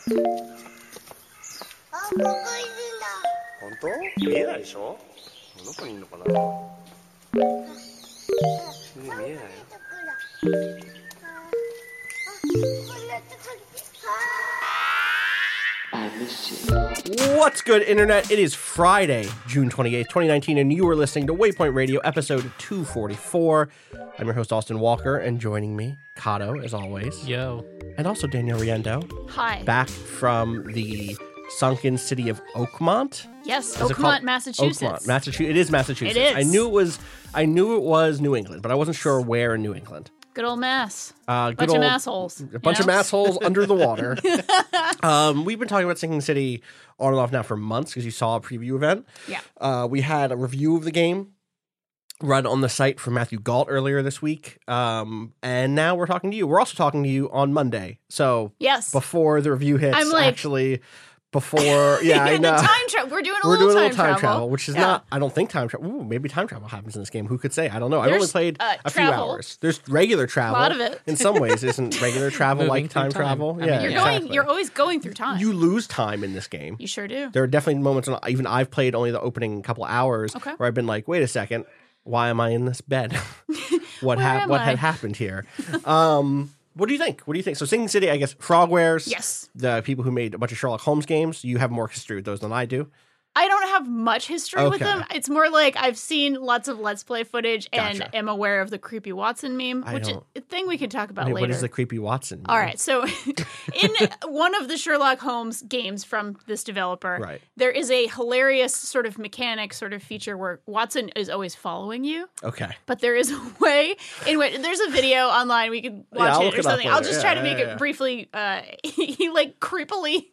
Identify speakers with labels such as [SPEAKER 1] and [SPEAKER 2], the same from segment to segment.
[SPEAKER 1] あ、ここいるんだ。
[SPEAKER 2] 本当？見えないでしょ？どこにいるのかな？見えない？よ
[SPEAKER 1] とこだ。あ、こんなとこに。あ
[SPEAKER 2] What's good, Internet? It is Friday, June 28th, 2019, and you are listening to Waypoint Radio, episode 244. I'm your host, Austin Walker, and joining me, Kato, as always.
[SPEAKER 3] Yo.
[SPEAKER 2] And also Danielle Riendeau,
[SPEAKER 4] Hi.
[SPEAKER 2] back from the sunken city of Oakmont.
[SPEAKER 4] yes,
[SPEAKER 2] Is it called-
[SPEAKER 4] Oakmont, Massachusetts.
[SPEAKER 2] Oakmont, Massachusetts. It is Massachusetts.
[SPEAKER 4] It is.
[SPEAKER 2] I knew it was. I knew it was New England, but I wasn't sure where in New England.
[SPEAKER 4] Good old Mass.
[SPEAKER 2] Uh, good
[SPEAKER 4] Bunch
[SPEAKER 2] old,
[SPEAKER 4] of assholes.
[SPEAKER 2] A bunch of assholes under the water. um, we've been talking about Sinking City on and off now for months because you saw a preview event.
[SPEAKER 4] Yeah.
[SPEAKER 2] Uh, we had a review of the game run on the site from Matthew Gault earlier this week. Um, and now we're talking to you. We're also talking to you on Monday. So
[SPEAKER 4] Yes.
[SPEAKER 2] before the review hits,
[SPEAKER 4] I'm like-
[SPEAKER 2] actually, before, yeah, I
[SPEAKER 4] the
[SPEAKER 2] know.
[SPEAKER 4] time travel. We're doing a
[SPEAKER 2] We're
[SPEAKER 4] little
[SPEAKER 2] doing a little time travel, which is
[SPEAKER 4] Yeah.
[SPEAKER 2] not. I don't think time travel. Ooh, maybe time travel happens in this game. Who could say? I don't know. I've only played
[SPEAKER 4] uh,
[SPEAKER 2] a few hours. There's regular travel.
[SPEAKER 4] A lot of it.
[SPEAKER 2] In some ways, isn't regular travel like time,
[SPEAKER 3] time.
[SPEAKER 2] travel?
[SPEAKER 3] I mean,
[SPEAKER 2] yeah,
[SPEAKER 4] You're
[SPEAKER 3] Yeah.
[SPEAKER 4] going. You're always going through time.
[SPEAKER 2] You lose time in this game.
[SPEAKER 4] You sure do.
[SPEAKER 2] There are definitely moments, when even I've played only the opening couple hours,
[SPEAKER 4] Okay.
[SPEAKER 2] where I've been like, "Wait a second, why am I in this bed? what
[SPEAKER 4] Where
[SPEAKER 2] hap-
[SPEAKER 4] am
[SPEAKER 2] What
[SPEAKER 4] I?"
[SPEAKER 2] had happened here?" um, what do you think? What do you think? So, Sinking City, I guess, Frogwares.
[SPEAKER 4] Yes.
[SPEAKER 2] The people who made a bunch of Sherlock Holmes games. You have more history with those than I do.
[SPEAKER 4] I don't have much history with them. It's more like I've seen lots of Let's Play footage
[SPEAKER 2] Gotcha.
[SPEAKER 4] and am aware of the creepy Watson meme,
[SPEAKER 2] I
[SPEAKER 4] which is a thing we can talk about
[SPEAKER 2] Wait,
[SPEAKER 4] later.
[SPEAKER 2] what is the creepy Watson?
[SPEAKER 4] All right, so in one of the Sherlock Holmes games from this developer,
[SPEAKER 2] Right.
[SPEAKER 4] there is a hilarious sort of mechanic, sort of feature where Watson is always following you.
[SPEAKER 2] Okay.
[SPEAKER 4] but there is a way in which there's a video online we can watch
[SPEAKER 2] I'll
[SPEAKER 4] it or
[SPEAKER 2] it
[SPEAKER 4] something. I'll just
[SPEAKER 2] Yeah,
[SPEAKER 4] try to make
[SPEAKER 2] yeah.
[SPEAKER 4] it briefly. Uh, he, like creepily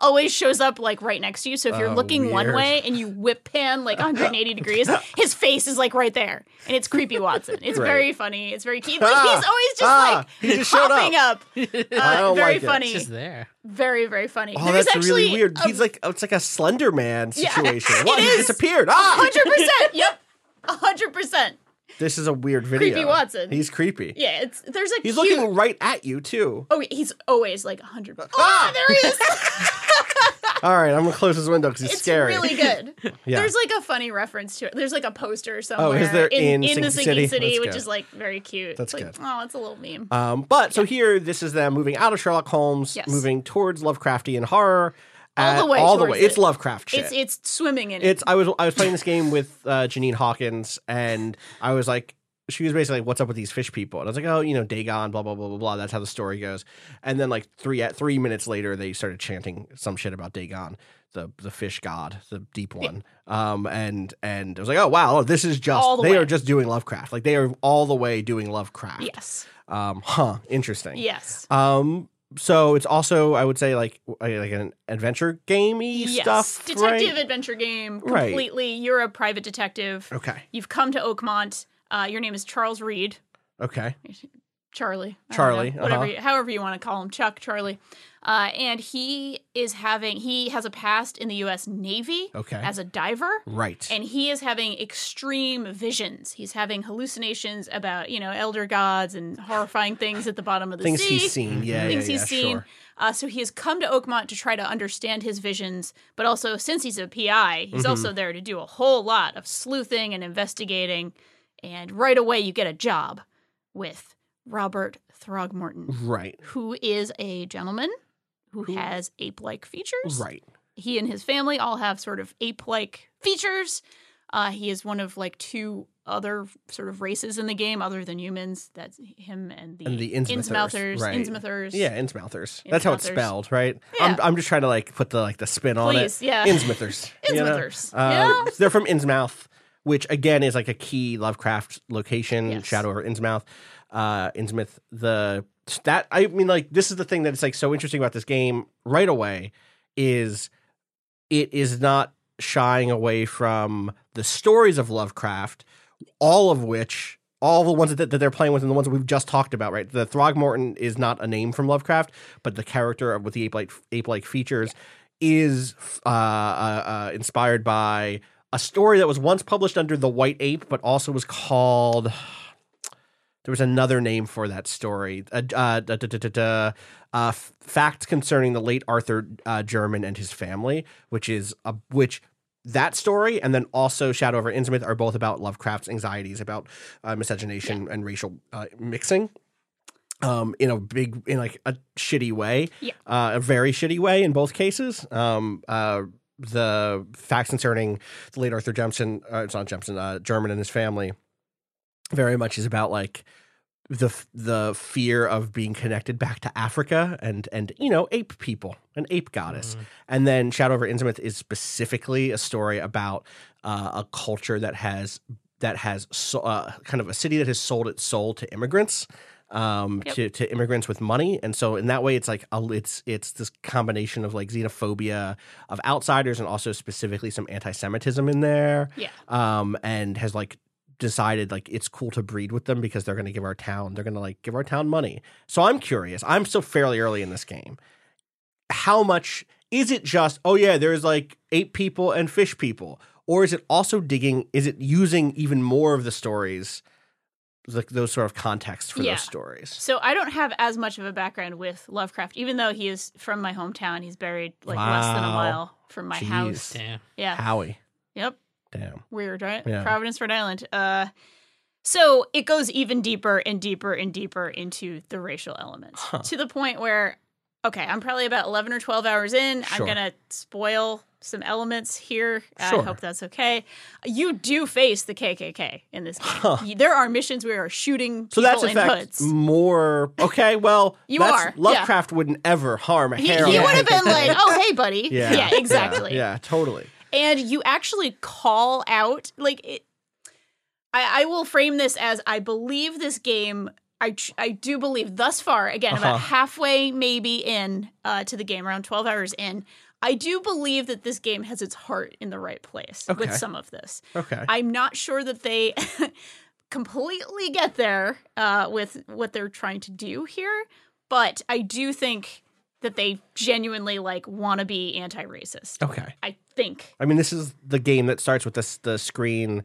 [SPEAKER 4] always shows up like right next to you. So if you're
[SPEAKER 2] Oh,
[SPEAKER 4] looking one way and you whip pan like 180 degrees, his face is like right there, and it's creepy Watson. It's
[SPEAKER 2] Great.
[SPEAKER 4] very funny. It's very cute.
[SPEAKER 2] Ah,
[SPEAKER 4] He's always just
[SPEAKER 2] ah,
[SPEAKER 4] like
[SPEAKER 2] he just
[SPEAKER 4] popping up.
[SPEAKER 2] I
[SPEAKER 4] Uh,
[SPEAKER 2] don't
[SPEAKER 4] very
[SPEAKER 2] like it.
[SPEAKER 4] funny.
[SPEAKER 3] It's there.
[SPEAKER 4] Very very funny.
[SPEAKER 2] Oh,
[SPEAKER 4] There's
[SPEAKER 2] that's
[SPEAKER 4] actually
[SPEAKER 2] really weird.
[SPEAKER 4] a
[SPEAKER 2] He's like it's like a Slender Man situation.
[SPEAKER 4] it
[SPEAKER 2] what? He
[SPEAKER 4] is.
[SPEAKER 2] disappeared. Ah!
[SPEAKER 4] hundred percent. Yep, hundred percent.
[SPEAKER 2] This is a weird video.
[SPEAKER 4] Creepy Watson.
[SPEAKER 2] He's creepy.
[SPEAKER 4] Yeah, it's there's a
[SPEAKER 2] He's
[SPEAKER 4] cute,
[SPEAKER 2] looking right at you too.
[SPEAKER 4] Oh, he's always like 100.
[SPEAKER 2] Ah!
[SPEAKER 4] Oh, there he is.
[SPEAKER 2] All right, I'm gonna close his window because he's
[SPEAKER 4] it's
[SPEAKER 2] scary.
[SPEAKER 4] really good.
[SPEAKER 2] Yeah.
[SPEAKER 4] There's like a funny reference to it. There's like a poster somewhere Oh,
[SPEAKER 2] is there in
[SPEAKER 4] in,
[SPEAKER 2] Sinking
[SPEAKER 4] the
[SPEAKER 2] City?
[SPEAKER 4] Sinking City,
[SPEAKER 2] That's
[SPEAKER 4] which
[SPEAKER 2] good.
[SPEAKER 4] is like very cute.
[SPEAKER 2] That's
[SPEAKER 4] it's like,
[SPEAKER 2] good.
[SPEAKER 4] Oh, it's a little meme.
[SPEAKER 2] Um, but so here, this is them moving out of Sherlock Holmes,
[SPEAKER 4] Yes.
[SPEAKER 2] moving towards Lovecraftian horror.
[SPEAKER 4] All the way
[SPEAKER 2] all the way. It's. Lovecraft shit.
[SPEAKER 4] it's it's swimming in it.
[SPEAKER 2] It's I was I was playing this game with uh, Janine Hawkins, and I was like, she was basically like, "What's up with these fish people?" And I was like, "Oh, you know, Dagon, blah blah blah blah blah." That's how the story goes. And then like three at three minutes later, they started chanting some shit about Dagon, the the fish god, the deep one. Um, and and I was like, "Oh wow, this is just
[SPEAKER 4] the
[SPEAKER 2] they
[SPEAKER 4] way.
[SPEAKER 2] are just doing Lovecraft. Like they are all the way doing Lovecraft."
[SPEAKER 4] yes.
[SPEAKER 2] Um, huh. Interesting.
[SPEAKER 4] Yes.
[SPEAKER 2] Um. So it's also I would say like like an adventure gamey
[SPEAKER 4] Yes.
[SPEAKER 2] stuff.
[SPEAKER 4] Detective
[SPEAKER 2] right?
[SPEAKER 4] adventure game.
[SPEAKER 2] Right.
[SPEAKER 4] Completely. You're a private detective.
[SPEAKER 2] Okay.
[SPEAKER 4] You've come to Oakmont. Uh, your name is Charles Reed.
[SPEAKER 2] Okay.
[SPEAKER 4] Charlie.
[SPEAKER 2] Charlie,
[SPEAKER 4] know. Whatever,
[SPEAKER 2] uh-huh.
[SPEAKER 4] you, however you want to call him, Chuck, Charlie. Uh, and he is having he has a past in the U.S. Navy
[SPEAKER 2] Okay.
[SPEAKER 4] as a diver.
[SPEAKER 2] Right.
[SPEAKER 4] And he is having extreme visions. He's having hallucinations about, you know, elder gods and horrifying things at the bottom of the
[SPEAKER 2] things
[SPEAKER 4] sea.
[SPEAKER 2] Things he's seen. Yeah,
[SPEAKER 4] things
[SPEAKER 2] yeah,
[SPEAKER 4] he's
[SPEAKER 2] yeah,
[SPEAKER 4] seen.
[SPEAKER 2] Sure.
[SPEAKER 4] Uh, so he has come to Oakmont to try to understand his visions, but also since he's a PI, he's
[SPEAKER 2] Mm-hmm.
[SPEAKER 4] also there to do a whole lot of sleuthing and investigating. And right away, you get a job with Robert Throgmorton,
[SPEAKER 2] Right.
[SPEAKER 4] who is a gentleman who has ape-like features.
[SPEAKER 2] Right.
[SPEAKER 4] He and his family all have sort of ape-like features. Uh, he is one of like two other sort of races in the game other than humans. That's him and the,
[SPEAKER 2] And the Innsmouthers,
[SPEAKER 4] Innsmouthers.
[SPEAKER 2] right.
[SPEAKER 4] Innsmouthers.
[SPEAKER 2] Yeah, Innsmouthers. That's how it's spelled, right? I'm,
[SPEAKER 4] Yeah.
[SPEAKER 2] I'm just trying to like put the like the spin on
[SPEAKER 4] Please,
[SPEAKER 2] it.
[SPEAKER 4] yeah.
[SPEAKER 2] Innsmouthers. you know?
[SPEAKER 4] Innsmouthers,
[SPEAKER 2] Uh,
[SPEAKER 4] yeah.
[SPEAKER 2] They're from Innsmouth, which again is like a key Lovecraft location,
[SPEAKER 4] Yes.
[SPEAKER 2] Shadow over Innsmouth. Uh, Innsmouth. The that I mean, like this is the thing that's like so interesting about this game right away is it is not shying away from the stories of Lovecraft, all of which all the ones that, that they're playing with and the ones that we've just talked about, right? The Throgmorton is not a name from Lovecraft, but the character with the ape-like ape-like features is uh, uh, uh, inspired by a story that was once published under the White Ape, but also was called. There was another name for that story. Uh, uh, da, da, da, uh, facts concerning the late Arthur uh, Jermyn and his family, which is a which that story and then also Shadow over Innsmouth are both about Lovecraft's anxieties about uh, miscegenation and racial uh, mixing. Um, in a big, in like a shitty way,
[SPEAKER 4] Yeah.
[SPEAKER 2] uh, a very shitty way in both cases. Um, uh, the facts concerning the late Arthur Jemison, uh, it's not Jemison, uh, Jermyn and his family, very much is about like the the fear of being connected back to Africa and and you know ape people, an ape goddess, and then Shadow over Innsmouth is specifically a story about uh, a culture that has that has so, uh, kind of a city that has sold its soul to immigrants. Um,
[SPEAKER 4] Yep.
[SPEAKER 2] to, to immigrants with money, and so in that way, it's like a, it's it's this combination of like xenophobia of outsiders, and also specifically some anti-Semitism in there
[SPEAKER 4] Yeah.
[SPEAKER 2] um, and has like decided like it's cool to breed with them because they're going to give our town they're going to like give our town money. So I'm curious. I'm still fairly early in this game. How much is it just oh yeah, there's like eight people and fish people or is it also digging is it using even more of the stories like those sort of contexts for
[SPEAKER 4] Yeah.
[SPEAKER 2] those stories?
[SPEAKER 4] So I don't have as much of a background with Lovecraft, even though he is from my hometown. He's buried like less than a mile from my
[SPEAKER 2] Jeez.
[SPEAKER 4] house.
[SPEAKER 3] Damn.
[SPEAKER 4] Yeah.
[SPEAKER 2] Howie.
[SPEAKER 4] Yep.
[SPEAKER 2] Damn.
[SPEAKER 4] Weird, right?
[SPEAKER 2] Yeah.
[SPEAKER 4] Providence, Rhode Island. Uh, so it goes even deeper and deeper and deeper into the racial elements
[SPEAKER 2] Huh.
[SPEAKER 4] to the point where, okay, I'm probably about 11 or 12 hours in.
[SPEAKER 2] Sure.
[SPEAKER 4] I'm going to spoil some elements here.
[SPEAKER 2] Sure.
[SPEAKER 4] I hope that's okay. You do face the KKK in this game.
[SPEAKER 2] Huh.
[SPEAKER 4] There are missions where you are shooting
[SPEAKER 2] So
[SPEAKER 4] people
[SPEAKER 2] that's in
[SPEAKER 4] in
[SPEAKER 2] fact
[SPEAKER 4] hoods.
[SPEAKER 2] more okay. Well,
[SPEAKER 4] You are, yeah.
[SPEAKER 2] Lovecraft wouldn't ever harm a
[SPEAKER 4] He,
[SPEAKER 2] hair.
[SPEAKER 4] he
[SPEAKER 2] on
[SPEAKER 4] would have been like, "Oh, hey, buddy."
[SPEAKER 2] Yeah,
[SPEAKER 4] exactly.
[SPEAKER 2] Yeah, yeah, totally.
[SPEAKER 4] And you actually call out like it I, I will frame this as i believe this game I, I do believe thus far again about
[SPEAKER 2] Uh-huh.
[SPEAKER 4] halfway maybe in uh, to the game around 12 hours in i do believe that this game has its heart in the right place
[SPEAKER 2] Okay.
[SPEAKER 4] with some of this
[SPEAKER 2] Okay.
[SPEAKER 4] i'm not sure that they completely get there uh, with what they're trying to do here but i do think that they genuinely like want to be anti-racist
[SPEAKER 2] okay.
[SPEAKER 4] i think
[SPEAKER 2] I mean, this is the game that starts with this the screen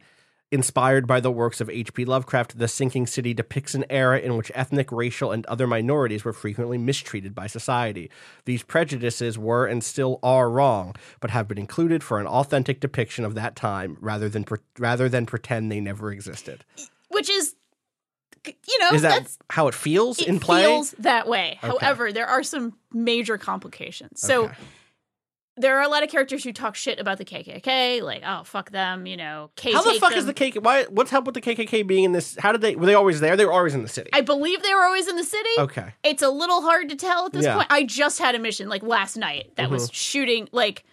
[SPEAKER 2] inspired by the works of H.P. Lovecraft. The Sinking City depicts an era in which ethnic, racial, and other minorities were frequently mistreated by society. These prejudices were and still are wrong, but have been included for an authentic depiction of that time, rather than pre- rather than pretend they never existed.
[SPEAKER 4] which is you know
[SPEAKER 2] Is that
[SPEAKER 4] that's
[SPEAKER 2] how it feels
[SPEAKER 4] it
[SPEAKER 2] in play?
[SPEAKER 4] feels that way
[SPEAKER 2] Okay.
[SPEAKER 4] however there are some major complications so
[SPEAKER 2] Okay.
[SPEAKER 4] There are a lot of characters who talk shit about the kkk like oh fuck them you know K
[SPEAKER 2] how the fuck is the KKK? Why? What's up with the KKK being in this? How did they? Were they always there? They were always in the city.
[SPEAKER 4] i believe they were always in the city
[SPEAKER 2] okay.
[SPEAKER 4] it's a little hard to tell at this
[SPEAKER 2] Yeah.
[SPEAKER 4] point i just had a mission like last night that was
[SPEAKER 2] Mm-hmm.
[SPEAKER 4] shooting like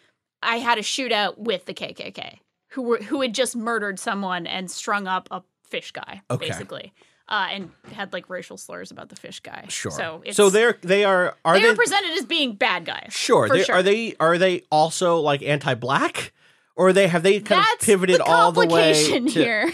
[SPEAKER 4] i had a shootout with the kkk who were who had just murdered someone and strung up a fish guy
[SPEAKER 2] Okay.
[SPEAKER 4] basically uh, and had like racial slurs about the fish guy
[SPEAKER 2] Sure.
[SPEAKER 4] so it's,
[SPEAKER 2] so they're they are are
[SPEAKER 4] they
[SPEAKER 2] they,
[SPEAKER 4] are presented as being bad guys.
[SPEAKER 2] sure, they,
[SPEAKER 4] sure.
[SPEAKER 2] Are they are they also like anti-black, or they have they kind
[SPEAKER 4] That's
[SPEAKER 2] of pivoted
[SPEAKER 4] the
[SPEAKER 2] all the way
[SPEAKER 4] complication
[SPEAKER 2] to,
[SPEAKER 4] here.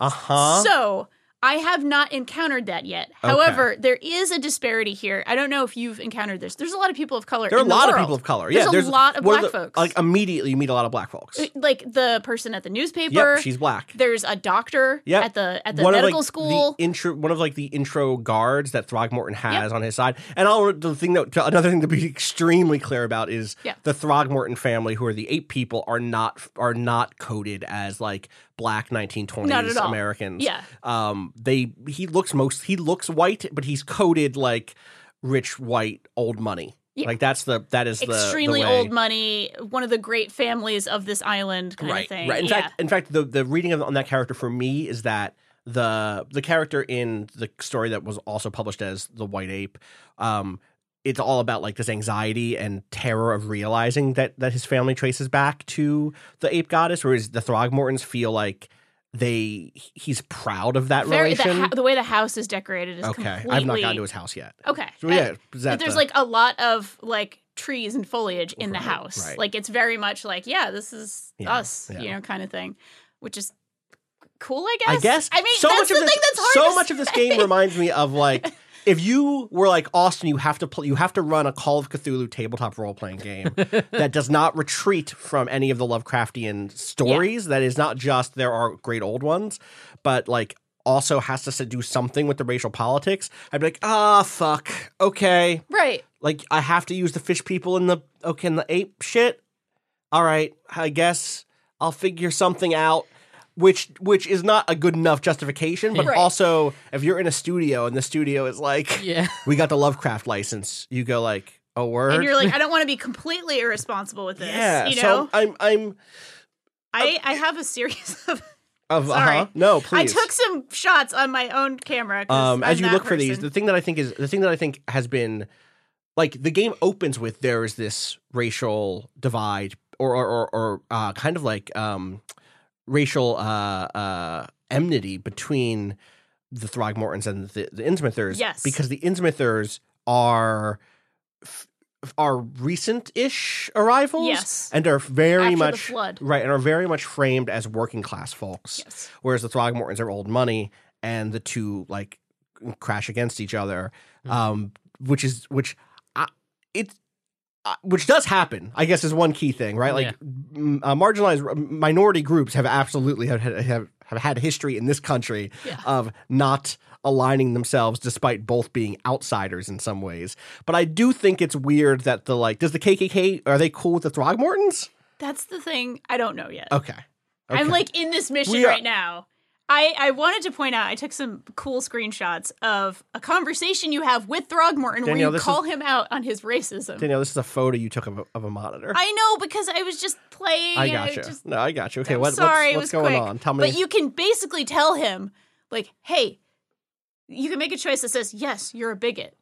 [SPEAKER 2] Uh huh.
[SPEAKER 4] So I have not encountered that yet. However, there is a disparity here. I don't know if you've encountered this. There's a lot of people of color.
[SPEAKER 2] there are a
[SPEAKER 4] the
[SPEAKER 2] lot of people of color.
[SPEAKER 4] Yeah, There's
[SPEAKER 2] yeah,
[SPEAKER 4] a lot of black
[SPEAKER 2] the-
[SPEAKER 4] folks.
[SPEAKER 2] Like immediately, you meet a lot of black folks.
[SPEAKER 4] Uh, like the person at the newspaper.
[SPEAKER 2] Yep, she's black.
[SPEAKER 4] There's a doctor
[SPEAKER 2] Yep.
[SPEAKER 4] at the at the
[SPEAKER 2] one
[SPEAKER 4] medical
[SPEAKER 2] of, like,
[SPEAKER 4] school.
[SPEAKER 2] The intro, one of like the intro guards that Throgmorton has on his side, and I'll the thing that another thing to be extremely clear about is the Throgmorton family, who are the eight people, are not are not coded as like black 1920s
[SPEAKER 4] Not.
[SPEAKER 2] Americans.
[SPEAKER 4] Yeah.
[SPEAKER 2] um, they he looks most he looks white, but he's coded like rich white old money.
[SPEAKER 4] Yeah.
[SPEAKER 2] Like that's the that is the the
[SPEAKER 4] Extremely old money, one of the great families of this island kind
[SPEAKER 2] right,
[SPEAKER 4] of thing.
[SPEAKER 2] Right. In
[SPEAKER 4] yeah.
[SPEAKER 2] fact, in fact, the the reading of, on that character for me is that the the character in the story that was also published as the White Ape, um, it's all about like this anxiety and terror of realizing that that his family traces back to the ape goddess, whereas the Throgmortons feel like they he's proud of that
[SPEAKER 4] Very, the,
[SPEAKER 2] relation.
[SPEAKER 4] ha- the way the house is decorated is
[SPEAKER 2] okay,
[SPEAKER 4] completely.
[SPEAKER 2] I've not gotten to his house yet.
[SPEAKER 4] Okay.
[SPEAKER 2] So yeah,
[SPEAKER 4] Uh, there's
[SPEAKER 2] the-
[SPEAKER 4] like a lot of like trees and foliage in the house.
[SPEAKER 2] right.
[SPEAKER 4] Like it's very much like, yeah, this is
[SPEAKER 2] Yeah,
[SPEAKER 4] us,
[SPEAKER 2] yeah.
[SPEAKER 4] you know, kind of thing, which is cool, I guess.
[SPEAKER 2] I guess.
[SPEAKER 4] I mean,
[SPEAKER 2] so
[SPEAKER 4] that's
[SPEAKER 2] much
[SPEAKER 4] the
[SPEAKER 2] of this,
[SPEAKER 4] thing that's hard
[SPEAKER 2] so much of this game reminds me of like if you were like Austin, you have to play, you have to run a Call of Cthulhu tabletop role playing game that does not retreat from any of the Lovecraftian stories. That is not just there are great old ones, but like also has to do something with the racial politics. I'd be like, ah, fuck, okay,
[SPEAKER 4] Right.
[SPEAKER 2] like I have to use the fish people in the okay in the ape shit. All right, I guess I'll figure something out. Which which is not a good enough justification, but
[SPEAKER 4] Right.
[SPEAKER 2] also if you're in a studio and the studio is like,
[SPEAKER 3] Yeah.
[SPEAKER 2] we got the Lovecraft license, you go like, oh word,
[SPEAKER 4] And you're like, I don't want to be completely irresponsible with this.
[SPEAKER 2] yeah.
[SPEAKER 4] You
[SPEAKER 2] so
[SPEAKER 4] know,
[SPEAKER 2] I'm I'm
[SPEAKER 4] I, I have a series of.
[SPEAKER 2] of
[SPEAKER 4] Sorry.
[SPEAKER 2] uh-huh. no please I
[SPEAKER 4] took some shots on my own camera
[SPEAKER 2] um,
[SPEAKER 4] I'm
[SPEAKER 2] as you look for these, the thing that I think is the thing that I think has been like the game opens with there is this racial divide or or or, or uh, kind of like um, racial uh, uh, enmity between the Throgmortons and the, the Innsmouthers.
[SPEAKER 4] Yes.
[SPEAKER 2] because the Innsmouthers are f- are recent-ish arrivals.
[SPEAKER 4] Yes.
[SPEAKER 2] and are very
[SPEAKER 4] After
[SPEAKER 2] much right, and are very much framed as working class folks
[SPEAKER 4] Yes.
[SPEAKER 2] whereas the Throgmortons are old money, and the two like crash against each other, um, which is which I, it. Uh, which does happen, I guess, is one key thing, right? Like, m- uh, marginalized minority groups have absolutely have, have have had history in this country
[SPEAKER 4] Yeah.
[SPEAKER 2] of not aligning themselves, despite both being outsiders in some ways. But I do think it's weird that the like, does the KKK are they cool with the Throgmortons?
[SPEAKER 4] That's the thing. I don't know yet.
[SPEAKER 2] Okay,
[SPEAKER 4] I'm like in this mission
[SPEAKER 2] are-
[SPEAKER 4] right now. I, I wanted to point out I took some cool screenshots of a conversation you have with Throgmorton
[SPEAKER 2] Danielle,
[SPEAKER 4] where you call
[SPEAKER 2] is-
[SPEAKER 4] him out on his racism.
[SPEAKER 2] Danielle, this is a photo you took of a, of a monitor.
[SPEAKER 4] I know because I was just playing.
[SPEAKER 2] I got you.
[SPEAKER 4] just-
[SPEAKER 2] no, I got you. Okay, what,
[SPEAKER 4] sorry,
[SPEAKER 2] what's, what's going
[SPEAKER 4] quick.
[SPEAKER 2] on? Tell me.
[SPEAKER 4] But you can basically tell him, like, hey, you can make a choice that says, yes, you're a bigot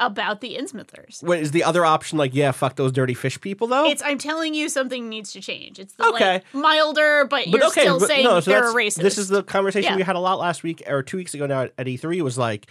[SPEAKER 4] about the Innsmouthers.
[SPEAKER 2] Wait, is the other option like, yeah, fuck those dirty fish people though?
[SPEAKER 4] It's I'm telling you something needs to change. It's the
[SPEAKER 2] Okay.
[SPEAKER 4] like milder, but,
[SPEAKER 2] but
[SPEAKER 4] you're
[SPEAKER 2] okay,
[SPEAKER 4] still
[SPEAKER 2] but
[SPEAKER 4] saying
[SPEAKER 2] no, so
[SPEAKER 4] they're a racist.
[SPEAKER 2] This is the conversation
[SPEAKER 4] Yeah.
[SPEAKER 2] we had a lot last week or two weeks ago now at, at E3 was like,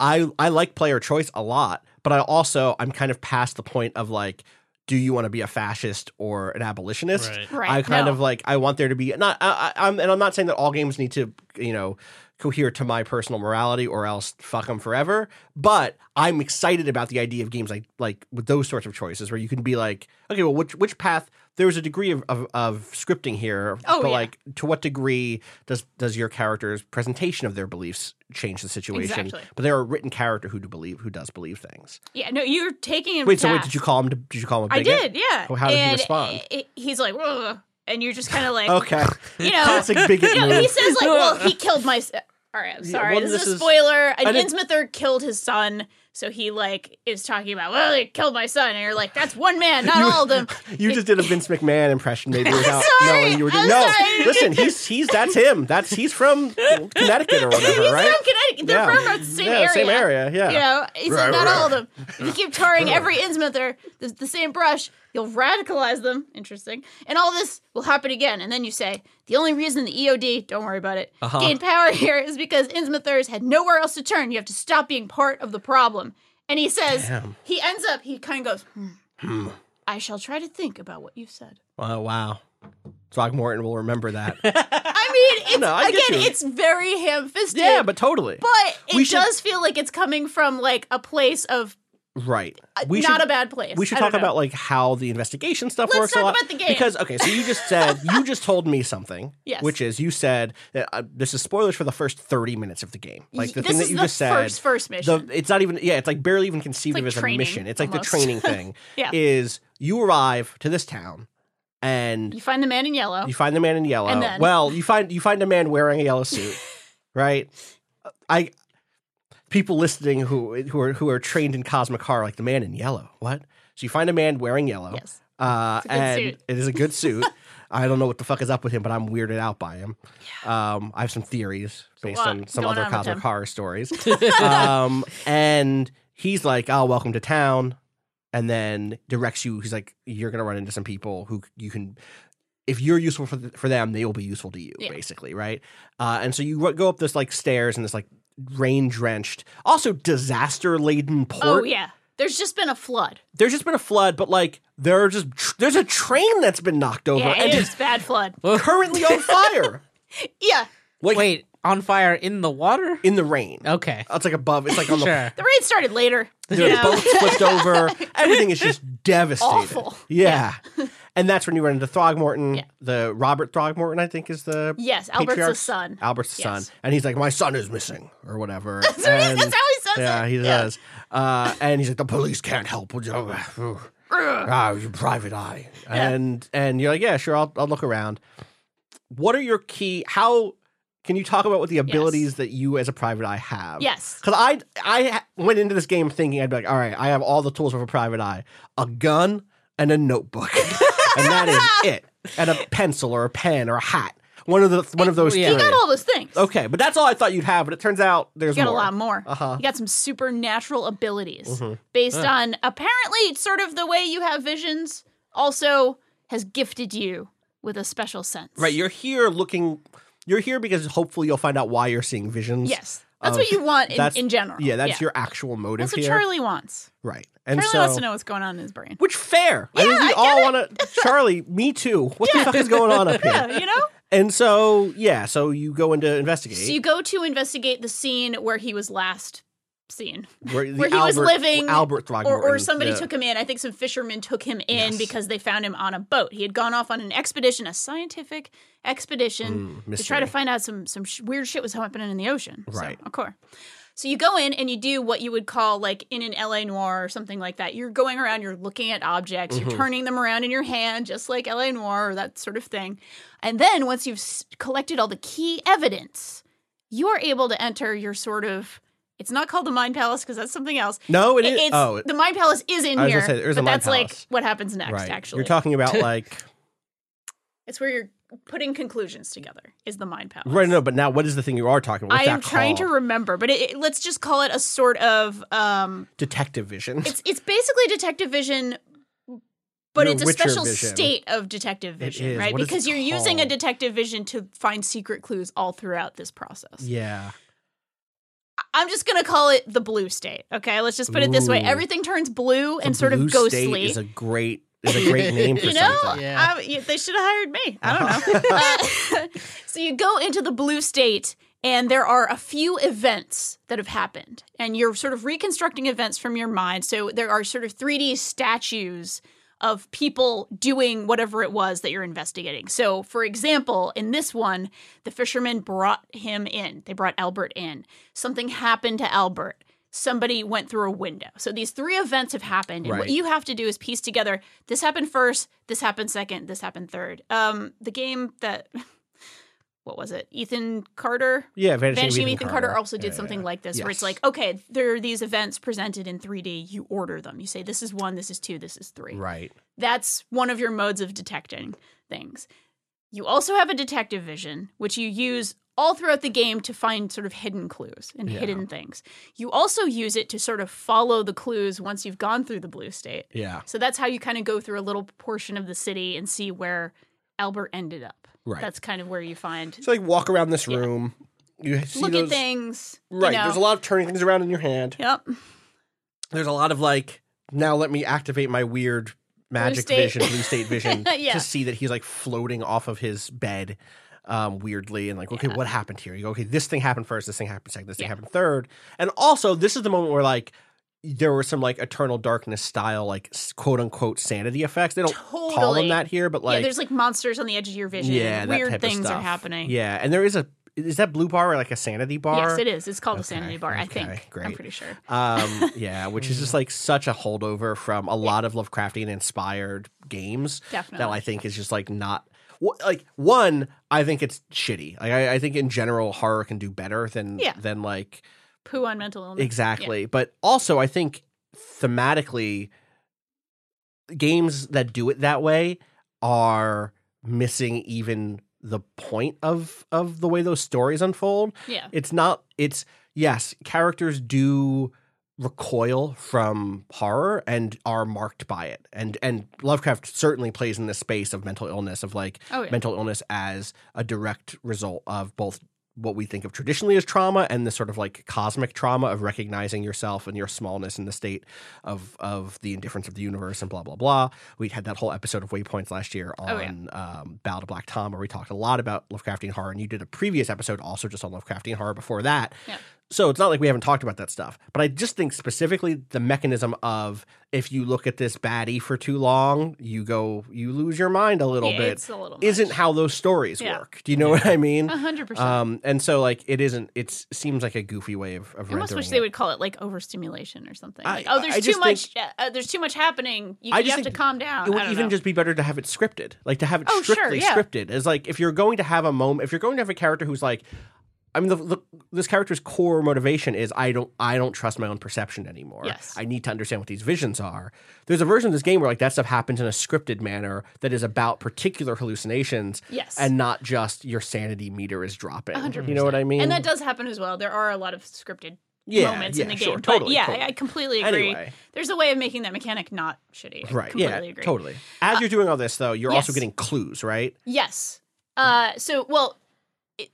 [SPEAKER 2] I I like player choice a lot, but I also I'm kind of past the point of like. Do you want to be a fascist or an abolitionist?
[SPEAKER 3] Right.
[SPEAKER 4] Right,
[SPEAKER 2] I kind
[SPEAKER 4] no.
[SPEAKER 2] of like. I want there to be not. I, I, I'm and I'm not saying that all games need to, you know, cohere to my personal morality or else fuck them forever. But I'm excited about the idea of games like like with those sorts of choices where you can be like, okay, well, which which path? There's a degree of, of, of scripting here,
[SPEAKER 4] Oh,
[SPEAKER 2] but
[SPEAKER 4] yeah.
[SPEAKER 2] like, to what degree does does your character's presentation of their beliefs change the situation?
[SPEAKER 4] Exactly.
[SPEAKER 2] But they're a written character who do believe who does believe things.
[SPEAKER 4] yeah, no, you're taking him.
[SPEAKER 2] Wait, so wait, did you call him? Did you call him
[SPEAKER 4] I did, yeah.
[SPEAKER 2] Well, how did he
[SPEAKER 4] and
[SPEAKER 2] respond?
[SPEAKER 4] it- he's like, "Ugh," and you're just kind of like,
[SPEAKER 2] Okay,
[SPEAKER 4] you know,
[SPEAKER 2] classic bigot
[SPEAKER 4] you know, he says like, well, he killed my. s- All right, I'm
[SPEAKER 2] Yeah,
[SPEAKER 4] sorry.
[SPEAKER 2] well,
[SPEAKER 4] this,
[SPEAKER 2] this
[SPEAKER 4] is a spoiler. An
[SPEAKER 2] I didn't-
[SPEAKER 4] killed his son, so he like is talking about, well, he killed my son, and you're like, that's one man, not all of them.
[SPEAKER 2] You just did a Vince McMahon impression, maybe without
[SPEAKER 4] sorry.
[SPEAKER 2] knowing you were doing. No,
[SPEAKER 4] sorry.
[SPEAKER 2] listen, he's he's that's him. That's he's from Connecticut or whatever,
[SPEAKER 4] He's
[SPEAKER 2] right?
[SPEAKER 4] from Connecticut. They're
[SPEAKER 2] Yeah.
[SPEAKER 4] from the same
[SPEAKER 2] Yeah,
[SPEAKER 4] area.
[SPEAKER 2] same area, yeah.
[SPEAKER 4] You know, he's like, not all of them. If you keep tarring every Innsmouther the, the same brush, you'll radicalize them. Interesting. And all this will happen again. And then you say, the only reason the EOD, don't worry about it,
[SPEAKER 2] Uh-huh.
[SPEAKER 4] gained power here is because Innsmouthers had nowhere else to turn. You have to stop being part of the problem. And he says,
[SPEAKER 2] Damn.
[SPEAKER 4] he ends up, he kind of goes, hmm. I shall try to think about what you've said.
[SPEAKER 2] Oh wow, Throgmorton will remember that.
[SPEAKER 4] I mean, it's
[SPEAKER 2] No, I
[SPEAKER 4] again, it's very ham-fisted.
[SPEAKER 2] yeah, but totally.
[SPEAKER 4] but it
[SPEAKER 2] We should-
[SPEAKER 4] does feel like it's coming from like a place of
[SPEAKER 2] right.
[SPEAKER 4] uh,
[SPEAKER 2] We
[SPEAKER 4] not
[SPEAKER 2] should,
[SPEAKER 4] a bad place.
[SPEAKER 2] We should
[SPEAKER 4] I
[SPEAKER 2] talk about like how the investigation stuff
[SPEAKER 4] Let's
[SPEAKER 2] works
[SPEAKER 4] talk
[SPEAKER 2] a lot.
[SPEAKER 4] about the game.
[SPEAKER 2] Because okay, so you just said you just told me something,
[SPEAKER 4] Yes.
[SPEAKER 2] which is you said that uh, this is spoilers for the first thirty minutes of the game. Like the
[SPEAKER 4] This
[SPEAKER 2] thing that you just said.
[SPEAKER 4] first- first mission.
[SPEAKER 2] The, it's not even yeah. It's like barely even conceived
[SPEAKER 4] It's
[SPEAKER 2] of as
[SPEAKER 4] training,
[SPEAKER 2] a mission. It's like
[SPEAKER 4] almost.
[SPEAKER 2] the training thing.
[SPEAKER 4] Yeah.
[SPEAKER 2] Is you arrive to this town and
[SPEAKER 4] You find the man in yellow.
[SPEAKER 2] you find the man in yellow.
[SPEAKER 4] Then-
[SPEAKER 2] well, you find you find a man wearing a yellow suit, right? I people listening who who are who are trained in cosmic horror, like the man in yellow. What? So you find a man wearing yellow.
[SPEAKER 4] Yes.
[SPEAKER 2] Uh,
[SPEAKER 4] It's a good
[SPEAKER 2] and
[SPEAKER 4] suit.
[SPEAKER 2] it is a good suit. I don't know what the fuck is up with him, but I'm weirded out by him. Um, I have some theories based on some other
[SPEAKER 4] on
[SPEAKER 2] cosmic horror stories. um, and he's like, "Oh, welcome to town," and then directs you. He's like, "You're gonna run into some people who you can if you're useful for, th- for them, they will be useful to you,
[SPEAKER 4] Yeah.
[SPEAKER 2] basically, right? Uh, and so you go up this like stairs and this like rain drenched, also disaster laden oh, port.
[SPEAKER 4] Oh yeah. There's just been a flood.
[SPEAKER 2] There's just been a flood, but like there are just tr- there's a train that's been knocked over
[SPEAKER 4] Yeah,
[SPEAKER 2] and
[SPEAKER 4] it
[SPEAKER 2] just
[SPEAKER 4] bad flood.
[SPEAKER 2] currently on fire.
[SPEAKER 4] Yeah.
[SPEAKER 2] Like
[SPEAKER 3] Wait, on fire in the water?
[SPEAKER 2] in the rain.
[SPEAKER 3] Okay.
[SPEAKER 2] It's like above. It's like on the
[SPEAKER 3] Sure.
[SPEAKER 4] The rain started later.
[SPEAKER 2] Their
[SPEAKER 4] you know?
[SPEAKER 2] boats flipped over. Everything is just devastated.
[SPEAKER 4] Awful.
[SPEAKER 2] Yeah. and that's when you run into Throgmorton.
[SPEAKER 4] Yeah.
[SPEAKER 2] The Robert Throgmorton, I think, is the
[SPEAKER 4] Yes, Albert's the
[SPEAKER 2] patriarch's-
[SPEAKER 4] son.
[SPEAKER 2] Albert's
[SPEAKER 4] Yes.
[SPEAKER 2] son, and he's like, "My son is missing," or whatever.
[SPEAKER 4] That's, he-
[SPEAKER 2] And-
[SPEAKER 4] that's how he says
[SPEAKER 2] yeah,
[SPEAKER 4] it.
[SPEAKER 2] he does. Uh, and he's like, "The police can't help." Ah, you private eye. And and you're like, "Yeah, sure, I'll I'll look around." What are your key? How can you talk about what the abilities that you as a private eye have?
[SPEAKER 4] Yes.
[SPEAKER 2] Because I I went into this game thinking I'd be like, all right, I have all the tools of a private eye, a gun and a notebook, and that is it, and a pencil or a pen or a hat. One of the one of those
[SPEAKER 3] Yeah.
[SPEAKER 4] You got all those things.
[SPEAKER 2] Okay, but that's all I thought you'd have. But it turns out there's
[SPEAKER 4] You got
[SPEAKER 2] more.
[SPEAKER 4] a lot more.
[SPEAKER 2] Uh-huh. Mm-hmm.
[SPEAKER 4] You got some supernatural abilities based on apparently sort of the way you have visions. Also, has gifted you with a special sense.
[SPEAKER 2] Right, you're here looking. You're here because hopefully you'll find out why you're seeing visions.
[SPEAKER 4] Yes, that's
[SPEAKER 2] of-
[SPEAKER 4] what you want in, in general.
[SPEAKER 2] Yeah, that's your actual motive
[SPEAKER 4] That's what
[SPEAKER 2] here.
[SPEAKER 4] Charlie wants.
[SPEAKER 2] right, and
[SPEAKER 4] Charlie
[SPEAKER 2] so
[SPEAKER 4] wants to know what's going on in his brain.
[SPEAKER 2] which fair. I think
[SPEAKER 4] Yeah,
[SPEAKER 2] we
[SPEAKER 4] I
[SPEAKER 2] all want to. Charlie, me too. What the fuck is going on up here?
[SPEAKER 4] Yeah, you know.
[SPEAKER 2] And so yeah, so you go into investigate.
[SPEAKER 4] So you go to investigate the scene where he was last seen.
[SPEAKER 2] where,
[SPEAKER 4] where he was living,
[SPEAKER 2] Albert
[SPEAKER 4] or, or somebody
[SPEAKER 2] the-
[SPEAKER 4] took him in. I think some fishermen took him in
[SPEAKER 2] Yes.
[SPEAKER 4] because they found him on a boat. He had gone off on an expedition, a scientific expedition,
[SPEAKER 2] Mm,
[SPEAKER 4] to try to find out some some sh- weird shit was happening in the ocean. So,
[SPEAKER 2] Right.
[SPEAKER 4] of course. So you go in and you do what you would call like in an LA Noir or something like that. You're going around, you're looking at objects,
[SPEAKER 2] Mm-hmm.
[SPEAKER 4] you're turning them around in your hand, just like LA Noir or that sort of thing. And then once you've s- collected all the key evidence, you are able to enter your sort of. It's not called the Mind Palace because that's something else.
[SPEAKER 2] No, it is.
[SPEAKER 4] It's,
[SPEAKER 2] oh,
[SPEAKER 4] the Mind Palace is in here,
[SPEAKER 2] say,
[SPEAKER 4] but that's like what happens next.
[SPEAKER 2] right.
[SPEAKER 4] Actually,
[SPEAKER 2] You're talking about like
[SPEAKER 4] it's where you're putting conclusions together. Is the Mind Palace
[SPEAKER 2] right? No, but now what is the thing you are talking about?
[SPEAKER 4] I am trying to remember, but it, it- let's just call it a sort of um,
[SPEAKER 2] detective vision.
[SPEAKER 4] it's it's basically detective vision but it's a
[SPEAKER 2] Witcher
[SPEAKER 4] special
[SPEAKER 2] vision.
[SPEAKER 4] state of detective vision
[SPEAKER 2] is.
[SPEAKER 4] right
[SPEAKER 2] What it
[SPEAKER 4] because you're using a detective vision to find secret clues all throughout this process
[SPEAKER 2] yeah.
[SPEAKER 4] I'm just going to call it the blue state okay let's just put it this way
[SPEAKER 2] Ooh.
[SPEAKER 4] everything turns blue and
[SPEAKER 2] The
[SPEAKER 4] sort
[SPEAKER 2] Blue
[SPEAKER 4] of
[SPEAKER 2] State
[SPEAKER 4] ghostly
[SPEAKER 2] is a great is a great name for
[SPEAKER 4] you know,
[SPEAKER 2] something.
[SPEAKER 3] Yeah.
[SPEAKER 4] I- you- they should have hired me. I don't know. Uh, so you go into the blue state, and there are a few events that have happened, and you're sort of reconstructing events from your mind. So there are sort of 3D statues of people doing whatever it was that you're investigating. So, for example, in this one, the fishermen brought him in. They brought Albert in. Something happened to Albert. Somebody went through a window. So these three events have happened, and
[SPEAKER 2] Right.
[SPEAKER 4] what you have to do is piece together. This happened first. This happened second. This happened third. Um, the game that what was it? Ethan Carter.
[SPEAKER 2] Yeah, Vanishing,
[SPEAKER 4] Vanishing
[SPEAKER 2] of
[SPEAKER 4] Ethan Carter also did
[SPEAKER 2] Yeah,
[SPEAKER 4] something
[SPEAKER 2] yeah.
[SPEAKER 4] like this, where it's like, okay, there are these events presented in 3D. You order them. You say, this is one, this is two, this is three.
[SPEAKER 2] Right.
[SPEAKER 4] That's one of your modes of detecting things. You also have a detective vision, which you use all throughout the game to find sort of hidden clues and
[SPEAKER 2] Yeah.
[SPEAKER 4] hidden things. You also use it to sort of follow the clues once you've gone through the blue state.
[SPEAKER 2] Yeah.
[SPEAKER 4] So that's how you kind of go through a little portion of the city and see where Albert ended up.
[SPEAKER 2] Right.
[SPEAKER 4] That's kind of where you find
[SPEAKER 2] So like walk around this
[SPEAKER 4] Yeah.
[SPEAKER 2] room. You see
[SPEAKER 4] look
[SPEAKER 2] those,
[SPEAKER 4] at things. you
[SPEAKER 2] Right.
[SPEAKER 4] know.
[SPEAKER 2] There's a lot of turning things around in your hand.
[SPEAKER 4] Yep.
[SPEAKER 2] There's a lot of like now let me activate my weird magic
[SPEAKER 4] state.
[SPEAKER 2] vision, blue state vision
[SPEAKER 4] Yeah.
[SPEAKER 2] to see that he's like floating off of his bed um weirdly and like okay
[SPEAKER 4] Yeah.
[SPEAKER 2] what happened here you go okay this thing happened first this thing happened second this thing happened third and also this is the moment where like there were some like eternal darkness style like quote unquote sanity effects they don't call them that here but like
[SPEAKER 4] yeah, there's like monsters on the edge of your vision.
[SPEAKER 2] yeah,
[SPEAKER 4] Weird things are happening.
[SPEAKER 2] yeah and there is a is that blue bar or like a sanity bar
[SPEAKER 4] Yes, it is. It's called a sanity bar, I
[SPEAKER 2] okay,
[SPEAKER 4] think. I'm pretty sure.
[SPEAKER 2] um yeah which is just like such a holdover from a lot of lovecraftian inspired games
[SPEAKER 4] Definitely.
[SPEAKER 2] that i think is just like not like one i think it's shitty like I, I think in general horror can do better than
[SPEAKER 4] Yeah.
[SPEAKER 2] than like
[SPEAKER 4] Poo on mental illness.
[SPEAKER 2] exactly but also i think thematically games that do it that way are missing even the point of of the way those stories unfold
[SPEAKER 4] Yeah.
[SPEAKER 2] it's not it's yes characters do recoil from horror and are marked by it. And and Lovecraft certainly plays in the space of mental illness of like
[SPEAKER 4] Oh, yeah.
[SPEAKER 2] mental illness as a direct result of both what we think of traditionally as trauma and the sort of like cosmic trauma of recognizing yourself and your smallness in the state of of the indifference of the universe and blah blah blah. We had that whole episode of Waypoints last year on
[SPEAKER 4] Oh, yeah.
[SPEAKER 2] um, Ballad of Black Tom where we talked a lot about Lovecraftian horror, and you did a previous episode also just on Lovecraftian horror before that.
[SPEAKER 4] Yeah.
[SPEAKER 2] So it's not like we haven't talked about that stuff, but I just think specifically the mechanism of if you look at this baddie for too long, you go, you lose your mind a little
[SPEAKER 4] Yeah,
[SPEAKER 2] bit.
[SPEAKER 4] it's a little
[SPEAKER 2] Isn't
[SPEAKER 4] much.
[SPEAKER 2] how those stories
[SPEAKER 4] Yeah.
[SPEAKER 2] work. Do you know what I mean?
[SPEAKER 4] A hundred percent.
[SPEAKER 2] Um, and so like it isn't. It seems like a goofy way of of
[SPEAKER 4] I almost
[SPEAKER 2] rendering
[SPEAKER 4] wish they would call it like overstimulation or something.
[SPEAKER 2] I-
[SPEAKER 4] Like, oh, there's
[SPEAKER 2] I
[SPEAKER 4] too much.
[SPEAKER 2] think-
[SPEAKER 4] uh, uh, there's too much happening. You,
[SPEAKER 2] I
[SPEAKER 4] you
[SPEAKER 2] just
[SPEAKER 4] have to calm down.
[SPEAKER 2] It would even
[SPEAKER 4] know.
[SPEAKER 2] just be better to have it scripted, like to have it
[SPEAKER 4] Oh, sure,
[SPEAKER 2] strictly
[SPEAKER 4] yeah.
[SPEAKER 2] scripted. Is like if you're going to have a moment, if you're going to have a character who's like, I mean, the, the, this character's core motivation is I don't, I don't trust my own perception anymore.
[SPEAKER 4] Yes.
[SPEAKER 2] I need to understand what these visions are. There's a version of this game where like that stuff happens in a scripted manner that is about particular hallucinations,
[SPEAKER 4] Yes.
[SPEAKER 2] and not just your sanity meter is dropping.
[SPEAKER 4] 100%.
[SPEAKER 2] You know what I mean?
[SPEAKER 4] And that does happen as well. There are a lot of scripted
[SPEAKER 2] Yeah,
[SPEAKER 4] moments
[SPEAKER 2] yeah,
[SPEAKER 4] in the
[SPEAKER 2] sure,
[SPEAKER 4] game.
[SPEAKER 2] totally,
[SPEAKER 4] but yeah,
[SPEAKER 2] totally.
[SPEAKER 4] I, I completely agree.
[SPEAKER 2] Anyway.
[SPEAKER 4] There's a way of making that mechanic not shitty. I
[SPEAKER 2] right?
[SPEAKER 4] completely
[SPEAKER 2] Yeah,
[SPEAKER 4] agree.
[SPEAKER 2] totally. As you're doing all this, though, you're also getting clues, right?
[SPEAKER 4] Yes. Uh, so well, it,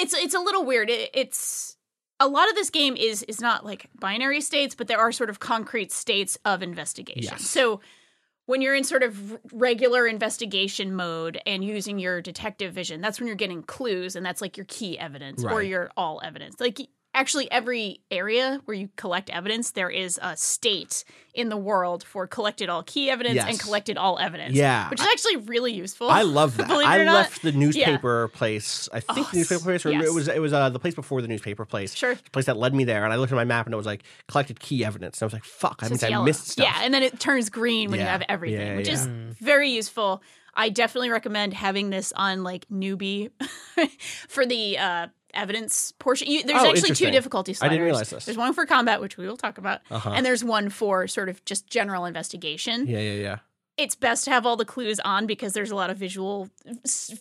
[SPEAKER 4] it's it's a little weird. It, it's a lot of this game is is not like binary states, but there are sort of concrete states of investigation.
[SPEAKER 2] Yes.
[SPEAKER 4] So when you're in sort of regular investigation mode and using your detective vision, that's when you're getting clues, and that's like your key evidence or your all evidence. Like actually, every area where you collect evidence, there is a state in the world for collected all key evidence and collected all evidence.
[SPEAKER 2] Yeah.
[SPEAKER 4] which is actually really useful.
[SPEAKER 2] I love that.
[SPEAKER 4] Believe it
[SPEAKER 2] I
[SPEAKER 4] or not.
[SPEAKER 2] left the newspaper place. I think
[SPEAKER 4] Oh,
[SPEAKER 2] the newspaper place, or
[SPEAKER 4] yes.
[SPEAKER 2] it was it was uh, the place before the newspaper place.
[SPEAKER 4] Sure.
[SPEAKER 2] the place that led me there. And I looked at my map and it was like collected key evidence. And I was like, "Fuck!" I mean, I missed stuff.
[SPEAKER 4] Yeah, and then it turns green when you have everything,
[SPEAKER 2] Yeah,
[SPEAKER 4] which
[SPEAKER 2] yeah.
[SPEAKER 4] is very useful. I definitely recommend having this on like newbie for the uh, evidence portion. You, there's
[SPEAKER 2] Oh,
[SPEAKER 4] actually two difficulty
[SPEAKER 2] I
[SPEAKER 4] sliders.
[SPEAKER 2] didn't realize this.
[SPEAKER 4] There's one for combat, which we will talk about,
[SPEAKER 2] Uh-huh.
[SPEAKER 4] and there's one for sort of just general investigation.
[SPEAKER 2] yeah, yeah, yeah.
[SPEAKER 4] It's best to have all the clues on because there's a lot of visual,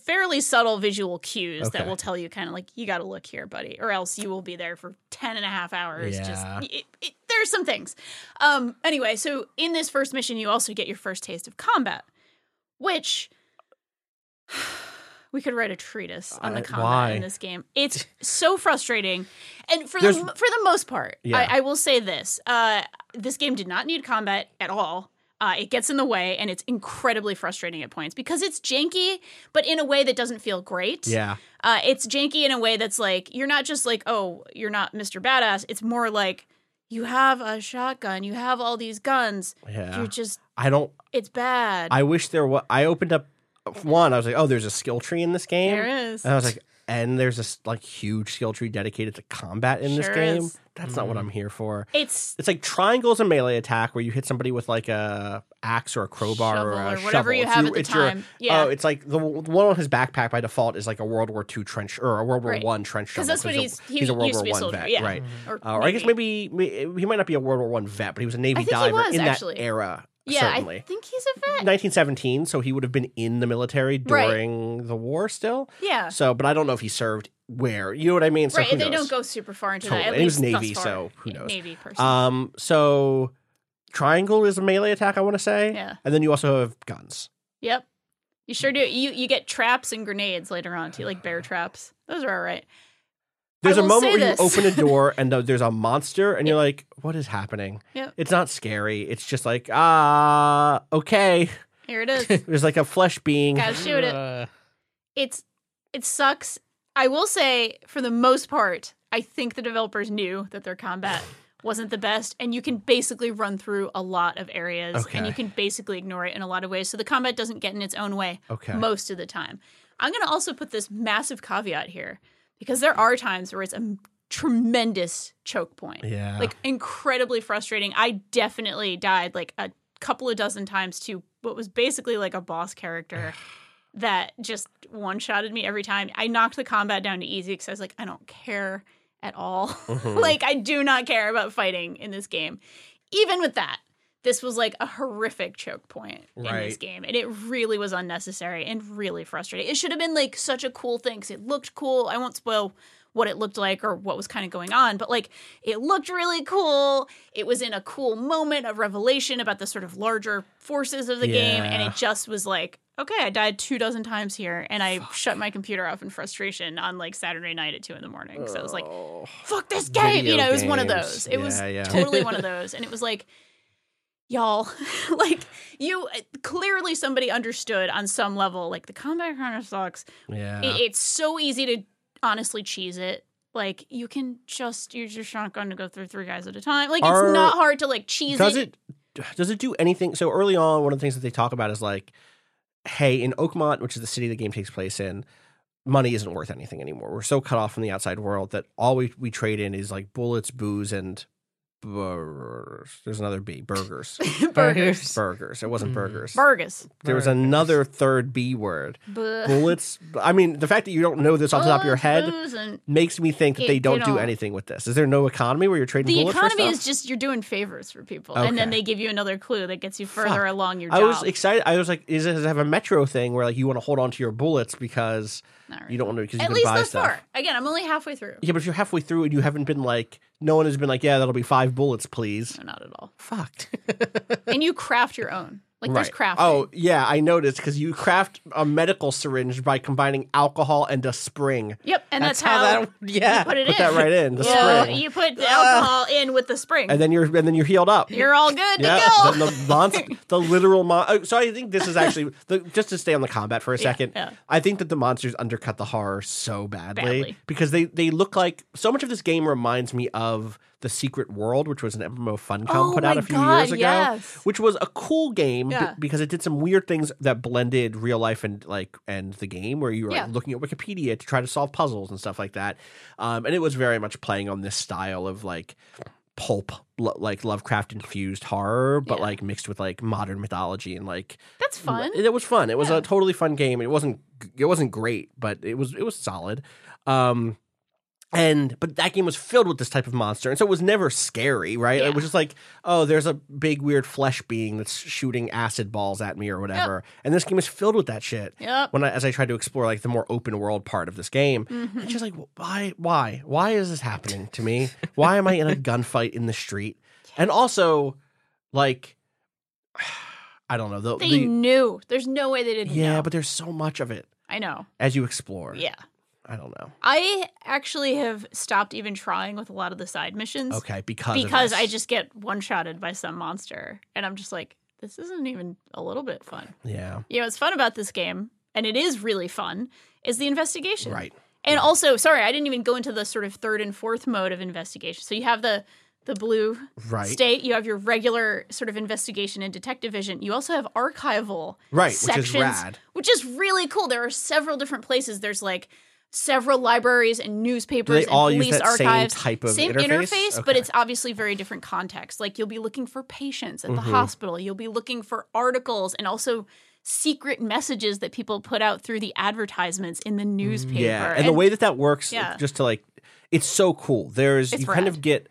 [SPEAKER 4] fairly subtle visual cues that will tell you kind of like, you got to look here, buddy, or else you will be there for 10 and a half hours.
[SPEAKER 2] Yeah.
[SPEAKER 4] Just, it, it, there's some things. Um, anyway, so in this first mission, you also get your first taste of combat, which we could write a treatise on the combat
[SPEAKER 2] why?
[SPEAKER 4] in this game. It's so frustrating, and for
[SPEAKER 2] There's-
[SPEAKER 4] the for the most part,
[SPEAKER 2] Yeah.
[SPEAKER 4] I, I will say this: uh, this game did not need combat at all. Uh, it gets in the way, and it's incredibly frustrating at points because it's janky, but in a way that doesn't feel great.
[SPEAKER 2] Yeah.
[SPEAKER 4] Uh, it's janky in a way that's like you're not just like, oh, you're not Mr. Badass. It's more like you have a shotgun, you have all these guns.
[SPEAKER 2] Yeah.
[SPEAKER 4] You're just,
[SPEAKER 2] I don't.
[SPEAKER 4] it's bad.
[SPEAKER 2] I wish there was. I opened up one. I was like, "Oh, there's a skill tree in this game."
[SPEAKER 4] there is.
[SPEAKER 2] And I was like, "And there's this like huge skill tree dedicated to combat in this game."
[SPEAKER 4] is.
[SPEAKER 2] That's not what I'm here for.
[SPEAKER 4] it's
[SPEAKER 2] It's like triangles a melee attack where you hit somebody with like a axe or a crowbar or, a
[SPEAKER 4] or whatever
[SPEAKER 2] shovel.
[SPEAKER 4] you
[SPEAKER 2] It's
[SPEAKER 4] have
[SPEAKER 2] your-
[SPEAKER 4] at the
[SPEAKER 2] it's your-
[SPEAKER 4] Yeah.
[SPEAKER 2] Oh, it's like the, the one on his backpack by default is like a World War II trench or a World War
[SPEAKER 4] Right.
[SPEAKER 2] One trench shovel.
[SPEAKER 4] because that's what
[SPEAKER 2] he's
[SPEAKER 4] he's.
[SPEAKER 2] he's a World
[SPEAKER 4] used to
[SPEAKER 2] War One
[SPEAKER 4] soldier.
[SPEAKER 2] vet,
[SPEAKER 4] yeah.
[SPEAKER 2] right?
[SPEAKER 4] Or,
[SPEAKER 2] Uh, or I guess maybe, maybe he might not be a World War One vet, but he was a Navy
[SPEAKER 4] I think he
[SPEAKER 2] diver
[SPEAKER 4] was,
[SPEAKER 2] in
[SPEAKER 4] actually.
[SPEAKER 2] that era.
[SPEAKER 4] Yeah,
[SPEAKER 2] certainly.
[SPEAKER 4] I think he's a vet.
[SPEAKER 2] 1917, so he would have been in the military
[SPEAKER 4] Right.
[SPEAKER 2] during the war still.
[SPEAKER 4] Yeah.
[SPEAKER 2] So, but I don't know if he served where. You know what I mean? So
[SPEAKER 4] right, and they don't go super far into
[SPEAKER 2] Totally.
[SPEAKER 4] that. At
[SPEAKER 2] was
[SPEAKER 4] least thus
[SPEAKER 2] Navy, so who knows?
[SPEAKER 4] Navy person.
[SPEAKER 2] Um, so triangle is a melee attack, I want to say.
[SPEAKER 4] Yeah.
[SPEAKER 2] And then you also have guns.
[SPEAKER 4] yep. You sure do. You you get traps and grenades later on too, like bear traps. Those are all right.
[SPEAKER 2] There's a moment where
[SPEAKER 4] this.
[SPEAKER 2] you open a door and there's a monster, and you're like, "What is happening?"
[SPEAKER 4] Yep.
[SPEAKER 2] It's not scary. It's just like, ah, okay.
[SPEAKER 4] Here it is.
[SPEAKER 2] There's like a flesh being.
[SPEAKER 4] Gotta shoot it.
[SPEAKER 3] Uh,
[SPEAKER 4] It's it sucks. I will say, for the most part, I think the developers knew that their combat wasn't the best, and you can basically run through a lot of areas, and you can basically ignore it in a lot of ways. So the combat doesn't get in its own way
[SPEAKER 2] Okay.
[SPEAKER 4] most of the time. I'm going to also put this massive caveat here because there are times where it's a tremendous choke point.
[SPEAKER 2] Yeah.
[SPEAKER 4] Like incredibly frustrating. I definitely died like a couple of dozen times to what was basically like a boss character that just one shotted me every time. I knocked the combat down to easy because I was like, I don't care at all.
[SPEAKER 2] Mm-hmm.
[SPEAKER 4] like, I do not care about fighting in this game. Even with that, this was like a horrific choke point in this game. And it really was unnecessary and really frustrating. It should have been like such a cool thing because it looked cool. I won't spoil what it looked like or what was kind of going on, but like it looked really cool. It was in a cool moment of revelation about the sort of larger forces of the game, and it just was like, okay, I died two dozen times here, and I shut my computer off in frustration on like Saturday night at two in the morning. So I was like, fuck this game.
[SPEAKER 2] Video
[SPEAKER 4] you know, it was one of those. It was
[SPEAKER 2] Yeah, yeah.
[SPEAKER 4] totally one of those. And it was like, y'all, like you clearly somebody understood on some level, like the combat kind of sucks.
[SPEAKER 2] Yeah.
[SPEAKER 4] It, it's so easy to honestly cheese it. Like you can just use your shotgun to go through three guys at a time. Like
[SPEAKER 2] Are-
[SPEAKER 4] it's not hard to like cheese
[SPEAKER 2] does
[SPEAKER 4] it.
[SPEAKER 2] it does it do anything so early on one of the things that they talk about is like hey in oakmont which is the city the game takes place in money isn't worth anything anymore we're so cut off from the outside world that all we, we trade in is like bullets booze and burgers there's another b burgers
[SPEAKER 4] Burgers.
[SPEAKER 2] burgers it wasn't mm-hmm. burgers
[SPEAKER 4] Burgers.
[SPEAKER 2] there was another third b word
[SPEAKER 4] Bu-
[SPEAKER 2] bullets i mean the fact that you don't know this off the top of your head
[SPEAKER 4] booze, and-
[SPEAKER 2] makes me think that
[SPEAKER 4] It-
[SPEAKER 2] they
[SPEAKER 4] they
[SPEAKER 2] don't do
[SPEAKER 4] don't-
[SPEAKER 2] anything with this is there no economy where you're trading
[SPEAKER 4] The
[SPEAKER 2] bullets for
[SPEAKER 4] economy
[SPEAKER 2] stuff?
[SPEAKER 4] is just you're doing favors for people, and then
[SPEAKER 2] Okay.
[SPEAKER 4] they give you another clue that gets you further
[SPEAKER 2] Fuck.
[SPEAKER 4] along your job.
[SPEAKER 2] I was excited. I was like, "Is it does it have a metro thing where like you want to hold on to your bullets because
[SPEAKER 4] Not
[SPEAKER 2] you don't want to because you
[SPEAKER 4] At
[SPEAKER 2] can
[SPEAKER 4] least
[SPEAKER 2] buy
[SPEAKER 4] thus
[SPEAKER 2] stuff."
[SPEAKER 4] far. Again, I'm only halfway through.
[SPEAKER 2] Yeah, but if you're halfway through and you haven't been like, no one has been like, "Yeah, that'll be five bullets, please."
[SPEAKER 4] No, not at all.
[SPEAKER 2] Fuck.
[SPEAKER 4] and you craft your own. Like there's crafting.
[SPEAKER 2] Oh yeah, I noticed because you craft a medical syringe by combining alcohol and a spring.
[SPEAKER 4] Yep, and that's,
[SPEAKER 3] That's how
[SPEAKER 4] how,
[SPEAKER 3] that. Yeah.
[SPEAKER 4] you put it
[SPEAKER 2] Put
[SPEAKER 4] in.
[SPEAKER 2] that right in the
[SPEAKER 4] Yeah,
[SPEAKER 2] spring,
[SPEAKER 4] you put the ah. alcohol in with the spring.
[SPEAKER 2] and then you're and then you're healed up.
[SPEAKER 4] You're all good
[SPEAKER 2] yeah,
[SPEAKER 4] to go.
[SPEAKER 2] then the monster, the literal mon- oh, So I think this is actually the, just to stay on the combat for a second.
[SPEAKER 4] yeah.
[SPEAKER 2] I think that the monsters undercut the horror so badly,
[SPEAKER 4] Badly.
[SPEAKER 2] because they they look like so much of this game reminds me of the Secret World, which was an MMO Funcom
[SPEAKER 4] Oh
[SPEAKER 2] put out a few
[SPEAKER 4] God,
[SPEAKER 2] years ago,
[SPEAKER 4] yes.
[SPEAKER 2] which was a cool game b-
[SPEAKER 4] Yeah.
[SPEAKER 2] because it did some weird things that blended real life and like and the game, where you were
[SPEAKER 4] Yeah.
[SPEAKER 2] like looking at Wikipedia to try to solve puzzles and stuff like that, um, and it was very much playing on this style of like pulp lo- like lovecraft infused horror but
[SPEAKER 4] Yeah.
[SPEAKER 2] like mixed with like modern mythology and like
[SPEAKER 4] That's fun.
[SPEAKER 2] it, it was fun it was
[SPEAKER 4] Yeah.
[SPEAKER 2] a totally fun game it wasn't it wasn't great but it was it was solid um and but that game was filled with this type of monster and so it was never scary right
[SPEAKER 4] Yeah.
[SPEAKER 2] it was just like oh there's a big weird flesh being that's shooting acid balls at me or whatever and this game is filled with that shit
[SPEAKER 4] Yep.
[SPEAKER 2] when I, as I tried to explore like the more open world part of this game,
[SPEAKER 4] Mm-hmm.
[SPEAKER 2] it's just like why, why, why is this happening to me? Why am I in a gunfight in the street? And also, like, I don't know the,
[SPEAKER 4] They
[SPEAKER 2] the
[SPEAKER 4] knew. There's no way they didn't
[SPEAKER 2] yeah,
[SPEAKER 4] know.
[SPEAKER 2] but there's so much of it
[SPEAKER 4] I know.
[SPEAKER 2] as you explore.
[SPEAKER 4] Yeah.
[SPEAKER 2] I don't know.
[SPEAKER 4] I actually have stopped even trying with a lot of the side missions.
[SPEAKER 2] Okay, because
[SPEAKER 4] Because. I just get one shotted by some monster. And I'm just like, this isn't even a little bit fun.
[SPEAKER 2] yeah
[SPEAKER 4] You know, what's fun about this game, and it is really fun, is the investigation.
[SPEAKER 2] right
[SPEAKER 4] And also, sorry, I didn't even go into the sort of third and fourth mode of investigation. So you have the the blue
[SPEAKER 2] Right.
[SPEAKER 4] state, you have your regular sort of investigation and detective vision. You also have archival
[SPEAKER 2] Right, which is
[SPEAKER 4] sections,
[SPEAKER 2] rad.
[SPEAKER 4] which is really cool. There are several different places. There's like several libraries and newspapers and police
[SPEAKER 2] that same
[SPEAKER 4] archives.
[SPEAKER 2] type of
[SPEAKER 4] same
[SPEAKER 2] interface?
[SPEAKER 4] but
[SPEAKER 2] Okay.
[SPEAKER 4] it's obviously very different context. Like you'll be looking for patients at the
[SPEAKER 2] Mm-hmm.
[SPEAKER 4] hospital. You'll be looking for articles and also secret messages that people put out through the advertisements in the newspaper.
[SPEAKER 2] Mm, Yeah, and, the way that that works,
[SPEAKER 4] Yeah.
[SPEAKER 2] just to like, it's so cool. There's
[SPEAKER 4] It's
[SPEAKER 2] you kind of get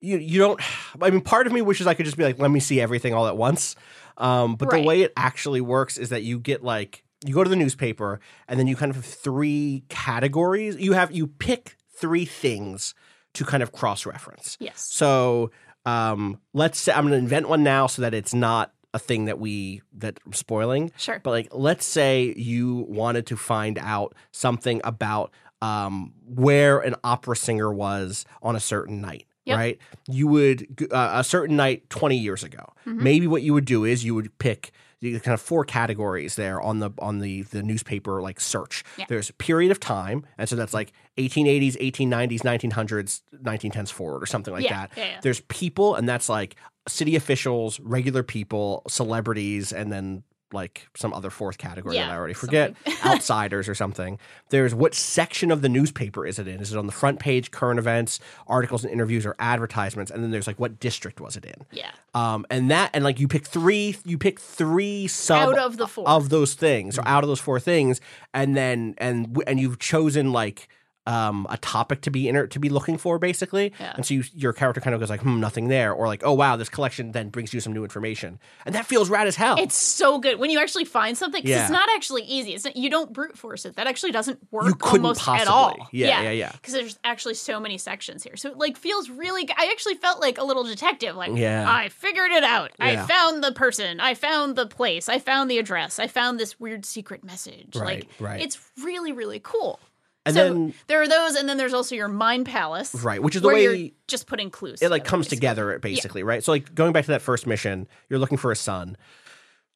[SPEAKER 2] you you don't. I mean, part of me wishes I could just be like, let me see everything all at once. Um, but
[SPEAKER 4] Right.
[SPEAKER 2] the way it actually works is that you get like you go to the newspaper and then you kind of have three categories. You have you pick three things to kind of cross reference.
[SPEAKER 4] Yes.
[SPEAKER 2] So um, let's say I'm going to invent one now so that it's not a thing that we that I'm spoiling.
[SPEAKER 4] Sure.
[SPEAKER 2] But like, let's say you wanted to find out something about um, where an opera singer was on a certain night.
[SPEAKER 4] Yep.
[SPEAKER 2] Right, you would uh, a certain night twenty years ago.
[SPEAKER 4] Mm-hmm.
[SPEAKER 2] Maybe what you would do is you would pick kind of four categories there on the on the the newspaper like search.
[SPEAKER 4] Yeah.
[SPEAKER 2] There's period of time, and so that's like 1880s, 1890s, 1900s, 1910s forward, or something like
[SPEAKER 4] Yeah,
[SPEAKER 2] that.
[SPEAKER 4] yeah.
[SPEAKER 2] There's people, and that's like city officials, regular people, celebrities, and then like some other fourth category that I already forget, outsiders or something. There's what section of the newspaper is it in? Is it on the front page, current events, articles and interviews, or advertisements? And then there's like what district was it in?
[SPEAKER 4] Yeah.
[SPEAKER 2] Um, and that and like you pick three, you pick three sub
[SPEAKER 4] Out of the four.
[SPEAKER 2] of those things, or out of those four things, and then and and you've chosen like um, a topic to be inter- to be looking for, basically.
[SPEAKER 4] Yeah.
[SPEAKER 2] And so you, your character kind of goes like, "Hmm, nothing there," or like, "Oh wow, this collection then brings you some new information," and that feels rad as hell.
[SPEAKER 4] It's so good when you actually find something.
[SPEAKER 2] Yeah.
[SPEAKER 4] it's not actually easy. It's not, you don't brute force it. That actually doesn't work
[SPEAKER 2] You couldn't
[SPEAKER 4] almost
[SPEAKER 2] possibly.
[SPEAKER 4] at all.
[SPEAKER 2] Yeah, yeah, yeah.
[SPEAKER 4] Because there's actually so many sections here, so it like feels really. I actually felt like a little detective. Like,
[SPEAKER 2] Yeah.
[SPEAKER 4] I figured it out. I found the person. I found the place. I found the address. I found this weird secret message.
[SPEAKER 2] Right,
[SPEAKER 4] like,
[SPEAKER 2] right.
[SPEAKER 4] It's really really cool.
[SPEAKER 2] And
[SPEAKER 4] so
[SPEAKER 2] then
[SPEAKER 4] there are those, and then there's also your mind palace,
[SPEAKER 2] right, which is the
[SPEAKER 4] where
[SPEAKER 2] way
[SPEAKER 4] you're just putting clues.
[SPEAKER 2] it like
[SPEAKER 4] together,
[SPEAKER 2] comes
[SPEAKER 4] basically.
[SPEAKER 2] together basically right? So like going back to that first mission you're looking for a son.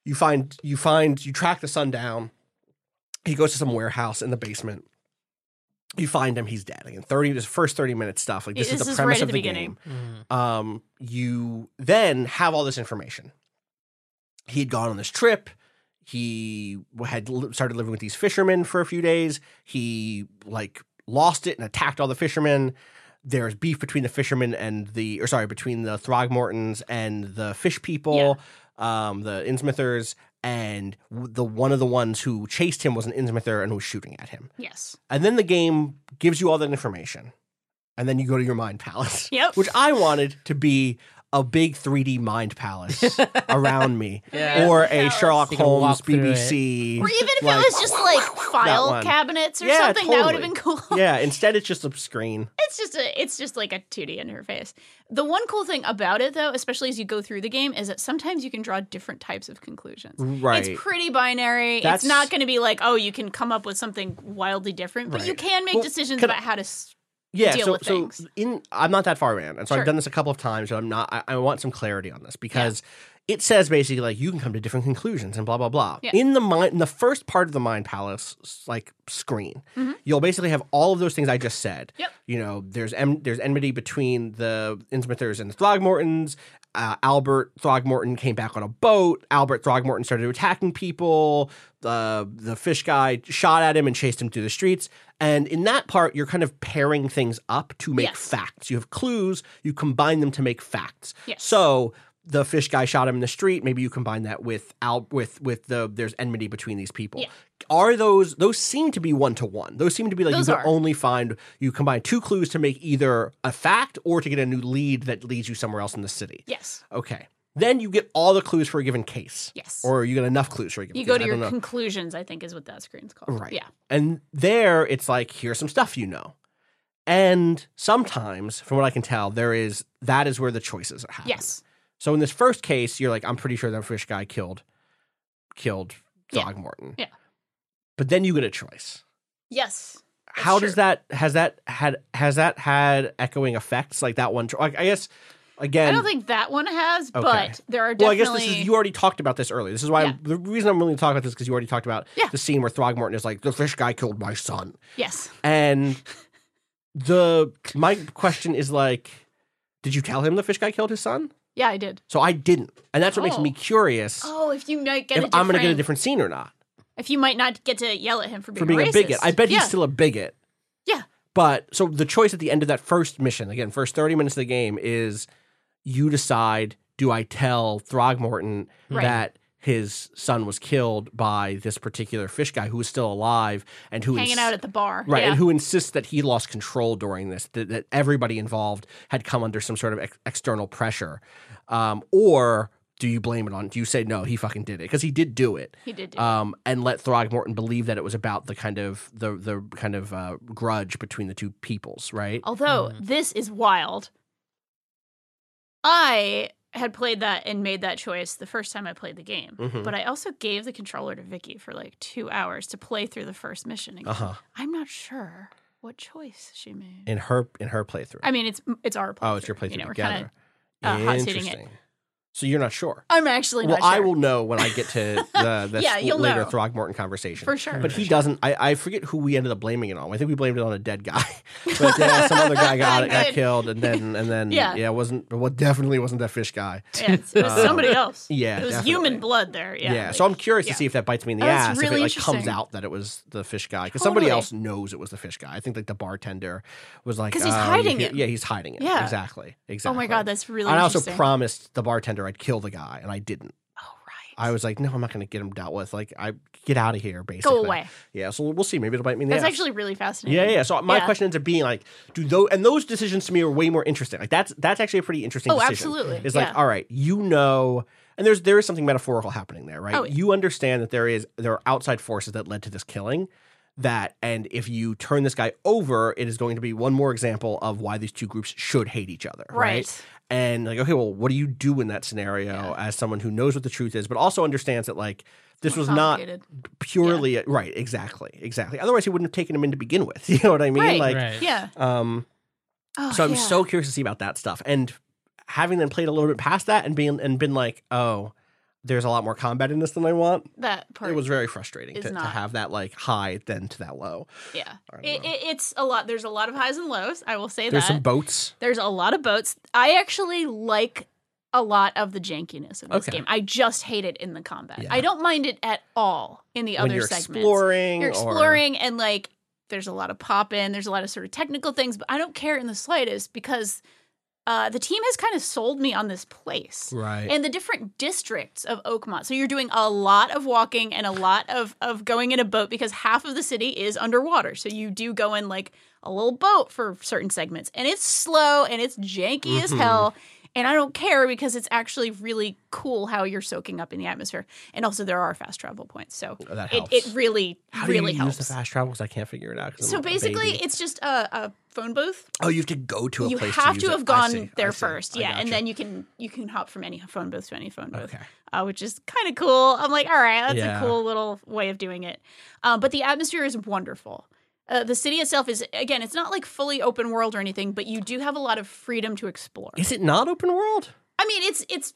[SPEAKER 2] You find you find you track the son down. He goes to some warehouse in the basement. You find him he's dead. Again 30 this first 30 minute stuff like this,
[SPEAKER 4] This
[SPEAKER 2] is the
[SPEAKER 4] is
[SPEAKER 2] premise
[SPEAKER 4] right
[SPEAKER 2] of
[SPEAKER 4] the
[SPEAKER 2] the,
[SPEAKER 4] beginning.
[SPEAKER 2] game. Um you then have all this information. He'd gone on this trip he had started living with these fishermen for a few days he like lost it and attacked all the fishermen there's beef between the fishermen and the or sorry between the throgmortons and the fish people um the innsmouthers and the one of the ones who chased him was an innsmouther and was shooting at him
[SPEAKER 4] Yes.
[SPEAKER 2] and then the game gives you all that information and then you go to your mind palace
[SPEAKER 4] Yep.
[SPEAKER 2] which i wanted to be a big 3d mind palace around me
[SPEAKER 3] Yeah.
[SPEAKER 2] or a sherlock
[SPEAKER 3] You
[SPEAKER 2] holmes
[SPEAKER 3] walk through it.
[SPEAKER 2] bbc
[SPEAKER 4] Or even if
[SPEAKER 2] like-
[SPEAKER 4] it was just like file cabinets or
[SPEAKER 2] Yeah,
[SPEAKER 4] something, that would have been cool.
[SPEAKER 2] yeah instead it's just a screen
[SPEAKER 4] It's just a it's just like a 2D interface. The one cool thing about it though, especially as you go through the game, is that sometimes you can draw different types of conclusions.
[SPEAKER 2] Right.
[SPEAKER 4] It's pretty binary.
[SPEAKER 2] That's-
[SPEAKER 4] It's not going to be like, oh, you can come up with something wildly different, but you can make
[SPEAKER 2] Well,
[SPEAKER 4] decisions
[SPEAKER 2] can I-
[SPEAKER 4] about how to s-
[SPEAKER 2] yeah so so
[SPEAKER 4] things.
[SPEAKER 2] in i'm not that far in and so
[SPEAKER 4] Sure.
[SPEAKER 2] i've done this a couple of times so i'm not i, I want some clarity on this because it says basically like you can come to different conclusions and blah blah blah
[SPEAKER 4] Yeah.
[SPEAKER 2] in the mind in the first part of the mind palace like screen you'll basically have all of those things i just said
[SPEAKER 4] Mm-hmm. Yep.
[SPEAKER 2] you know there's em- there's enmity between the Innsmouthers and the throgmortons uh, albert throgmorton came back on a boat. Albert throgmorton started attacking people. The the fish guy shot at him and chased him through the streets. And in that part you're kind of pairing things up to make
[SPEAKER 4] Yes.
[SPEAKER 2] facts. You have clues. You combine them to make facts.
[SPEAKER 4] Yes.
[SPEAKER 2] so the fish guy shot him in the street. Maybe you combine that with Al- with with the there's enmity between these people.
[SPEAKER 4] Yeah.
[SPEAKER 2] Are those those seem to be one to one those seem to be like
[SPEAKER 4] Those
[SPEAKER 2] you can
[SPEAKER 4] are.
[SPEAKER 2] only find you combine two clues to make either a fact or to get a new lead that leads you somewhere else in the city
[SPEAKER 4] yes.
[SPEAKER 2] okay then you get all the clues for a given case
[SPEAKER 4] Yes.
[SPEAKER 2] or you get enough clues for a given
[SPEAKER 4] You
[SPEAKER 2] case.
[SPEAKER 4] go to
[SPEAKER 2] I
[SPEAKER 4] your conclusions, I think is what that screen's called.
[SPEAKER 2] Right.
[SPEAKER 4] Yeah.
[SPEAKER 2] And there it's like, here's some stuff you know. And sometimes, from what I can tell, there is that is where the choices are happening.
[SPEAKER 4] Yes.
[SPEAKER 2] So in this first case, you're like, I'm pretty sure that fish guy killed killed
[SPEAKER 4] Yeah.
[SPEAKER 2] Throgmorton.
[SPEAKER 4] Yeah.
[SPEAKER 2] But then you get a choice.
[SPEAKER 4] Yes.
[SPEAKER 2] How does
[SPEAKER 4] true.
[SPEAKER 2] that has that had has that had echoing effects like that one? I guess again,
[SPEAKER 4] I don't think that one has,
[SPEAKER 2] Okay.
[SPEAKER 4] but there are
[SPEAKER 2] Well, I guess this is you already talked about this earlier. This is why
[SPEAKER 4] Yeah.
[SPEAKER 2] I'm, the reason I'm willing to talk about this because you already talked about
[SPEAKER 4] Yeah.
[SPEAKER 2] the scene where Throgmorton is like, the fish guy killed my son.
[SPEAKER 4] yes.
[SPEAKER 2] And the my question is like, did you tell him the fish guy killed his son?
[SPEAKER 4] Yeah, I did.
[SPEAKER 2] So I didn't, and that's what makes
[SPEAKER 4] Oh.
[SPEAKER 2] me curious
[SPEAKER 4] Oh, if you might get
[SPEAKER 2] if I'm going to get a
[SPEAKER 4] different
[SPEAKER 2] scene or not
[SPEAKER 4] If you might not get to yell at him for being,
[SPEAKER 2] for being a,
[SPEAKER 4] racist.
[SPEAKER 2] bigot. I bet
[SPEAKER 4] yeah.
[SPEAKER 2] he's still a bigot.
[SPEAKER 4] Yeah.
[SPEAKER 2] But so the choice at the end of that first mission, again, first 30 minutes of the game, is you decide do I tell Throgmorton
[SPEAKER 4] Right.
[SPEAKER 2] that his son was killed by this particular fish guy who is still alive and who
[SPEAKER 4] hanging
[SPEAKER 2] ins-
[SPEAKER 4] out at the bar.
[SPEAKER 2] Right,
[SPEAKER 4] Yeah.
[SPEAKER 2] and who insists that he lost control during this, that, that everybody involved had come under some sort of ex- external pressure. Um, or do you blame it on, do you say, no, he fucking did it? Because he did do it.
[SPEAKER 4] He did do it.
[SPEAKER 2] Um, and let Throgmorton believe that it was about the kind of, the, the kind of uh, grudge between the two peoples, right?
[SPEAKER 4] Although
[SPEAKER 2] Mm-hmm.
[SPEAKER 4] this is wild. I had played that and made that choice the first time I played the game,
[SPEAKER 2] Mhm.
[SPEAKER 4] but I also gave the controller to Vicky for like two hours to play through the first mission. Again.
[SPEAKER 2] Uh huh.
[SPEAKER 4] I'm not sure what choice she made.
[SPEAKER 2] In her, in her playthrough.
[SPEAKER 4] I mean, it's it's our playthrough.
[SPEAKER 2] oh, it's your playthrough
[SPEAKER 4] You know, we're kinda, uh, hot seating it.
[SPEAKER 2] Interesting. So you're not sure.
[SPEAKER 4] I'm actually
[SPEAKER 2] Well,
[SPEAKER 4] not sure.
[SPEAKER 2] I will know when I get to the, the
[SPEAKER 4] Yeah, you'll
[SPEAKER 2] later
[SPEAKER 4] know.
[SPEAKER 2] Throgmorton conversation.
[SPEAKER 4] For sure,
[SPEAKER 2] But
[SPEAKER 4] for
[SPEAKER 2] he
[SPEAKER 4] sure.
[SPEAKER 2] doesn't. I, I forget who we ended up blaming it on. I think we blamed it on a dead guy. but yeah, some other guy got got killed, and then and then
[SPEAKER 4] Yeah.
[SPEAKER 2] yeah, it wasn't. What definitely wasn't that fish guy.
[SPEAKER 4] Yeah, it was um, somebody else.
[SPEAKER 2] Yeah,
[SPEAKER 4] it was
[SPEAKER 2] definitely.
[SPEAKER 4] human blood there. Yeah,
[SPEAKER 2] Yeah,
[SPEAKER 4] like-
[SPEAKER 2] so I'm curious
[SPEAKER 4] yeah.
[SPEAKER 2] to see if that bites me in the
[SPEAKER 4] Oh,
[SPEAKER 2] ass.
[SPEAKER 4] really
[SPEAKER 2] if it like comes out that it was the fish guy, because somebody else knows it was the fish guy. I think like the bartender was like,
[SPEAKER 4] 'Cause he's
[SPEAKER 2] "Oh, you
[SPEAKER 4] hiding
[SPEAKER 2] hear-"
[SPEAKER 4] it.
[SPEAKER 2] Yeah, he's hiding it.
[SPEAKER 4] Yeah.
[SPEAKER 2] exactly, Exactly.
[SPEAKER 4] Oh my god, that's really.
[SPEAKER 2] And I also promised the bartender I'd kill the guy, and I didn't.
[SPEAKER 4] Oh right.
[SPEAKER 2] I was like, no, I'm not going to get him dealt with. Like, I get out of here, basically.
[SPEAKER 4] Go away.
[SPEAKER 2] Yeah, so we'll see. Maybe it'll bite me in the
[SPEAKER 4] That's
[SPEAKER 2] ass.
[SPEAKER 4] actually really fascinating.
[SPEAKER 2] Yeah, yeah. So my
[SPEAKER 4] Yeah.
[SPEAKER 2] question ends up being like, do those and those decisions to me are way more interesting. Like that's that's actually a pretty interesting. Decision.
[SPEAKER 4] Oh,
[SPEAKER 2] decision.
[SPEAKER 4] absolutely.
[SPEAKER 2] It's like,
[SPEAKER 4] Yeah.
[SPEAKER 2] all right, you know, and there's there is something metaphorical happening there, right?
[SPEAKER 4] Oh, yeah.
[SPEAKER 2] You understand that there is there are outside forces that led to this killing. That and if you turn this guy over, it is going to be one more example of why these two groups should hate each other, right?
[SPEAKER 4] Right.
[SPEAKER 2] And like, okay, well, what do you do in that scenario as someone who knows what the truth is, but also understands that like this was not
[SPEAKER 4] Complicated.
[SPEAKER 2] purely right, exactly, exactly. Otherwise, he wouldn't have taken him in to begin with. You know what I mean?
[SPEAKER 4] Right.
[SPEAKER 2] Like,
[SPEAKER 3] Right.
[SPEAKER 4] Yeah.
[SPEAKER 2] um,
[SPEAKER 4] Oh,
[SPEAKER 2] so I'm
[SPEAKER 4] yeah.
[SPEAKER 2] so curious to see about that stuff, and having then played a little bit past that and being and been like, oh, there's a lot more combat in this than I want.
[SPEAKER 4] that part.
[SPEAKER 2] It was very frustrating to, to have that like high then to that low.
[SPEAKER 4] yeah. It, it, it's a lot. There's a lot of highs and lows. I will say
[SPEAKER 2] There's
[SPEAKER 4] that.
[SPEAKER 2] There's some boats.
[SPEAKER 4] There's a lot of boats. I actually like a lot of the jankiness of this
[SPEAKER 2] Okay.
[SPEAKER 4] game. I just hate it in the combat.
[SPEAKER 2] Yeah.
[SPEAKER 4] I don't mind it at all in the
[SPEAKER 2] when
[SPEAKER 4] other
[SPEAKER 2] you're
[SPEAKER 4] segments.
[SPEAKER 2] exploring,
[SPEAKER 4] You're
[SPEAKER 2] or-
[SPEAKER 4] exploring and like there's a lot of pop in, there's a lot of sort of technical things, but I don't care in the slightest because uh, the team has kind of sold me on this place.
[SPEAKER 2] right?
[SPEAKER 4] And the different districts of Oakmont. So you're doing a lot of walking and a lot of, of going in a boat because half of the city is underwater. So you do go in like a little boat for certain segments. And it's slow and it's janky as
[SPEAKER 2] Mm-hmm.
[SPEAKER 4] hell. And I don't care because it's actually really cool how you're soaking up in the atmosphere. And also there are fast travel points. So
[SPEAKER 2] Oh,
[SPEAKER 4] it, it really,
[SPEAKER 2] How do you
[SPEAKER 4] helps.
[SPEAKER 2] use the fast travel? Because I can't figure it out.
[SPEAKER 4] so basically, it's just a, a phone booth
[SPEAKER 2] oh, you have to go to a
[SPEAKER 4] you
[SPEAKER 2] place.
[SPEAKER 4] have
[SPEAKER 2] to,
[SPEAKER 4] to, have
[SPEAKER 2] it.
[SPEAKER 4] Gone
[SPEAKER 2] see,
[SPEAKER 4] there first, yeah, and then you can you can hop from any phone booth to any phone booth,
[SPEAKER 2] Okay.
[SPEAKER 4] uh, which is kind of cool. I'm like, all right, that's
[SPEAKER 2] Yeah.
[SPEAKER 4] a cool little way of doing it. Um, but the atmosphere is wonderful. Uh, the city itself is again, it's not like fully open world or anything, but you do have a lot of freedom to explore.
[SPEAKER 2] Is it not open world?
[SPEAKER 4] I mean, it's it's.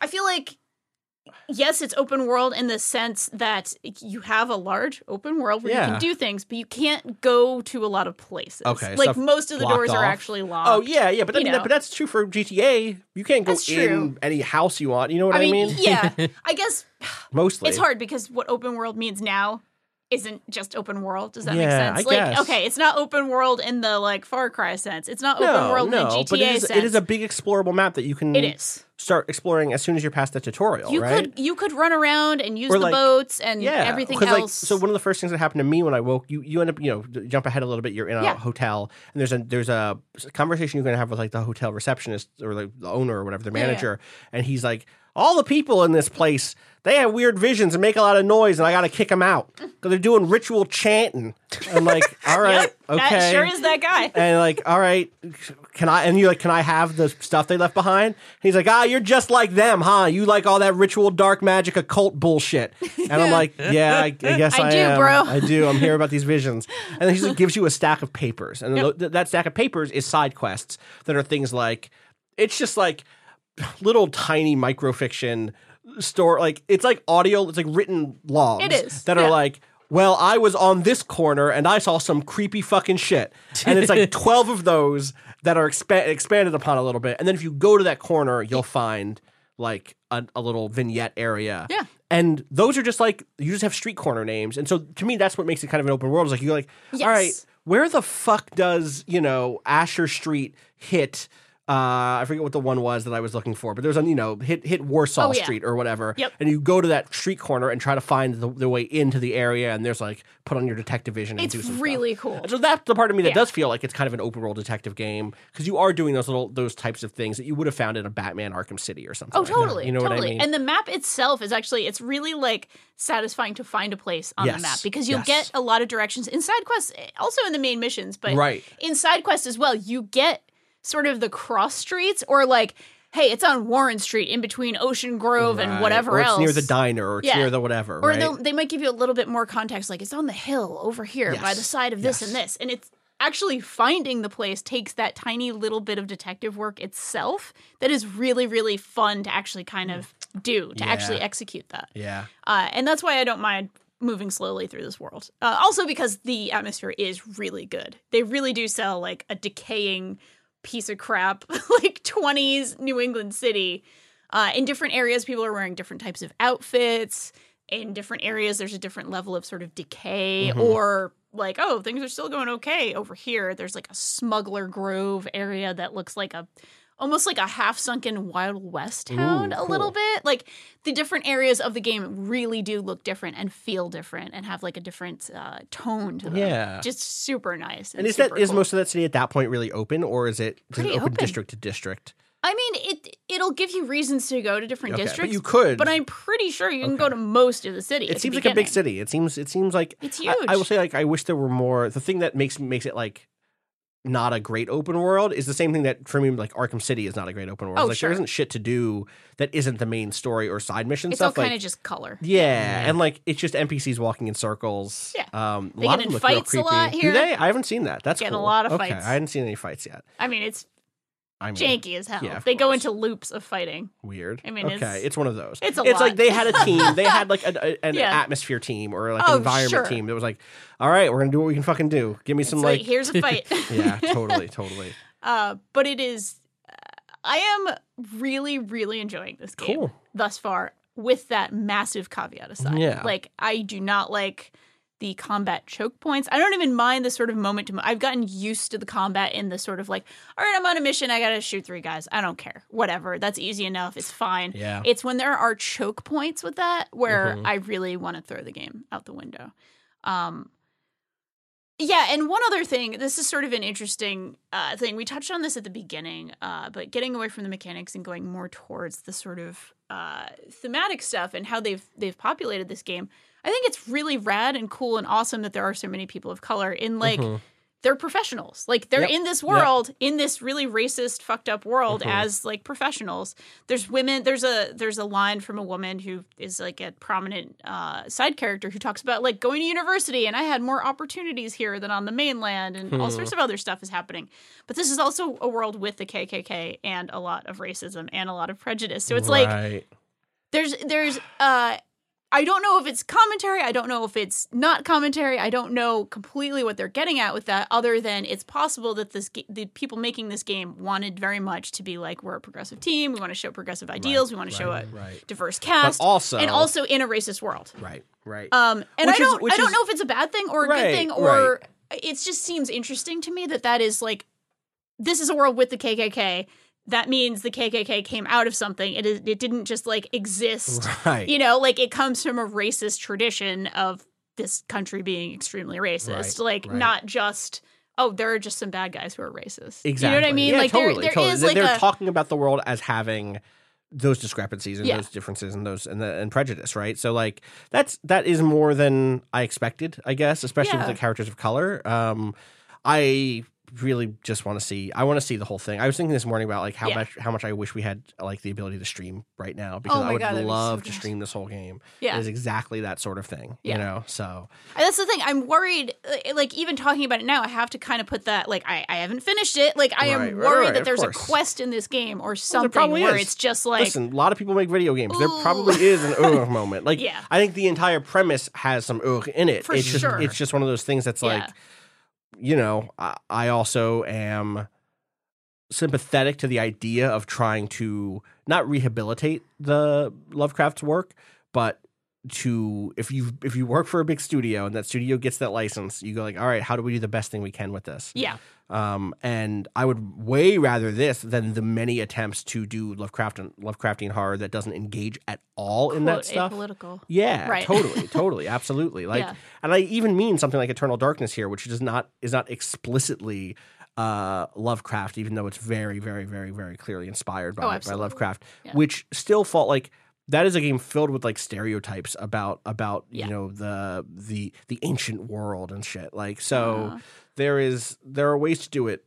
[SPEAKER 4] I feel like yes, it's open world in the sense that you have a large open world where you can do things, but you can't go to a lot of places.
[SPEAKER 2] Okay,
[SPEAKER 4] like most of the doors are actually locked.
[SPEAKER 2] Oh yeah, yeah, but I mean, that, but that's true for GTA. You can't go in any house you want. You know what
[SPEAKER 4] I
[SPEAKER 2] I,
[SPEAKER 4] mean, yeah. I guess
[SPEAKER 2] Mostly,
[SPEAKER 4] it's hard because what open world means now isn't just open world. Does that
[SPEAKER 2] Yeah,
[SPEAKER 4] make sense?
[SPEAKER 2] I
[SPEAKER 4] like,
[SPEAKER 2] guess.
[SPEAKER 4] okay, it's not open world in the like Far Cry sense. It's not
[SPEAKER 2] No,
[SPEAKER 4] open world
[SPEAKER 2] no,
[SPEAKER 4] in the GTA
[SPEAKER 2] but it is,
[SPEAKER 4] sense.
[SPEAKER 2] it is a big explorable map that you can.
[SPEAKER 4] It is.
[SPEAKER 2] start exploring as soon as you're past the tutorial.
[SPEAKER 4] You
[SPEAKER 2] right?
[SPEAKER 4] could you could run around and use the
[SPEAKER 2] like-
[SPEAKER 4] boats and
[SPEAKER 2] yeah,
[SPEAKER 4] everything else.
[SPEAKER 2] Like, so one of the first things that happened to me when I woke, you you end up you know jump ahead a little bit. You're in a
[SPEAKER 4] Yeah.
[SPEAKER 2] hotel and there's a there's a conversation you're going to have with like the hotel receptionist or the, the owner or whatever the
[SPEAKER 4] Yeah, yeah.
[SPEAKER 2] manager, and he's like, all the people in this place. They have weird visions and make a lot of noise, and I got to kick them out because they're doing ritual chanting. I'm like, all right,
[SPEAKER 4] Yep,
[SPEAKER 2] okay,
[SPEAKER 4] that sure is that guy.
[SPEAKER 2] and like, all right, can I? And you're like, can I have the stuff they left behind? He's like, ah, you're just like them, huh? You like all that ritual, dark magic, occult bullshit. And I'm like, yeah, I, I guess
[SPEAKER 4] I
[SPEAKER 2] I,
[SPEAKER 4] do,
[SPEAKER 2] am.
[SPEAKER 4] bro.
[SPEAKER 2] I do. I'm here about these visions. And then he just gives you a stack of papers, and th- that stack of papers is side quests that are things like, it's just like little tiny microfiction store. Like it's like audio. It's like written logs.
[SPEAKER 4] It is,
[SPEAKER 2] that
[SPEAKER 4] yeah.
[SPEAKER 2] are like well, I was on this corner and I saw some creepy fucking shit. And it's like 12 of those that are expa- expanded upon a little bit. And then if you go to that corner, you'll find like a, a little vignette area.
[SPEAKER 4] Yeah.
[SPEAKER 2] And those are just like, you just have street corner names. And so to me, that's what makes it kind of an open world. Is like, you're like,
[SPEAKER 4] Yes.
[SPEAKER 2] all right, where the fuck does, you know, Asher Street hit? Uh, I forget what the one was that I was looking for, but there's a you know hit hit Warsaw
[SPEAKER 4] Oh, yeah.
[SPEAKER 2] Street or whatever,
[SPEAKER 4] Yep.
[SPEAKER 2] and you go to that street corner and try to find the, the way into the area, and there's like put on your detective vision. And
[SPEAKER 4] It's
[SPEAKER 2] do some stuff.
[SPEAKER 4] really cool.
[SPEAKER 2] And so that's the part of me that
[SPEAKER 4] Yeah.
[SPEAKER 2] does feel like it's kind of an open world detective game because you are doing those little those types of things that you would have found in a Batman Arkham City or something.
[SPEAKER 4] Oh,
[SPEAKER 2] like that.
[SPEAKER 4] totally.
[SPEAKER 2] You know
[SPEAKER 4] totally.
[SPEAKER 2] what I mean?
[SPEAKER 4] And the map itself is actually it's really like satisfying to find a place on
[SPEAKER 2] Yes,
[SPEAKER 4] the map because you'll
[SPEAKER 2] yes.
[SPEAKER 4] get a lot of directions in side quests, also in the main missions, but
[SPEAKER 2] Right.
[SPEAKER 4] in side quests as well. You get sort of the cross streets or like, hey, it's on Warren Street in between Ocean Grove and whatever else.
[SPEAKER 2] near the diner, or
[SPEAKER 4] Yeah.
[SPEAKER 2] near the whatever.
[SPEAKER 4] or
[SPEAKER 2] right?
[SPEAKER 4] they'll might give you a little bit more context, like it's on the hill over here by the side of this
[SPEAKER 2] Yes.
[SPEAKER 4] and this, and it's actually finding the place takes that tiny little bit of detective work itself that is really really fun to actually kind of do to actually execute that
[SPEAKER 2] yeah.
[SPEAKER 4] uh, and that's why i don't mind moving slowly through this world uh, also because the atmosphere is really good they really do sell like a decaying piece of crap like 20s new england city. Uh, in different areas people are wearing different types of outfits. In different areas there's a different level of sort of decay
[SPEAKER 2] Mm-hmm.
[SPEAKER 4] or like oh things are still going okay. Over here there's like a smuggler grove area that looks like a almost like a half sunken Wild West town
[SPEAKER 2] Ooh,
[SPEAKER 4] a little bit. Like the different areas of the game really do look different and feel different and have like a different uh, tone to them.
[SPEAKER 2] Yeah.
[SPEAKER 4] just super nice.
[SPEAKER 2] And is that
[SPEAKER 4] super
[SPEAKER 2] is most of that city at that point really open, or is it does it open,
[SPEAKER 4] open.
[SPEAKER 2] district to district?
[SPEAKER 4] I mean, it it'll give you reasons to go to different
[SPEAKER 2] Okay, but
[SPEAKER 4] districts.
[SPEAKER 2] you could-
[SPEAKER 4] but I'm pretty sure you can go to most of the city.
[SPEAKER 2] It seems like a big city. It seems it seems like
[SPEAKER 4] It's
[SPEAKER 2] I- I, will say like I wish there were more. The thing that makes makes it like not a great open world is the same thing that for me like Arkham City is not a great open world.
[SPEAKER 4] Oh,
[SPEAKER 2] like
[SPEAKER 4] sure.
[SPEAKER 2] there isn't shit to do that isn't the main story or side mission
[SPEAKER 4] It's
[SPEAKER 2] stuff.
[SPEAKER 4] all
[SPEAKER 2] like,
[SPEAKER 4] kind of just color.
[SPEAKER 2] yeah, and like it's just NPCs walking in circles.
[SPEAKER 4] Yeah.
[SPEAKER 2] um, a
[SPEAKER 4] They
[SPEAKER 2] lot
[SPEAKER 4] get
[SPEAKER 2] of them
[SPEAKER 4] in
[SPEAKER 2] look
[SPEAKER 4] fights a lot here.
[SPEAKER 2] Do they? I haven't seen that. That's
[SPEAKER 4] Get in a lot of
[SPEAKER 2] okay,
[SPEAKER 4] fights.
[SPEAKER 2] I hadn't seen any fights yet.
[SPEAKER 4] I mean, it's
[SPEAKER 2] I mean,
[SPEAKER 4] janky as hell.
[SPEAKER 2] yeah,
[SPEAKER 4] they go into loops of fighting.
[SPEAKER 2] weird.
[SPEAKER 4] I mean,
[SPEAKER 2] okay,
[SPEAKER 4] it's-
[SPEAKER 2] it's, one of those.
[SPEAKER 4] it's a
[SPEAKER 2] It's like they had a team. They had like a, a- an
[SPEAKER 4] Yeah.
[SPEAKER 2] atmosphere team or like
[SPEAKER 4] Oh,
[SPEAKER 2] an environment
[SPEAKER 4] sure.
[SPEAKER 2] team that was like, all right, we're gonna do what we can fucking do. Give me some
[SPEAKER 4] It's like,
[SPEAKER 2] like,
[SPEAKER 4] here's a fight.
[SPEAKER 2] yeah, totally, totally.
[SPEAKER 4] Uh, but it is. Uh, I am really, really enjoying this game
[SPEAKER 2] Cool.
[SPEAKER 4] thus far. With that massive caveat aside,
[SPEAKER 2] Yeah.
[SPEAKER 4] like I do not like the combat choke points. I don't even mind the sort of moment to. mo- I've gotten used to the combat in the sort of like, all right, I'm on a mission. I gotta shoot three guys. I don't care. Whatever. That's easy enough. It's fine.
[SPEAKER 2] Yeah.
[SPEAKER 4] It's when there are choke points with that where
[SPEAKER 2] Mhm.
[SPEAKER 4] I really want to throw the game out the window. Um, yeah, and one other thing, this is sort of an interesting uh, thing. We touched on this at the beginning, uh, but getting away from the mechanics and going more towards the sort of uh, thematic stuff and how they've they've populated this game. I think it's really rad and cool and awesome that there are so many people of color in like they're professionals. Like they're
[SPEAKER 2] Yep.
[SPEAKER 4] in this
[SPEAKER 2] Yep.
[SPEAKER 4] world, in this really racist, fucked up world
[SPEAKER 2] Mhm.
[SPEAKER 4] as like professionals. There's women. There's a there's a line from a woman who is like a prominent uh, side character who talks about like going to university and I had more opportunities here than on the mainland and all
[SPEAKER 2] Hmm.
[SPEAKER 4] sorts of other stuff is happening. But this is also a world with the KKK and a lot of racism and a lot of prejudice. So it's like there's there's uh I don't know if it's commentary. I don't know if it's not commentary. I don't know completely what they're getting at with that, other than it's possible that this the people making this game wanted very much to be like we're a progressive team. We want to show progressive ideals. we want to show a
[SPEAKER 2] right.
[SPEAKER 4] diverse cast,
[SPEAKER 2] also-
[SPEAKER 4] and also in a racist world.
[SPEAKER 2] right, right.
[SPEAKER 4] Um, and
[SPEAKER 2] Which
[SPEAKER 4] I don't
[SPEAKER 2] which
[SPEAKER 4] I don't
[SPEAKER 2] is-
[SPEAKER 4] know if it's a bad thing or a
[SPEAKER 2] Right,
[SPEAKER 4] good thing or it just seems interesting to me that that is like this is a world with the KKK. That means the KKK came out of something. It is it didn't just like exist.
[SPEAKER 2] right.
[SPEAKER 4] You know, like it comes from a racist tradition of this country being extremely racist.
[SPEAKER 2] Right,
[SPEAKER 4] like
[SPEAKER 2] right.
[SPEAKER 4] not just oh, there are just some bad guys who are racist.
[SPEAKER 2] Exactly.
[SPEAKER 4] You know what I mean?
[SPEAKER 2] Yeah,
[SPEAKER 4] like
[SPEAKER 2] totally,
[SPEAKER 4] there, there
[SPEAKER 2] totally.
[SPEAKER 4] is like
[SPEAKER 2] They're
[SPEAKER 4] a
[SPEAKER 2] talking about the world as having those discrepancies and
[SPEAKER 4] Yeah.
[SPEAKER 2] those differences and those and, the, and prejudice, right? So like that's that is more than I expected, I guess, especially with the characters of color. Um, I really just want to see. I want to see the whole thing. I was thinking this morning about like how
[SPEAKER 4] Yeah.
[SPEAKER 2] much how much I wish we had like the ability to stream right now because
[SPEAKER 4] Oh
[SPEAKER 2] I would
[SPEAKER 4] God, that'd so
[SPEAKER 2] love to stream this whole game.
[SPEAKER 4] Yeah.
[SPEAKER 2] it is exactly that sort of thing.
[SPEAKER 4] Yeah.
[SPEAKER 2] You know, so
[SPEAKER 4] And That's the thing. I'm worried. uh, Like even talking about it now, I have to kind of put that. Like I, I haven't finished it. Like I am
[SPEAKER 2] Right, right,
[SPEAKER 4] worried
[SPEAKER 2] right,
[SPEAKER 4] that there's a quest in this game or something
[SPEAKER 2] probably
[SPEAKER 4] where
[SPEAKER 2] is.
[SPEAKER 4] it's just like
[SPEAKER 2] Listen, a lot of people make video games. There probably is an ugh moment. Like,
[SPEAKER 4] Yeah.
[SPEAKER 2] I think the entire premise has some ugh in it.
[SPEAKER 4] For
[SPEAKER 2] it's just,
[SPEAKER 4] sure.
[SPEAKER 2] it's just one of those things that's like,
[SPEAKER 4] Yeah.
[SPEAKER 2] You know, I, I also am sympathetic to the idea of trying to not rehabilitate the Lovecraft's work, but to if you if you work for a big studio and that studio gets that license, you go like, all right, how do we do the best thing we can with this?
[SPEAKER 4] yeah,
[SPEAKER 2] Um, and I would way rather this than the many attempts to do Lovecraft Lovecraftian Lovecraftian horror that doesn't engage at all in that stuff.
[SPEAKER 4] apolitical.
[SPEAKER 2] Yeah,
[SPEAKER 4] Right.
[SPEAKER 2] totally, totally, absolutely. Like,
[SPEAKER 4] Yeah.
[SPEAKER 2] and I even mean something like Eternal Darkness here, which does not is not explicitly uh, Lovecraft, even though it's very, very, very, very clearly inspired by,
[SPEAKER 4] Oh,
[SPEAKER 2] by. Lovecraft,
[SPEAKER 4] Yeah.
[SPEAKER 2] which still felt like that is a game filled with like stereotypes about about
[SPEAKER 4] Yeah.
[SPEAKER 2] you know the the the ancient world and shit. Like, so
[SPEAKER 4] Uh-huh.
[SPEAKER 2] there is there are ways to do it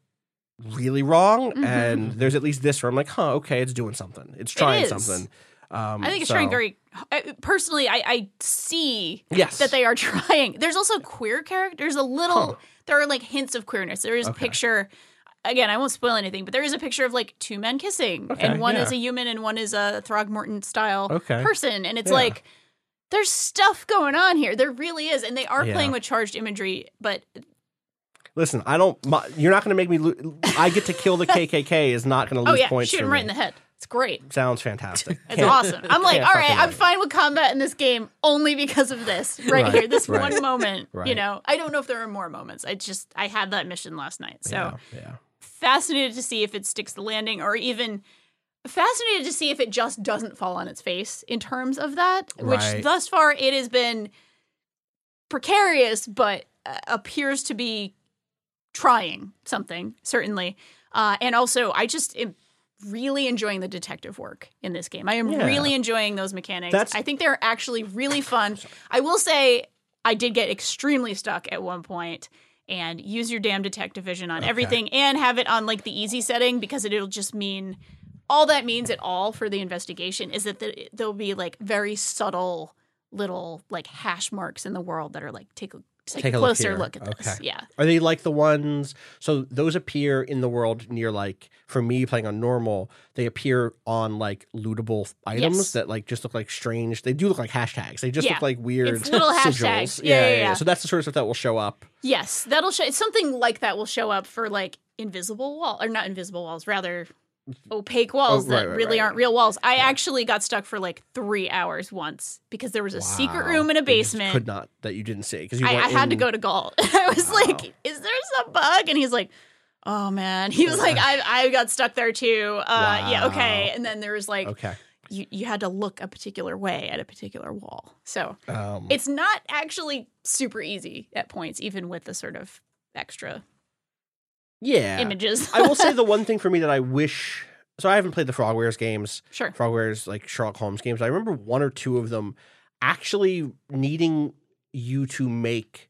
[SPEAKER 2] really wrong,
[SPEAKER 4] Mhm.
[SPEAKER 2] and there's at least this where I'm like, huh, okay, it's doing something, it's trying
[SPEAKER 4] is.
[SPEAKER 2] something. Um,
[SPEAKER 4] I think it's
[SPEAKER 2] so-
[SPEAKER 4] trying very. I- Personally, I, I see
[SPEAKER 2] Yes.
[SPEAKER 4] that they are trying. There's also queer characters. A little.
[SPEAKER 2] Huh.
[SPEAKER 4] There are like hints of queerness. There is a
[SPEAKER 2] Okay.
[SPEAKER 4] picture. Again, I won't spoil anything, but there is a picture of like two men kissing,
[SPEAKER 2] Okay,
[SPEAKER 4] and one
[SPEAKER 2] yeah.
[SPEAKER 4] is a human and one is a Throgmorton style
[SPEAKER 2] Okay.
[SPEAKER 4] person, and it's
[SPEAKER 2] Yeah.
[SPEAKER 4] like there's stuff going on here. There really is, and they are
[SPEAKER 2] Yeah.
[SPEAKER 4] playing with charged imagery, but
[SPEAKER 2] Listen, I don't. My, you're not going to make me. Lo- I get to kill the KKK is not going to
[SPEAKER 4] oh
[SPEAKER 2] lose
[SPEAKER 4] yeah,
[SPEAKER 2] points.
[SPEAKER 4] shoot him right
[SPEAKER 2] me.
[SPEAKER 4] in the head. It's great.
[SPEAKER 2] Sounds fantastic.
[SPEAKER 4] It's
[SPEAKER 2] Can't-
[SPEAKER 4] awesome. I'm like, all right, I'm fine with combat in this game only because of this right,
[SPEAKER 2] Right,
[SPEAKER 4] here, this
[SPEAKER 2] right,
[SPEAKER 4] one moment. You know, I don't know if there are more moments. I just I had that mission last night, so
[SPEAKER 2] Yeah, yeah.
[SPEAKER 4] Fascinated to see if it sticks the landing or even fascinated to see if it just doesn't fall on its face in terms of that, which
[SPEAKER 2] Right.
[SPEAKER 4] thus far it has been precarious, but uh, appears to be trying something, certainly. Uh, and also, I just am really enjoying the detective work in this game. I am
[SPEAKER 2] Yeah.
[SPEAKER 4] really enjoying those mechanics.
[SPEAKER 2] That's-
[SPEAKER 4] I think they're actually really fun. I will say, I did get extremely stuck at one point and use your damn detective vision on everything and have it on like the easy setting because it'll just mean all that means at all for the investigation is that the, there'll be like very subtle little like hash marks in the world that are like take a take,
[SPEAKER 2] Take
[SPEAKER 4] a
[SPEAKER 2] a
[SPEAKER 4] closer
[SPEAKER 2] here.
[SPEAKER 4] look, at this.
[SPEAKER 2] Okay.
[SPEAKER 4] Yeah.
[SPEAKER 2] Are they like the ones? So those appear in the world near like for me playing on normal. They appear on like lootable items
[SPEAKER 4] Yes.
[SPEAKER 2] that like just look like strange. They do look like hashtags. They just
[SPEAKER 4] Yeah.
[SPEAKER 2] look like weird
[SPEAKER 4] It's little hashtags. Yeah, yeah, yeah.
[SPEAKER 2] So that's the sort of stuff that will show up.
[SPEAKER 4] Yes, that'll show. Something like that will show up for like invisible wall or not invisible walls, rather opaque walls
[SPEAKER 2] Oh, right,
[SPEAKER 4] that
[SPEAKER 2] right,
[SPEAKER 4] really
[SPEAKER 2] right.
[SPEAKER 4] aren't real walls. I actually got stuck for like three hours once because there was a secret room in a basement.
[SPEAKER 2] Could not that you didn't see because.
[SPEAKER 4] I, I
[SPEAKER 2] weren't
[SPEAKER 4] had to go to Gault. I was
[SPEAKER 2] Wow.
[SPEAKER 4] like, "Is there some bug?" And he's like, "Oh man." He was like, "I I got stuck there too." Uh, Yeah, okay. And then there was like,
[SPEAKER 2] Okay.
[SPEAKER 4] you you had to look a particular way at a particular wall. So
[SPEAKER 2] Um,
[SPEAKER 4] it's not actually super easy at points, even with the sort of extra
[SPEAKER 2] yeah.
[SPEAKER 4] images.
[SPEAKER 2] I will say the one thing for me that I wish. So I haven't played the Frogwares games.
[SPEAKER 4] sure.
[SPEAKER 2] Frogwares like Sherlock Holmes games. I remember one or two of them actually needing you to make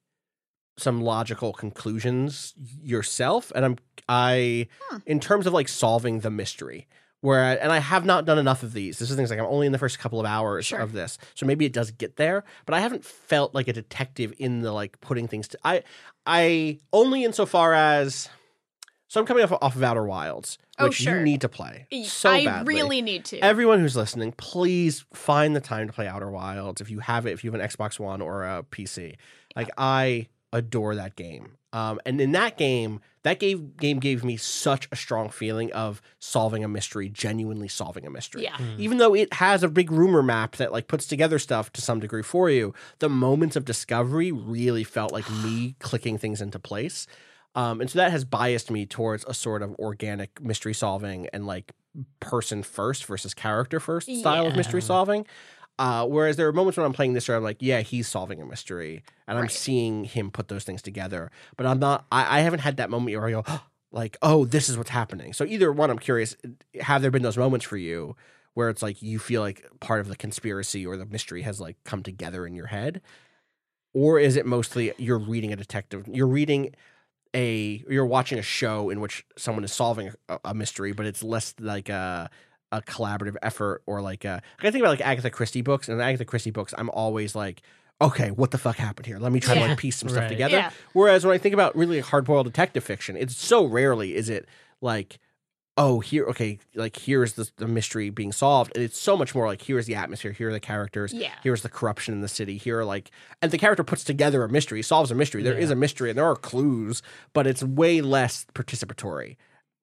[SPEAKER 2] some logical conclusions yourself, and I'm I
[SPEAKER 4] Hmm.
[SPEAKER 2] in terms of like solving the mystery. Where and I have not done enough of these. This is things like I'm only in the first couple of hours
[SPEAKER 4] Sure.
[SPEAKER 2] of this, so maybe it does get there. But I haven't felt like a detective in the like putting things. To, I I only insofar as so I'm coming off off of Outer Wilds,
[SPEAKER 4] Oh,
[SPEAKER 2] which
[SPEAKER 4] sure.
[SPEAKER 2] you need to play so
[SPEAKER 4] I
[SPEAKER 2] badly.
[SPEAKER 4] really need to.
[SPEAKER 2] Everyone who's listening, please find the time to play Outer Wilds if you have it, if you have an Xbox One or a PC. Like I adore that game. Um, and in that game, that gave, game gave me such a strong feeling of solving a mystery, genuinely solving a mystery.
[SPEAKER 4] yeah.
[SPEAKER 2] Even though it has a big rumor map that like puts together stuff to some degree for you, the moments of discovery really felt like me clicking things into place. Um, and so that has biased me towards a sort of organic mystery solving and like person first versus character first style of mystery solving. Uh, whereas there are moments when I'm playing this where I'm like, yeah, he's solving a mystery, and I'm seeing him put those things together. But I'm not. I, I haven't had that moment where I go, like, oh, this is what's happening. So either one, I'm curious. Have there been those moments for you where it's like you feel like part of the conspiracy or the mystery has like come together in your head, or is it mostly you're reading a detective, you're reading a, you're watching a show in which someone is solving a, a mystery, but it's less like a a collaborative effort or like a, I think about like Agatha Christie books and in Agatha Christie books, I'm always like, okay, what the fuck happened here? Let me try to like piece some stuff together.
[SPEAKER 4] Yeah.
[SPEAKER 2] Whereas when I think about really hard boiled detective fiction, it's so rarely is it like, oh, here, okay, like here's the, the mystery being solved. And it's so much more like here's the atmosphere, here are the characters,
[SPEAKER 4] Yeah.
[SPEAKER 2] here's the corruption in the city, here are like, and the character puts together a mystery, solves a mystery. There is a mystery and there are clues, but it's way less participatory.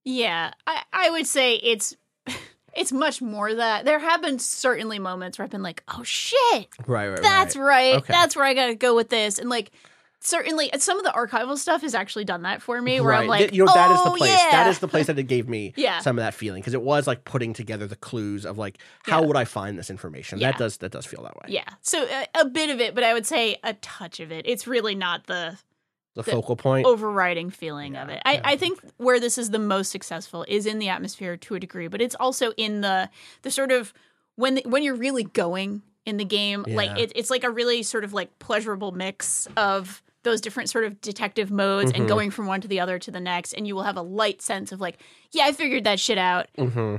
[SPEAKER 4] Yeah, I, I would say it's it's much more that there have been certainly moments where I've been like, oh shit,
[SPEAKER 2] Right, right,
[SPEAKER 4] that's
[SPEAKER 2] right.
[SPEAKER 4] right,
[SPEAKER 2] Okay.
[SPEAKER 4] that's where I gotta go with this, and like certainly some of the archival stuff has actually done that for me, where I'm like,
[SPEAKER 2] you know, that is the
[SPEAKER 4] "Oh,
[SPEAKER 2] place.
[SPEAKER 4] yeah."
[SPEAKER 2] That is the place that it gave me
[SPEAKER 4] Yeah.
[SPEAKER 2] some of that feeling because it was like putting together the clues of like how
[SPEAKER 4] Yeah.
[SPEAKER 2] would I find this information.
[SPEAKER 4] Yeah.
[SPEAKER 2] That does that does feel that way.
[SPEAKER 4] Yeah, so uh, a bit of it, but I would say a touch of it. It's really not the
[SPEAKER 2] The,
[SPEAKER 4] The
[SPEAKER 2] focal point.
[SPEAKER 4] overriding feeling of it. I,
[SPEAKER 2] yeah.
[SPEAKER 4] I think where this is the most successful is in the atmosphere to a degree, but it's also in the the sort of when the, when you're really going in the game, like it, it's like a really sort of like pleasurable mix of those different sort of detective modes
[SPEAKER 2] Mm-hmm.
[SPEAKER 4] and going from one to the other to the next, and you will have a light sense of like, yeah, I figured that shit out.
[SPEAKER 2] hmm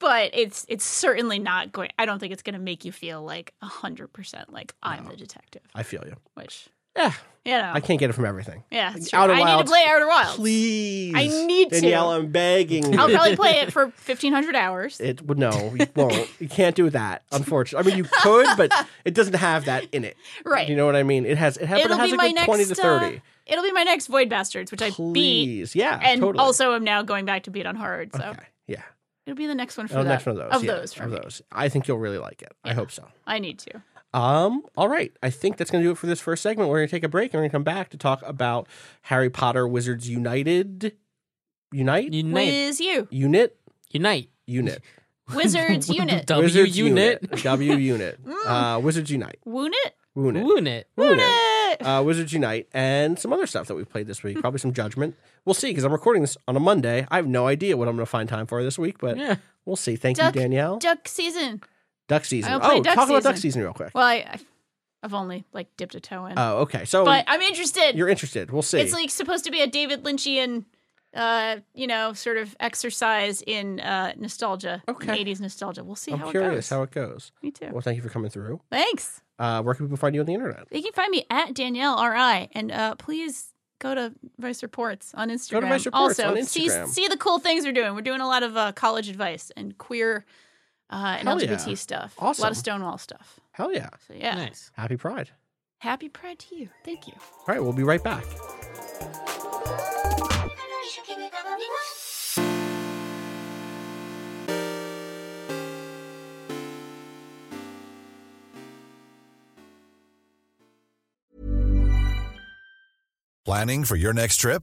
[SPEAKER 4] But it's it's certainly not going. I don't think it's going to make you feel like hundred percent like I'm the detective,
[SPEAKER 2] I feel you.
[SPEAKER 4] which
[SPEAKER 2] Yeah,
[SPEAKER 4] you know,
[SPEAKER 2] I can't get it from everything.
[SPEAKER 4] yeah, it's true.
[SPEAKER 2] Outer
[SPEAKER 4] I need to play Outer Wilds.
[SPEAKER 2] Please,
[SPEAKER 4] I need to.
[SPEAKER 2] Danielle, I'm begging.
[SPEAKER 4] I'll probably play it for fifteen hundred hours.
[SPEAKER 2] It would no, you won't. You can't do that. Unfortunately, I mean you could, but it doesn't have that in it.
[SPEAKER 4] Right.
[SPEAKER 2] You know what I mean? It has. it has,
[SPEAKER 4] It'll
[SPEAKER 2] it has
[SPEAKER 4] be
[SPEAKER 2] a
[SPEAKER 4] my
[SPEAKER 2] good
[SPEAKER 4] next
[SPEAKER 2] twenty to thirty.
[SPEAKER 4] Uh, it'll be my next Void Bastards, which I beat,
[SPEAKER 2] Please, yeah,
[SPEAKER 4] and
[SPEAKER 2] totally.
[SPEAKER 4] also am now going back to beat on hard. So
[SPEAKER 2] okay, yeah.
[SPEAKER 4] it'll be the next one for
[SPEAKER 2] Oh,
[SPEAKER 4] that.
[SPEAKER 2] next one of those.
[SPEAKER 4] Of
[SPEAKER 2] yeah,
[SPEAKER 4] those
[SPEAKER 2] of
[SPEAKER 4] me.
[SPEAKER 2] those. I think you'll really like it. I hope so.
[SPEAKER 4] I need to.
[SPEAKER 2] Um, all right. I think that's going to do it for this first segment. We're going to take a break and we're going to come back to talk about Harry Potter Wizards United Unite?
[SPEAKER 3] Unite.
[SPEAKER 4] Wiz you.
[SPEAKER 2] Unit?
[SPEAKER 3] Unite.
[SPEAKER 2] Unit.
[SPEAKER 4] Wizards unit.
[SPEAKER 3] W
[SPEAKER 2] Wizards
[SPEAKER 3] unit.
[SPEAKER 2] W unit. Uh, Wizards Unite.
[SPEAKER 4] Woon it.
[SPEAKER 2] Woon it.
[SPEAKER 3] Woon it.
[SPEAKER 2] Woon it.
[SPEAKER 4] it.
[SPEAKER 2] Uh, Wizards Unite and some other stuff that we've played this week. Probably some Judgment. We'll see because I'm recording this on a Monday. I have no idea what I'm going to find time for this week, but
[SPEAKER 3] Yeah.
[SPEAKER 2] we'll see. Thank
[SPEAKER 4] Duck,
[SPEAKER 2] you, Danielle.
[SPEAKER 4] Duck season.
[SPEAKER 2] Duck season. Oh,
[SPEAKER 4] duck
[SPEAKER 2] talk about duck
[SPEAKER 4] season.
[SPEAKER 2] season real quick.
[SPEAKER 4] Well, I, I've only like dipped a toe in,
[SPEAKER 2] Oh, okay. So
[SPEAKER 4] but I'm interested.
[SPEAKER 2] you're interested. We'll see.
[SPEAKER 4] It's like supposed to be a David Lynchian, uh, you know, sort of exercise in uh, nostalgia,
[SPEAKER 2] Okay.
[SPEAKER 4] 80s nostalgia. We'll see how.
[SPEAKER 2] I'm
[SPEAKER 4] how
[SPEAKER 2] curious
[SPEAKER 4] it goes.
[SPEAKER 2] how it goes.
[SPEAKER 4] Me too.
[SPEAKER 2] Well, thank you for coming through.
[SPEAKER 4] Thanks.
[SPEAKER 2] Uh, where can people find you on the internet?
[SPEAKER 4] You can find me at Danielle Ri, and uh, please go to Vice Reports on Instagram.
[SPEAKER 2] Go to Vice Reports
[SPEAKER 4] also,
[SPEAKER 2] on
[SPEAKER 4] see
[SPEAKER 2] Instagram.
[SPEAKER 4] see the cool things we're doing. We're doing a lot of uh, college advice and queer uh, and
[SPEAKER 2] Hell
[SPEAKER 4] LGBT
[SPEAKER 2] yeah.
[SPEAKER 4] stuff. A lot of Stonewall stuff.
[SPEAKER 2] Hell yeah.
[SPEAKER 4] So yeah,
[SPEAKER 3] Nice.
[SPEAKER 2] Happy Pride.
[SPEAKER 4] happy Pride to you. Thank you.
[SPEAKER 2] All right, we'll be right back.
[SPEAKER 5] Planning for your next trip?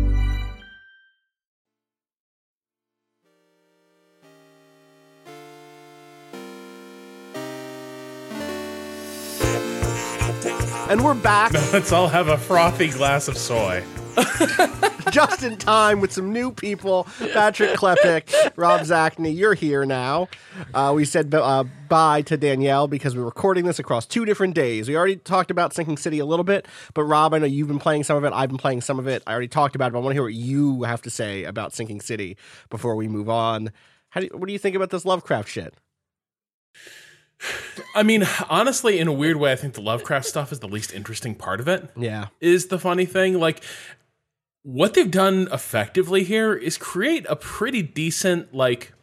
[SPEAKER 2] And we're back
[SPEAKER 6] Let's all have a frothy glass of soy.
[SPEAKER 2] just in time with some new people. Patrick Klepek, Rob Zacny, you're here now. Uh, we said uh, bye to Danielle because we're recording this across two different days. We already talked about Sinking City a little bit, but Rob, I know you've been playing some of it. I've been playing some of it. I already talked about it, but I want to hear what you have to say about Sinking City before we move on. How do you, what do you think about this Lovecraft shit?
[SPEAKER 6] I mean, honestly, in a weird way, I think the Lovecraft stuff is the least interesting part of it.
[SPEAKER 2] Yeah.
[SPEAKER 6] Is the funny thing. Like, what they've done effectively here is create a pretty decent, like,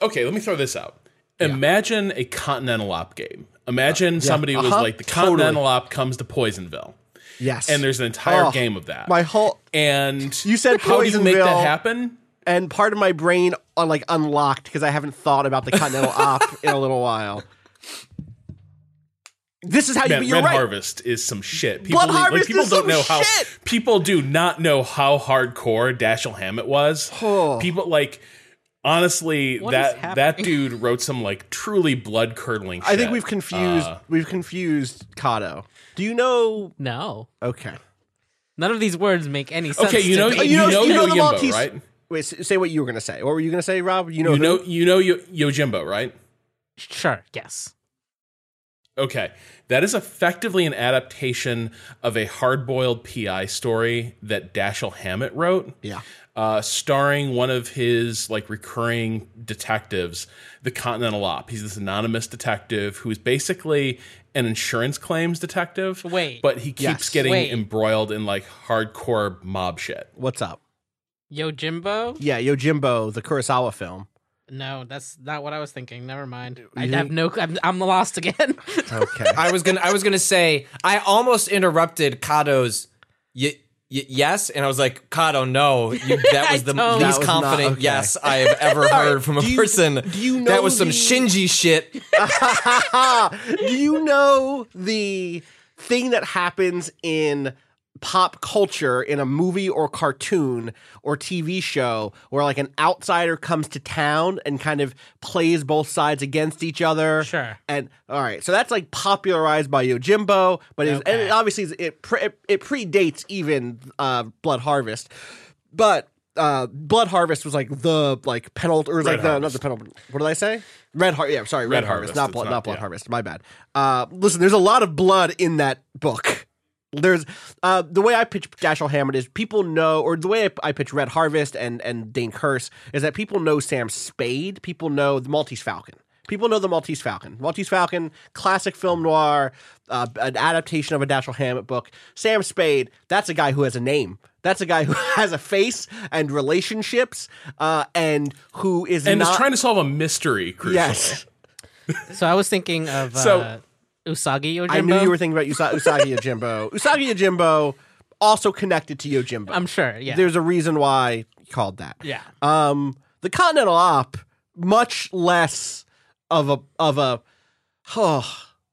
[SPEAKER 6] okay, let me throw this out. Imagine a Continental Op game. Imagine somebody was
[SPEAKER 2] Uh-huh.
[SPEAKER 6] like, the
[SPEAKER 2] Totally.
[SPEAKER 6] Continental Op comes to Poisonville.
[SPEAKER 2] Yes.
[SPEAKER 6] And there's an entire
[SPEAKER 2] Oh,
[SPEAKER 6] game of that.
[SPEAKER 2] My whole
[SPEAKER 6] and
[SPEAKER 2] You said
[SPEAKER 6] how do you make that happen?
[SPEAKER 2] And part of my brain uh, like unlocked because I haven't thought about the Continental Op in a little while. This is how you.
[SPEAKER 6] Man,
[SPEAKER 2] but You're
[SPEAKER 6] Red
[SPEAKER 2] right.
[SPEAKER 6] Harvest is some shit. People,
[SPEAKER 2] Blood
[SPEAKER 6] need- like,
[SPEAKER 2] Harvest
[SPEAKER 6] people
[SPEAKER 2] is
[SPEAKER 6] don't
[SPEAKER 2] some
[SPEAKER 6] know how
[SPEAKER 2] shit!
[SPEAKER 6] people do not know how hardcore Dashiell Hammett was.
[SPEAKER 2] Oh.
[SPEAKER 6] People like honestly
[SPEAKER 3] What is
[SPEAKER 6] that that dude wrote some like truly blood curdling.
[SPEAKER 2] I think we've confused.
[SPEAKER 6] Uh,
[SPEAKER 2] we've confused Kato. Do you know?
[SPEAKER 3] No.
[SPEAKER 2] Okay.
[SPEAKER 3] None of these words make any sense.
[SPEAKER 6] okay, you
[SPEAKER 3] to
[SPEAKER 6] know
[SPEAKER 3] me.
[SPEAKER 6] you, know,
[SPEAKER 2] you know the
[SPEAKER 6] Yojimbo,
[SPEAKER 2] Maltese-
[SPEAKER 6] right?
[SPEAKER 2] Wait, say what you were gonna say. What were you gonna say, Rob? You know.
[SPEAKER 6] You
[SPEAKER 2] who?
[SPEAKER 6] know you know Yo- Yojimbo, right?
[SPEAKER 3] Sure. Yes.
[SPEAKER 6] Okay, that is effectively an adaptation of a hard-boiled PI story that Dashiell Hammett wrote.
[SPEAKER 2] Yeah.
[SPEAKER 6] uh, starring one of his like recurring detectives, the Continental Op. He's this anonymous detective who's basically an insurance claims detective.
[SPEAKER 3] Wait.
[SPEAKER 6] but he keeps
[SPEAKER 2] Yes.
[SPEAKER 6] getting
[SPEAKER 3] Wait.
[SPEAKER 6] embroiled in like hardcore mob shit.
[SPEAKER 2] What's up?
[SPEAKER 3] Yo, Jimbo?
[SPEAKER 2] Yeah, Yojimbo, the Kurosawa film.
[SPEAKER 3] No, that's not what I was thinking. Never mind. I have no. I'm, I'm lost again.
[SPEAKER 2] Okay.
[SPEAKER 7] I was gonna I was gonna say I almost interrupted Kato's y- y- yes, and I was like Kato, no, you, that was the
[SPEAKER 3] don't.
[SPEAKER 7] least
[SPEAKER 2] That was not-
[SPEAKER 7] confident
[SPEAKER 2] okay.
[SPEAKER 7] yes I have ever heard from a
[SPEAKER 2] do you-
[SPEAKER 7] person.
[SPEAKER 2] do you know
[SPEAKER 7] that was some
[SPEAKER 2] the-
[SPEAKER 7] Shinji shit?
[SPEAKER 2] Do you know the thing that happens in pop culture in a movie or cartoon or TV show where like an outsider comes to town and kind of plays both sides against each other?
[SPEAKER 3] Sure.
[SPEAKER 2] And all right, so that's like popularized by Yojimbo, but it's, and it obviously it pre- it predates even uh, Blood Harvest, but. Uh, Blood Harvest was like the like penult or was
[SPEAKER 6] Red
[SPEAKER 2] like the not the penult. What did I say? Red Har. Yeah, sorry, Red,
[SPEAKER 6] Red
[SPEAKER 2] Harvest,
[SPEAKER 6] Harvest,
[SPEAKER 2] not blood,
[SPEAKER 6] not-
[SPEAKER 2] not Blood
[SPEAKER 6] yeah.
[SPEAKER 2] Harvest. My bad. Uh, listen, there's a lot of blood in that book. There's uh, the way I pitch Dashiell Hammett is people know, or the way I, I pitch Red Harvest and and Dain Curse is that people know Sam Spade, people know the Maltese Falcon, People know the Maltese Falcon. Maltese Falcon, classic film noir, uh, an adaptation of a Dashiell Hammett book. Sam Spade, that's a guy who has a name. That's a guy who has a face and relationships, uh, and who is
[SPEAKER 6] and
[SPEAKER 2] not
[SPEAKER 6] is trying to solve a mystery. Crucially.
[SPEAKER 2] Yes,
[SPEAKER 3] So I was thinking of
[SPEAKER 6] So-
[SPEAKER 3] uh, Usagi Yojimbo.
[SPEAKER 2] I knew you were thinking about Usa- Usagi Yojimbo. Usagi Yojimbo also connected to Yojimbo.
[SPEAKER 3] I'm sure. Yeah.
[SPEAKER 2] There's a reason why he called that.
[SPEAKER 3] yeah.
[SPEAKER 2] Um, the Continental Op, much less of a of a. Oh,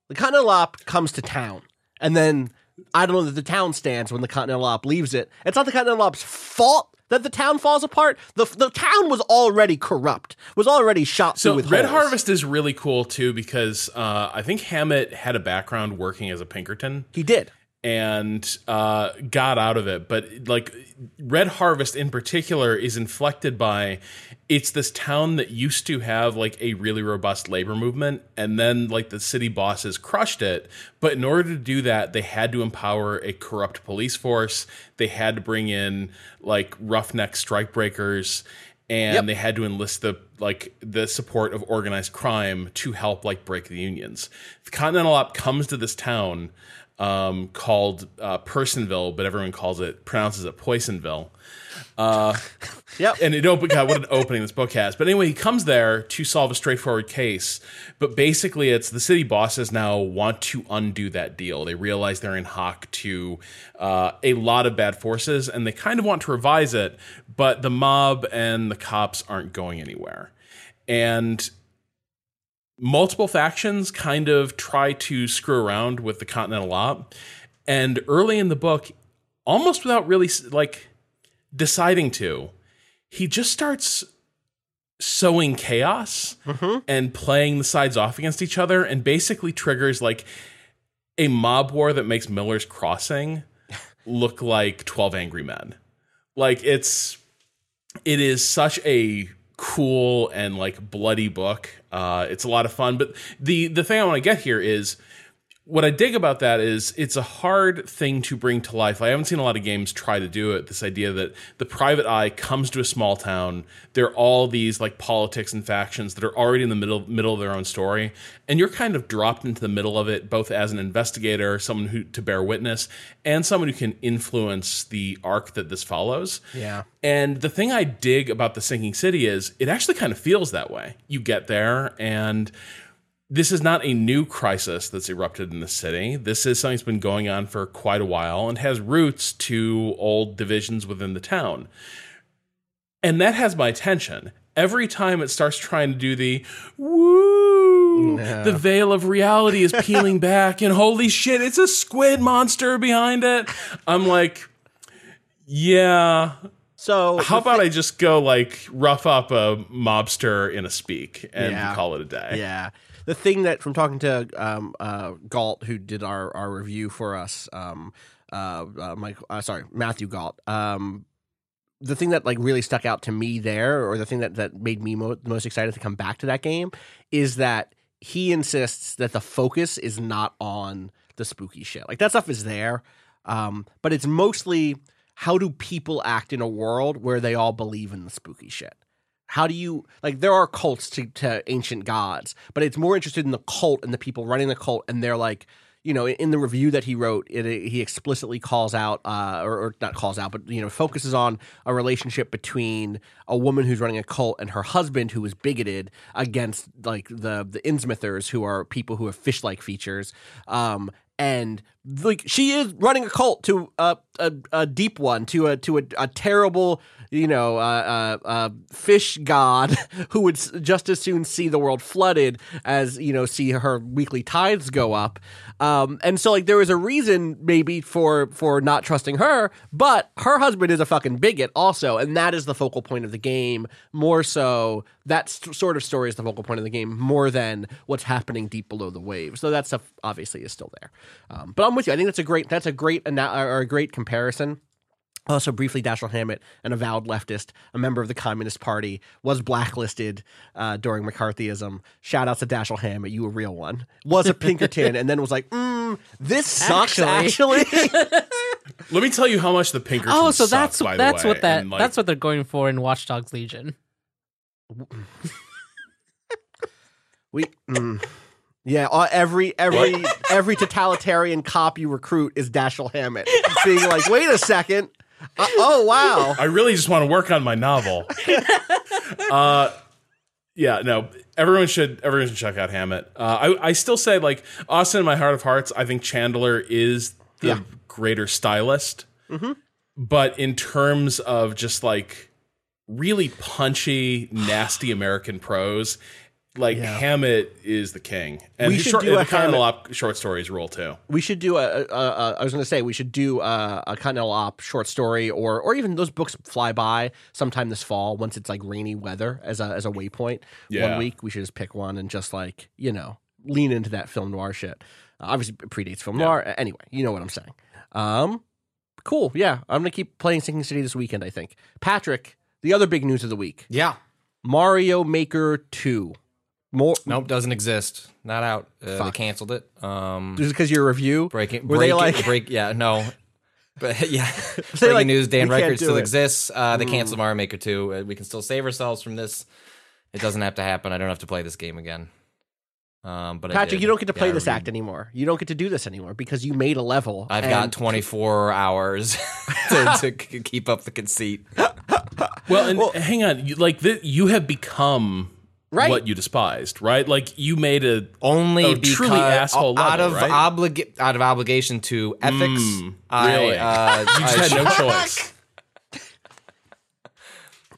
[SPEAKER 2] the Continental Op comes to town, and then I don't know that the town stands when the Continental Op leaves it. It's not the Continental Op's fault that the town falls apart. the The town was already corrupt, was already shot
[SPEAKER 6] So
[SPEAKER 2] with
[SPEAKER 6] Red
[SPEAKER 2] holes.
[SPEAKER 6] Harvest is really cool too because uh, I think Hammett had a background working as a Pinkerton.
[SPEAKER 2] He did.
[SPEAKER 6] and uh, got out of it. But like Red Harvest in particular is inflected by it's this town that used to have like a really robust labor movement, and then like the city bosses crushed it. But in order to do that, they had to empower a corrupt police force. They had to bring in like roughneck strikebreakers. And
[SPEAKER 2] Yep.
[SPEAKER 6] they had to enlist the like the support of organized crime to help like break the unions. The Continental Op comes to this town um, called uh, Personville, but everyone calls it pronounces it Poisonville. Uh,
[SPEAKER 2] Yep.
[SPEAKER 6] and it opened. God, what an opening this book has! But anyway, he comes there to solve a straightforward case. But basically, it's the city bosses now want to undo that deal. They realize they're in hock to uh, a lot of bad forces, and they kind of want to revise it. But the mob and the cops aren't going anywhere, and multiple factions kind of try to screw around with the Continental Op. And early in the book, almost without really like deciding to, he just starts sowing chaos and playing the sides off against each other and basically triggers like a mob war that makes Miller's Crossing look like 12 Angry Men. Like it's it is such a cool and like bloody book. Uh, it's a lot of fun. But the the thing I want to get here is what I dig about that is it's a hard thing to bring to life. I haven't seen a lot of games try to do it. This idea that the private eye comes to a small town. There are all these like politics and factions that are already in the middle middle of their own story, and you're kind of dropped into the middle of it, both as an investigator, someone who to bear witness, and someone who can influence the arc that this follows.
[SPEAKER 2] Yeah.
[SPEAKER 6] And the thing I dig about the sinking city is it actually kind of feels that way. You get there and this is not a new crisis that's erupted in the city. This is something that's been going on for quite a while and has roots to old divisions within the town. And that has my attention. Every time it starts trying to do the woo, the veil of reality is peeling back, and holy shit, it's a squid monster behind it. I'm like, yeah,
[SPEAKER 2] So
[SPEAKER 6] how about I just go like rough up a mobster in a speak and
[SPEAKER 2] Yeah.
[SPEAKER 6] call it a day?
[SPEAKER 2] Yeah. The thing that from talking to um, uh, Gault, who did our, our review for us, um, uh, uh, Mike, uh, sorry, Matthew Gault. Um, the thing that like really stuck out to me there, or the thing that that made me mo- most excited to come back to that game, is that he insists that the focus is not on the spooky shit. Like that stuff is there, um, but it's mostly how do people act in a world where they all believe in the spooky shit how do you like there are cults to, to ancient gods but it's more interested in the cult and the people running the cult and they're like you know in the review that he wrote it, he explicitly calls out uh, or, or not calls out but you know focuses on a relationship between a woman who's running a cult and her husband who is bigoted against like the the Innsmouthers who are people who have fish like features um and like she is running a cult to a a, a deep one to a to a, a terrible you know uh, uh, uh, fish god who would just as soon see the world flooded as you know see her weekly tithes go up. Um, and so like there is a reason maybe for for not trusting her but her husband is a fucking bigot also and that is the focal point of the game more so. That st- sort of story is the focal point of the game more than what's happening deep below the waves so that stuff obviously is still there. Um, but i'm with you i think that's a great that's a great ana- or a great comparison also, briefly, Dashiell Hammett, an avowed leftist, a member of the Communist Party, was blacklisted uh, during McCarthyism. Shout out to Dashiell Hammett, you a real one. Was a Pinkerton, and then was like, mm, "This sucks." Actually,
[SPEAKER 6] Let me tell you how much the Pinkertons
[SPEAKER 3] Oh, so
[SPEAKER 6] suck,
[SPEAKER 3] that's
[SPEAKER 6] by the
[SPEAKER 3] that's
[SPEAKER 6] way,
[SPEAKER 3] what that
[SPEAKER 6] like,
[SPEAKER 3] that's what they're going for in Watch Dogs Legion.
[SPEAKER 2] We, mm, yeah, uh, every every every totalitarian cop you recruit is Dashiell Hammett, being like, wait a second, uh, oh wow,
[SPEAKER 6] I really just want to work on my novel. uh, yeah, no, everyone should everyone should check out Hammett. Uh, I I still say like Austin in my heart of hearts. I think Chandler is the
[SPEAKER 2] Yeah.
[SPEAKER 6] greater stylist, but in terms of just like really punchy, nasty American prose. Like Hammett is the king, and
[SPEAKER 2] We
[SPEAKER 6] his
[SPEAKER 2] should
[SPEAKER 6] short,
[SPEAKER 2] do a
[SPEAKER 6] the Continental
[SPEAKER 2] Hammett-
[SPEAKER 6] Op short stories rule too.
[SPEAKER 2] we should do a. a, a I was going to say we should do a, a Continental Op short story, or or even those books fly by sometime this fall once it's like rainy weather as a as a waypoint.
[SPEAKER 6] Yeah.
[SPEAKER 2] One week we should just pick one and just like you know lean into that film noir shit. Uh, obviously it predates film noir. Anyway, you know what I'm saying. Um, cool. Yeah, I'm gonna keep playing Sinking City this weekend. I think. Patrick, the other big news of the week:
[SPEAKER 7] Yeah.
[SPEAKER 2] Mario Maker Two. More.
[SPEAKER 7] Nope, doesn't exist. Not out. Uh, they canceled it. Um,
[SPEAKER 2] Just because your review
[SPEAKER 7] breaking.
[SPEAKER 2] Were
[SPEAKER 7] breaking,
[SPEAKER 2] they like
[SPEAKER 7] break? Yeah, no. But yeah, breaking
[SPEAKER 2] like,
[SPEAKER 7] news: Dan
[SPEAKER 2] "We can't
[SPEAKER 7] Reichert
[SPEAKER 2] do
[SPEAKER 7] still
[SPEAKER 2] it."
[SPEAKER 7] exists. Uh, they
[SPEAKER 2] Mm.
[SPEAKER 7] canceled Mario Maker 2. Uh, we can still save ourselves from this. It doesn't have to happen. I don't have to play this game again. Um, but
[SPEAKER 2] Patrick, you don't get to play
[SPEAKER 7] Yeah,
[SPEAKER 2] this
[SPEAKER 7] reviewed-
[SPEAKER 2] act anymore. You don't get to do this anymore because you made a level.
[SPEAKER 7] I've
[SPEAKER 2] and-
[SPEAKER 7] got 24 hours to, to keep up the conceit.
[SPEAKER 6] Well, and hang on, you, like th- you have become
[SPEAKER 2] Right.
[SPEAKER 6] what you despised, right? Like you made a
[SPEAKER 7] Only
[SPEAKER 6] a truly asshole
[SPEAKER 7] out
[SPEAKER 6] level,
[SPEAKER 7] of
[SPEAKER 6] right?
[SPEAKER 7] obliga- out of obligation to ethics.
[SPEAKER 6] Mm,
[SPEAKER 7] I,
[SPEAKER 6] really?
[SPEAKER 7] uh,
[SPEAKER 6] you just
[SPEAKER 7] I
[SPEAKER 6] had no choice.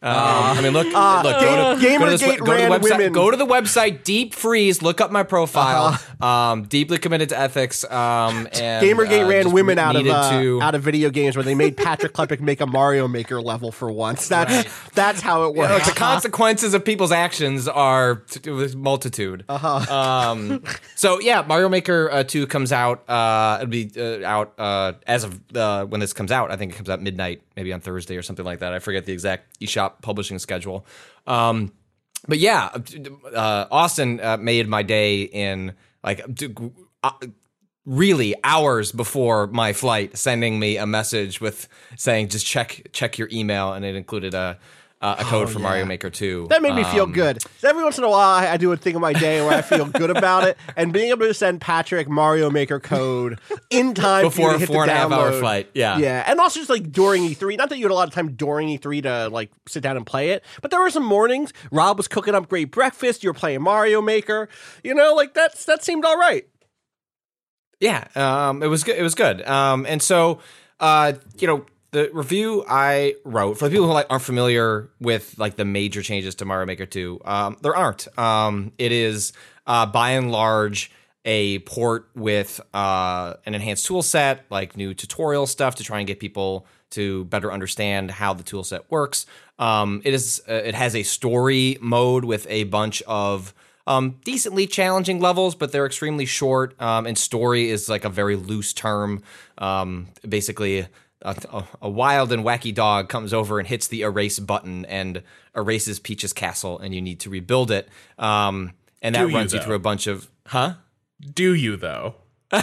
[SPEAKER 7] Um, I mean, look,
[SPEAKER 2] Uh,
[SPEAKER 7] look, go to, go to,
[SPEAKER 2] Gamergate
[SPEAKER 7] go to the
[SPEAKER 2] ran
[SPEAKER 7] website.
[SPEAKER 2] women.
[SPEAKER 7] Go to the website. Deep freeze. Look up my profile.
[SPEAKER 2] Uh-huh.
[SPEAKER 7] Um, deeply committed to ethics. Um, and
[SPEAKER 2] Gamergate
[SPEAKER 7] uh,
[SPEAKER 2] ran women out of uh,
[SPEAKER 7] to,
[SPEAKER 2] out of video games where they made Patrick Klepek make a Mario Maker level for once. That's that's how it
[SPEAKER 7] Yeah,
[SPEAKER 2] works.
[SPEAKER 7] look, the consequences of people's actions are multitude.
[SPEAKER 2] Uh-huh.
[SPEAKER 7] Um, so yeah, Mario Maker uh, two comes out. Uh, it'll be uh, out uh, as of uh, when this comes out. I think it comes out midnight, maybe on Thursday or something like that. I forget the exact eShop publishing schedule. Um, but yeah, uh, Austin uh, made my day in like uh, really hours before my flight, sending me a message with saying just check check your email, and it included a uh, a code for Mario Maker Two.
[SPEAKER 2] That made me feel
[SPEAKER 7] Um,
[SPEAKER 2] good. Every once in a while, I, I do a thing of my day where I feel good about it, and being able to send Patrick Mario Maker code in time
[SPEAKER 7] Before a four
[SPEAKER 2] the
[SPEAKER 7] and a half hour flight, yeah.
[SPEAKER 2] yeah, and also just like during E3. Not that you had a lot of time during E3 to like sit down and play it, but there were some mornings. Rob was cooking up great breakfast. You were playing Mario Maker. You know, like that's that seemed all right.
[SPEAKER 7] Yeah, um, it was good. It was good. Um, and so, uh, you know, the review I wrote for the people who like aren't familiar with like the major changes to Mario Maker Two, um, there aren't. Um, it is uh, by and large a port with uh, an enhanced tool set, like new tutorial stuff to try and get people to better understand how the tool set works. Um, it is uh, it has a story mode with a bunch of um, decently challenging levels, but they're extremely short. Um, and story is like a very loose term. Um, basically, a, a, wild and wacky dog comes over and hits the erase button and erases Peach's castle, and you need to rebuild it. Um, and that
[SPEAKER 6] Do you,
[SPEAKER 7] runs you
[SPEAKER 6] though?
[SPEAKER 7] through a bunch of huh?
[SPEAKER 6] Do you though?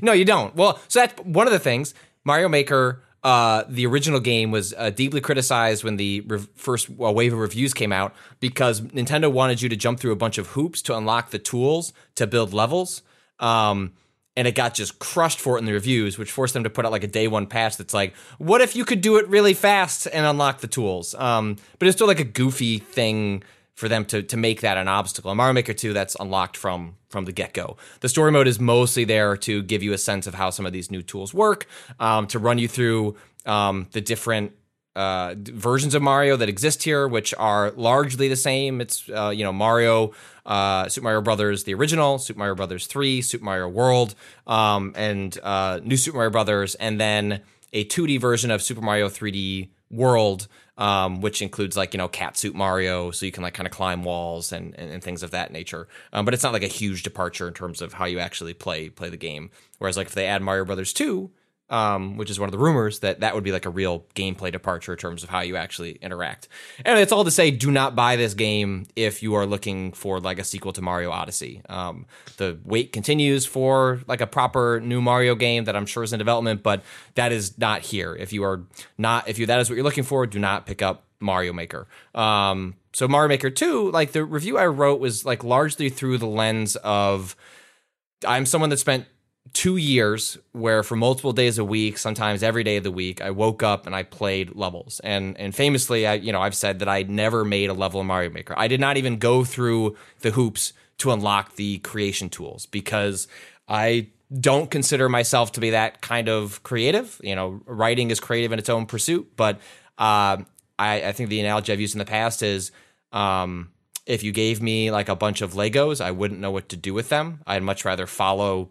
[SPEAKER 7] No, you don't. Well, so that's one of the things. Mario Maker, uh, the original game was uh, deeply criticized when the re- first uh, wave of reviews came out because Nintendo wanted you to jump through a bunch of hoops to unlock the tools to build levels. Um, and it got just crushed for it in the reviews, which forced them to put out like a day one patch that's like, what if you could do it really fast and unlock the tools? Um, but it's still like a goofy thing for them to to make that an obstacle. In Mario Maker 2, that's unlocked from from the get go. The story mode is mostly there to give you a sense of how some of these new tools work, um, to run you through um, the different uh, versions of Mario that exist here, which are largely the same. It's uh, you know Mario, uh, Super Mario Brothers, the original, Super Mario Brothers three, Super Mario World, um, and uh, New Super Mario Brothers, and then a 2D version of Super Mario 3D World, um, which includes like you know cat suit Mario, so you can like kind of climb walls and, and, and things of that nature. Um, but it's not like a huge departure in terms of how you actually play play the game. Whereas like if they add Mario Brothers two, um, which is one of the rumors that that would be like a real gameplay departure in terms of how you actually interact. And it's all to say, do not buy this game if you are looking for like a sequel to Mario Odyssey. Um, the wait continues for like a proper new Mario game that I'm sure is in development, but that is not here. If you are not, if you that is what you're looking for, do not pick up Mario Maker. Um, so Mario Maker 2, like the review I wrote was like largely through the lens of I'm someone that spent two years where for multiple days a week, sometimes every day of the week, I woke up and I played levels. And and famously, I you know I've said that I never made a level in Mario Maker. I did not even go through the hoops to unlock the creation tools because I don't consider myself to be that kind of creative. You know, writing is creative in its own pursuit, but um, I, I think the analogy I've used in the past is. Um, if you gave me like a bunch of Legos, I wouldn't know what to do with them. I'd much rather follow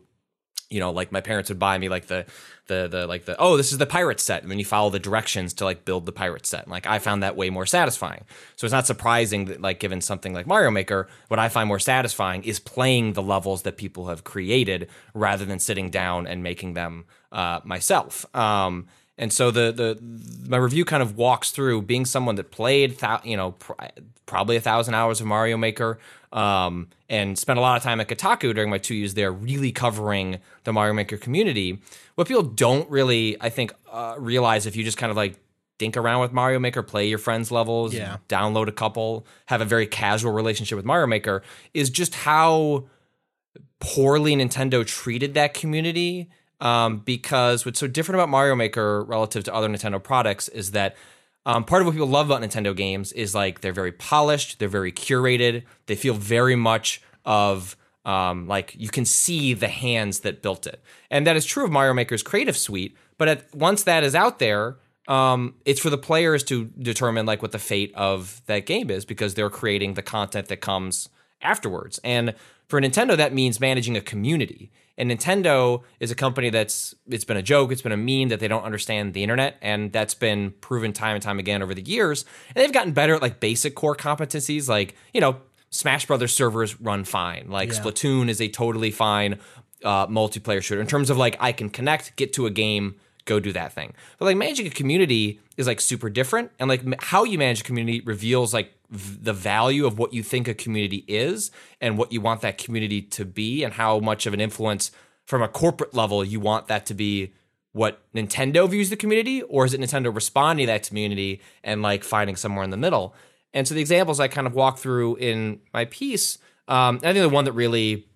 [SPEAKER 7] you know, like my parents would buy me like the the the like the oh this is the pirate set, and then you follow the directions to like build the pirate set. And like I found that way more satisfying. So it's not surprising that like given something like Mario Maker, what I find more satisfying is playing the levels that people have created rather than sitting down and making them uh, myself. Um, and so the the my review kind of walks through being someone that played thou, you know pr- probably a thousand hours of Mario Maker um, and spent a lot of time at Kotaku during my two years there, really covering the Mario Maker community. What people don't really, I think, uh, realize if you just kind of like dink around with Mario Maker, play your friends' levels,
[SPEAKER 2] Yeah.
[SPEAKER 7] download a couple, have a very casual relationship with Mario Maker, is just how poorly Nintendo treated that community. Um, because what's so different about Mario Maker relative to other Nintendo products is that um, part of what people love about Nintendo games is like they're very polished, they're very curated, they feel very much of um, like you can see the hands that built it, and that is true of Mario Maker's Creative Suite. But at, once that is out there, um, it's for the players to determine like what the fate of that game is because they're creating the content that comes afterwards. And for Nintendo, that means managing a community. And Nintendo is a company that's it's been a joke, it's been a meme that they don't understand the internet, and that's been proven time and time again over the years. And they've gotten better at like basic core competencies, like you know, Smash Brothers servers run fine. Like
[SPEAKER 2] Yeah.
[SPEAKER 7] Splatoon is a totally fine uh, multiplayer shooter in terms of like I can connect, get to a game, go do that thing. But like managing a community is like super different, and like m- how you manage a community reveals like the value of what you think a community is and what you want that community to be, and how much of an influence from a corporate level you want that to be what Nintendo views the community, or is it Nintendo responding to that community and like finding somewhere in the middle? And so the examples I kind of walk through in my piece, um, I think the one that really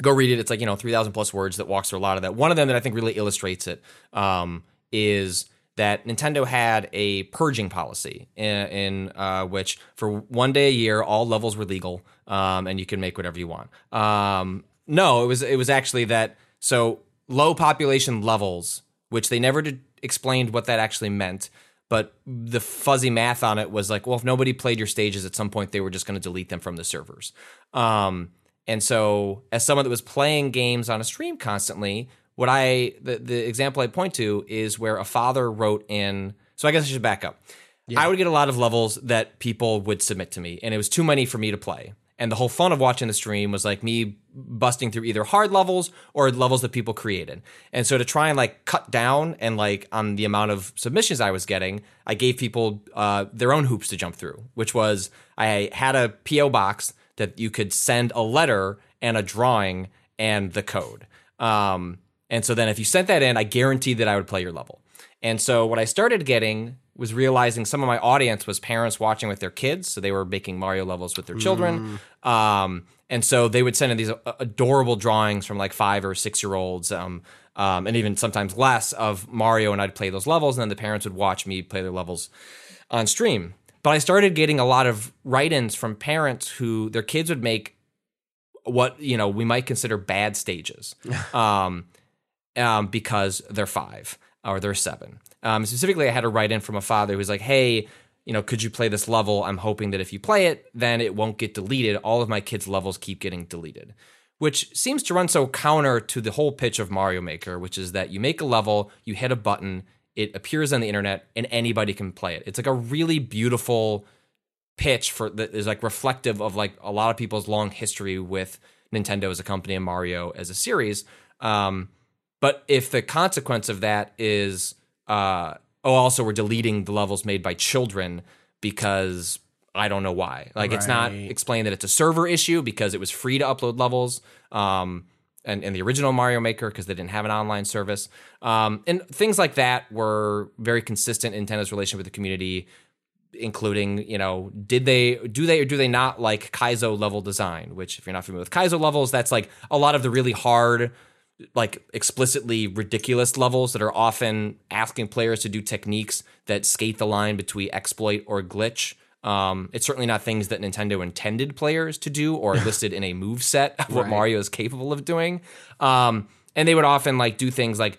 [SPEAKER 7] go read it. It's like you know three thousand plus words that walks through a lot of that. One of them that I think really illustrates it um, is that Nintendo had a purging policy in, in uh, which for one day a year all levels were legal um, and you can make whatever you want. Um, no, it was it was actually that so low population levels, which they never did, explained what that actually meant. But the fuzzy math on it was like, well, if nobody played your stages at some point, they were just going to delete them from the servers. Um, and so, as someone that was playing games on a stream constantly, what I the, the example I point to is where a father wrote in. So I guess I should back up. I would get a lot of levels that people would submit to me, and it was too many for me to play. And the whole fun of watching the stream was like me busting through either hard levels or levels that people created. And so to try and like cut down and like on the amount of submissions I was getting, I gave people uh, their own hoops to jump through, which was I had a PO box that you could send a letter and a drawing and the code. Um, and so then if you sent that in, I guaranteed that I would play your level. And so what I started getting was realizing some of my audience was parents watching with their kids, so they were making Mario levels with their children. Um, and so they would send in these adorable drawings from like five or six year olds, um, um, and even sometimes less of Mario, and I'd play those levels, and then the parents would watch me play their levels on stream. But I started getting a lot of write-ins from parents who their kids would make what you know we might consider bad stages, um, because they're five or they're seven. Um, specifically, I had a write in from a father who was like, "Hey, you know, could you play this level? I'm hoping that if you play it, then it won't get deleted. All of my kids' levels keep getting deleted." Which seems to run so counter to the whole pitch of Mario Maker, which is that you make a level, you hit a button, it appears on the internet, and anybody can play it. It's like a really beautiful pitch for that is like reflective of like a lot of people's long history with Nintendo as a company and Mario as a series. Um, but if the consequence of that is, uh, oh, also we're deleting the levels made by children because I don't know why. Like it's not explained that it's a server issue because it was free to upload levels. Um, and, and the original Mario Maker because they didn't have an online service. Um, and things like that were very consistent in Nintendo's relation with the community including you know did they do they or do they not like kaizo level design which if you're not familiar with kaizo levels that's like a lot of the really hard like explicitly ridiculous levels that are often asking players to do techniques that skate the line between exploit or glitch um, it's certainly not things that Nintendo intended players to do or listed in a move set of what
[SPEAKER 2] Right.
[SPEAKER 7] Mario is capable of doing. Um, and they would often like do things like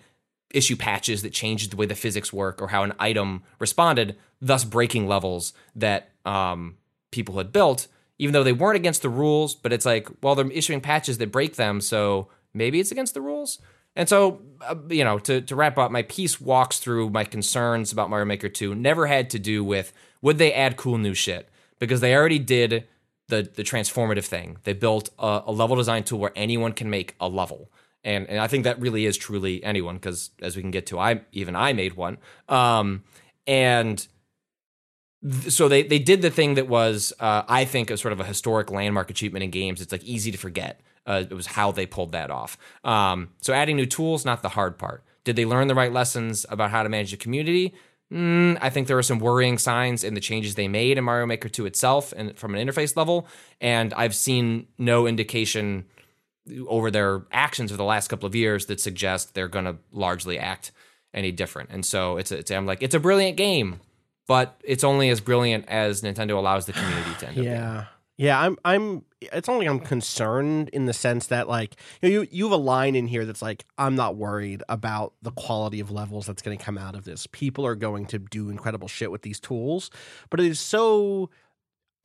[SPEAKER 7] issue patches that changed the way the physics work or how an item responded, thus breaking levels that um, people had built, even though they weren't against the rules. But it's like, well, they're issuing patches that break them, so maybe it's against the rules. And so, uh, you know, to, to wrap up, my piece walks through my concerns about Mario Maker 2 never had to do with would they add cool new shit? Because they already did the, the transformative thing. They built a, a level design tool where anyone can make a level. And, and I think that really is truly anyone, because as we can get to, I even I made one. Um, and so they they did the thing that was uh, I think a sort of a historic landmark achievement in games. It's like easy to forget. Uh, it was how they pulled that off. Um, so adding new tools, not the hard part. Did they learn the right lessons about how to manage the community? Mm, I think there were some worrying signs in the changes they made in Mario Maker 2 itself and from an interface level. And I've seen no indication over their actions over the last couple of years that suggest they're going to largely act any different. And so it's, a, it's I'm like it's a brilliant game, but it's only as brilliant as Nintendo allows the community to end up.
[SPEAKER 2] Yeah. Yeah, I'm I'm it's only I'm concerned in the sense that like you know, you you have a line in here that's like I'm not worried about the quality of levels that's going to come out of this. People are going to do incredible shit with these tools, but it is so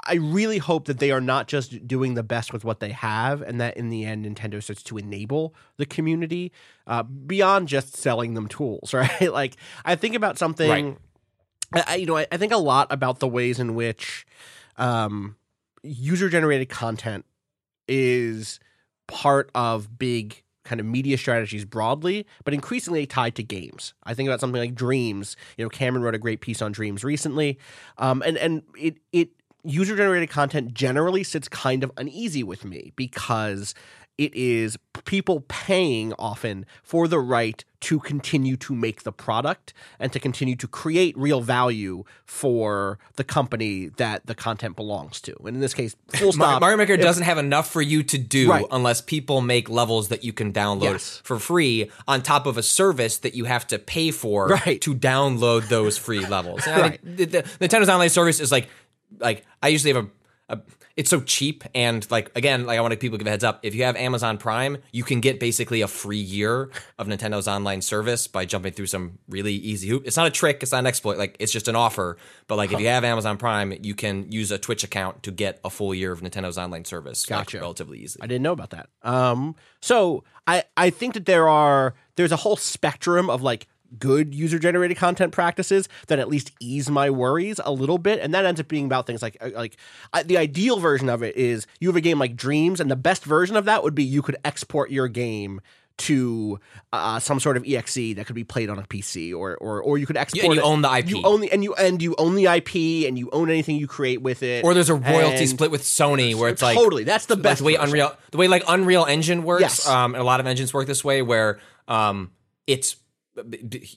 [SPEAKER 2] I really hope that they are not just doing the best with what they have, and that in the end, Nintendo starts to enable the community uh, beyond just selling them tools, right? like I think about something,
[SPEAKER 7] Right.
[SPEAKER 2] I, you know, I, I think a lot about the ways in which um, user generated content is part of big kind of media strategies broadly, but increasingly tied to games. I think about something like Dreams. You know, Cameron wrote a great piece on Dreams recently, um, and and it it user generated content generally sits kind of uneasy with me because it is people paying often for the right to continue to make the product and to continue to create real value for the company that the content belongs to. And in this case, full stop.
[SPEAKER 7] Mario Maker
[SPEAKER 2] if-
[SPEAKER 7] doesn't have enough for you to do
[SPEAKER 2] Right.
[SPEAKER 7] unless people make levels that you can download
[SPEAKER 2] Yes.
[SPEAKER 7] for free on top of a service that you have to pay for
[SPEAKER 2] Right.
[SPEAKER 7] to download those free levels. And I think the, the, Nintendo's online service is like like I usually have a, a it's so cheap and like again like I want to people give a heads up if you have Amazon Prime you can get basically a free year of Nintendo's online service by jumping through some really easy hoop. It's not a trick, it's not an exploit, like it's just an offer. But like if you have Amazon Prime, you can use a Twitch account to get a full year of Nintendo's online service like,
[SPEAKER 2] Gotcha.
[SPEAKER 7] relatively easily.
[SPEAKER 2] I didn't know about that. Um, so I I think that there are there's a whole spectrum of like good user generated content practices that at least ease my worries a little bit, and that ends up being about things like uh, like I, the ideal version of it is you have a game like Dreams, and the best version of that would be you could export your game to uh, some sort of exe that could be played on a PC, or or or you could export.
[SPEAKER 7] Yeah, you
[SPEAKER 2] it-
[SPEAKER 7] own the IP.
[SPEAKER 2] You own the and you and you own the IP, and you own anything you create with it.
[SPEAKER 7] Or there's a royalty
[SPEAKER 2] And-
[SPEAKER 7] split with Sony where it's like
[SPEAKER 2] totally that's the
[SPEAKER 7] like
[SPEAKER 2] best
[SPEAKER 7] the way
[SPEAKER 2] version.
[SPEAKER 7] Unreal the way like Unreal Engine works.
[SPEAKER 2] Yes.
[SPEAKER 7] Um, and a lot of engines work this way where um, it's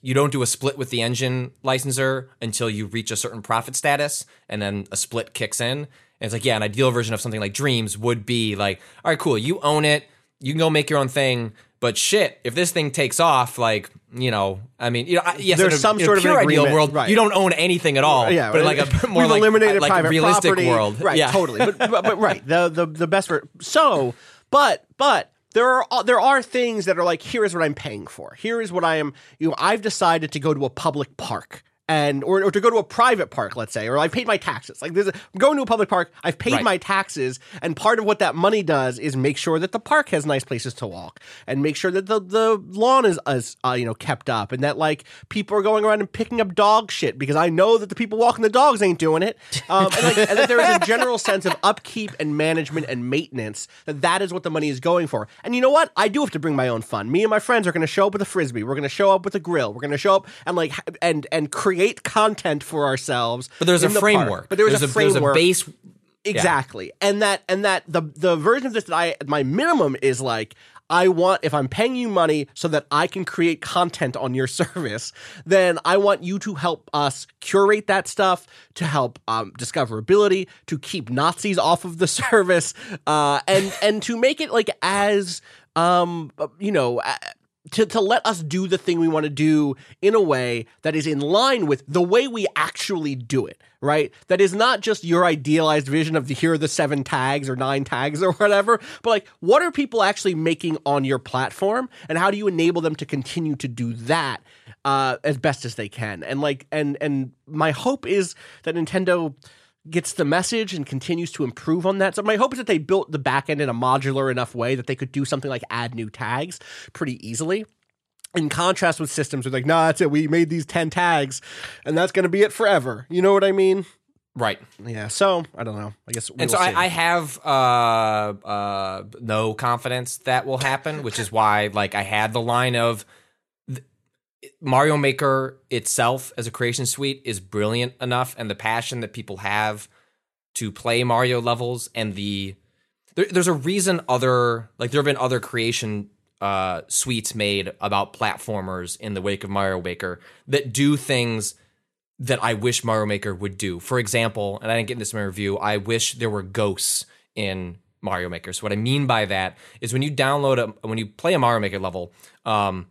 [SPEAKER 7] you don't do a split with the engine licensor until you reach a certain profit status, and then a split kicks in. And it's like, yeah, an ideal version of something like Dreams would be like, all right, cool, you own it, you can go make your own thing. But shit, if this thing takes off, like you know, I mean, you know, I- yes,
[SPEAKER 2] There's
[SPEAKER 7] in a,
[SPEAKER 2] some sort of
[SPEAKER 7] pure ideal world,
[SPEAKER 2] right.
[SPEAKER 7] you don't own anything at all.
[SPEAKER 2] Yeah,
[SPEAKER 7] but like a more
[SPEAKER 2] we've
[SPEAKER 7] like
[SPEAKER 2] eliminated
[SPEAKER 7] like
[SPEAKER 2] private
[SPEAKER 7] realistic
[SPEAKER 2] property.
[SPEAKER 7] world,
[SPEAKER 2] right?
[SPEAKER 7] Yeah.
[SPEAKER 2] Totally, but, but, but right, the the the best for so, but but there are uh, there are things that are like here is what I'm paying for. Here is what I am. You know, I've decided to go to a public park. And or, or to go to a private park, let's say, or I've paid my taxes. Like there's a, I'm going to a public park, I've paid
[SPEAKER 7] Right.
[SPEAKER 2] my taxes, and part of what that money does is make sure that the park has nice places to walk, and make sure that the, the lawn is is uh, you know kept up, and that like people are going around and picking up dog shit because I know that the people walking the dogs ain't doing it, um, and, like, and that there is a general sense of upkeep and management and maintenance that that is what the money is going for. And you know what? I do have to bring my own fun. Me and my friends are going to show up with a frisbee. We're going to show up with a grill. We're going to show up and like and and create content for ourselves.
[SPEAKER 7] But there's a
[SPEAKER 2] the park.
[SPEAKER 7] framework.
[SPEAKER 2] But there's,
[SPEAKER 7] there's
[SPEAKER 2] a framework.
[SPEAKER 7] There's a base.
[SPEAKER 2] Exactly. And that and that the the version of this that I my minimum is like I want if I'm paying you money so that I can create content on your service, then I want you to help us curate that stuff, to help um, discoverability, to keep Nazis off of the service, uh, and and to make it like as um you know. To, to let us do the thing we want to do in a way that is in line with the way we actually do it, right? That is not just your idealized vision of the here are the seven tags or nine tags or whatever, but like what are people actually making on your platform and how do you enable them to continue to do that uh, as best as they can? And like and and my hope is that Nintendo gets the message and continues to improve on that. So my hope is that they built the backend in a modular enough way that they could do something like add new tags pretty easily. In contrast with systems with like, nah, that's it. We made these 10 tags and that's going to be it forever. You know what I mean?
[SPEAKER 7] Right.
[SPEAKER 2] Yeah. So I don't know. I guess.
[SPEAKER 7] and so. I, I have uh, uh, no confidence that will happen, which is why like I had the line of Mario Maker itself as a creation suite is brilliant enough, and the passion that people have to play Mario levels and the there, there's a reason other like there have been other creation uh, suites made about platformers in the wake of Mario Maker that do things that I wish Mario Maker would do. For example, and I didn't get this in my review, I wish there were ghosts in Mario Maker. So what I mean by that is when you download a when you play a Mario Maker level, um,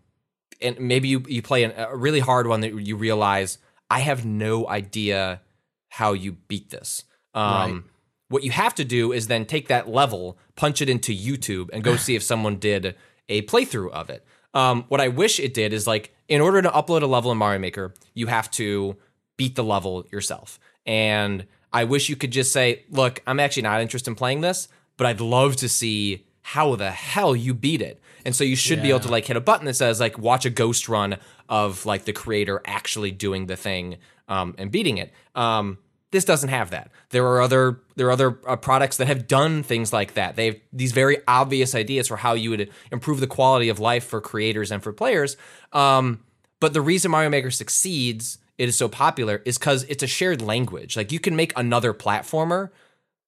[SPEAKER 7] and maybe you you play an, a really hard one that you realize I have no idea how you beat this. Um,
[SPEAKER 2] Right.
[SPEAKER 7] What you have to do is then take that level, punch it into YouTube, and go see if someone did a playthrough of it. Um, what I wish it did is like, in order to upload a level in Mario Maker, you have to beat the level yourself. And I wish you could just say, look, I'm actually not interested in playing this, but I'd love to see how the hell you beat it. And so you should be able to like hit a button that says like watch a ghost run of like the creator actually doing the thing um, and beating it. Um, this doesn't have that. There are other there are other uh, products that have done things like that. They have these very obvious ideas for how you would improve the quality of life for creators and for players. Um, but the reason Mario Maker succeeds, it is so popular, is because it's a shared language. Like you can make another platformer,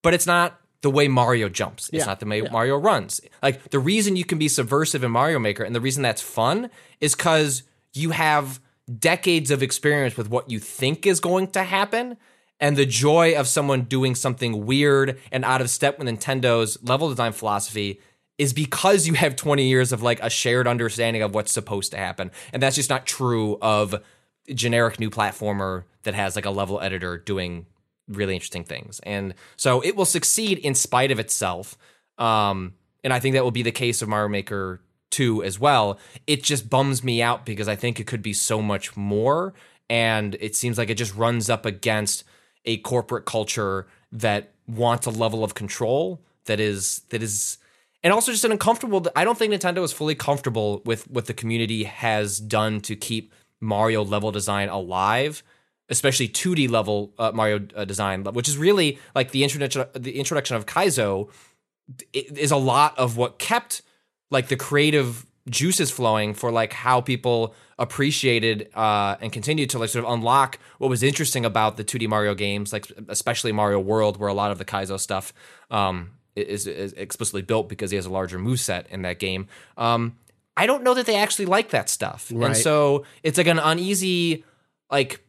[SPEAKER 7] but it's not the way Mario jumps. It's
[SPEAKER 2] Yeah,
[SPEAKER 7] not the way Mario runs. Like the reason you can be subversive in Mario Maker and the reason that's fun is because you have decades of experience with what you think is going to happen. And the joy of someone doing something weird and out of step with Nintendo's level design philosophy is because you have 20 years of like a shared understanding of what's supposed to happen. And that's just not true of generic new platformer that has like a level editor doing really interesting things. And so it will succeed in spite of itself. Um, and I think that will be the case of Mario Maker 2 as well. It just bums me out because I think it could be so much more. And it seems like it just runs up against a corporate culture that wants a level of control that is that is and also just an uncomfortable I don't think Nintendo is fully comfortable with what the community has done to keep Mario level design alive especially 2D level uh, Mario uh, design which is really like the introduction the introduction of Kaizo is a lot of what kept like the creative juices flowing for like how people appreciated uh, and continued to like sort of unlock what was interesting about the 2D Mario games, like especially Mario World, where a lot of the Kaizo stuff um, is, is explicitly built because he has a larger move set in that game. Um, I don't know that they actually like that stuff,
[SPEAKER 2] Right.
[SPEAKER 7] and so it's like an uneasy like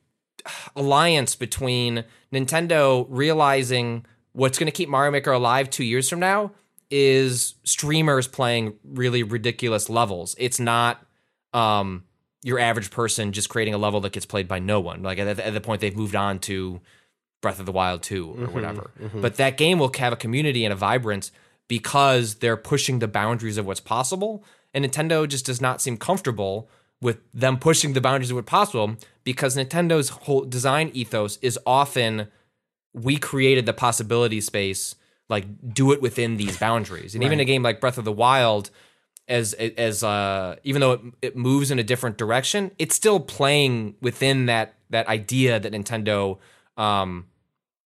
[SPEAKER 7] alliance between Nintendo realizing what's going to keep Mario Maker alive two years from now is streamers playing really ridiculous levels. It's not um, your average person just creating a level that gets played by no one. Like at, at the point they've moved on to Breath of the Wild 2 or whatever. But that game will have a community and a vibrance because they're pushing the boundaries of what's possible. And Nintendo just does not seem comfortable with them pushing the boundaries of what's possible because Nintendo's whole design ethos is often we created the possibility space, like do it within these boundaries. And even a game like Breath of the Wild, as as uh, even though it, it moves in a different direction, it's still playing within that that idea that Nintendo um,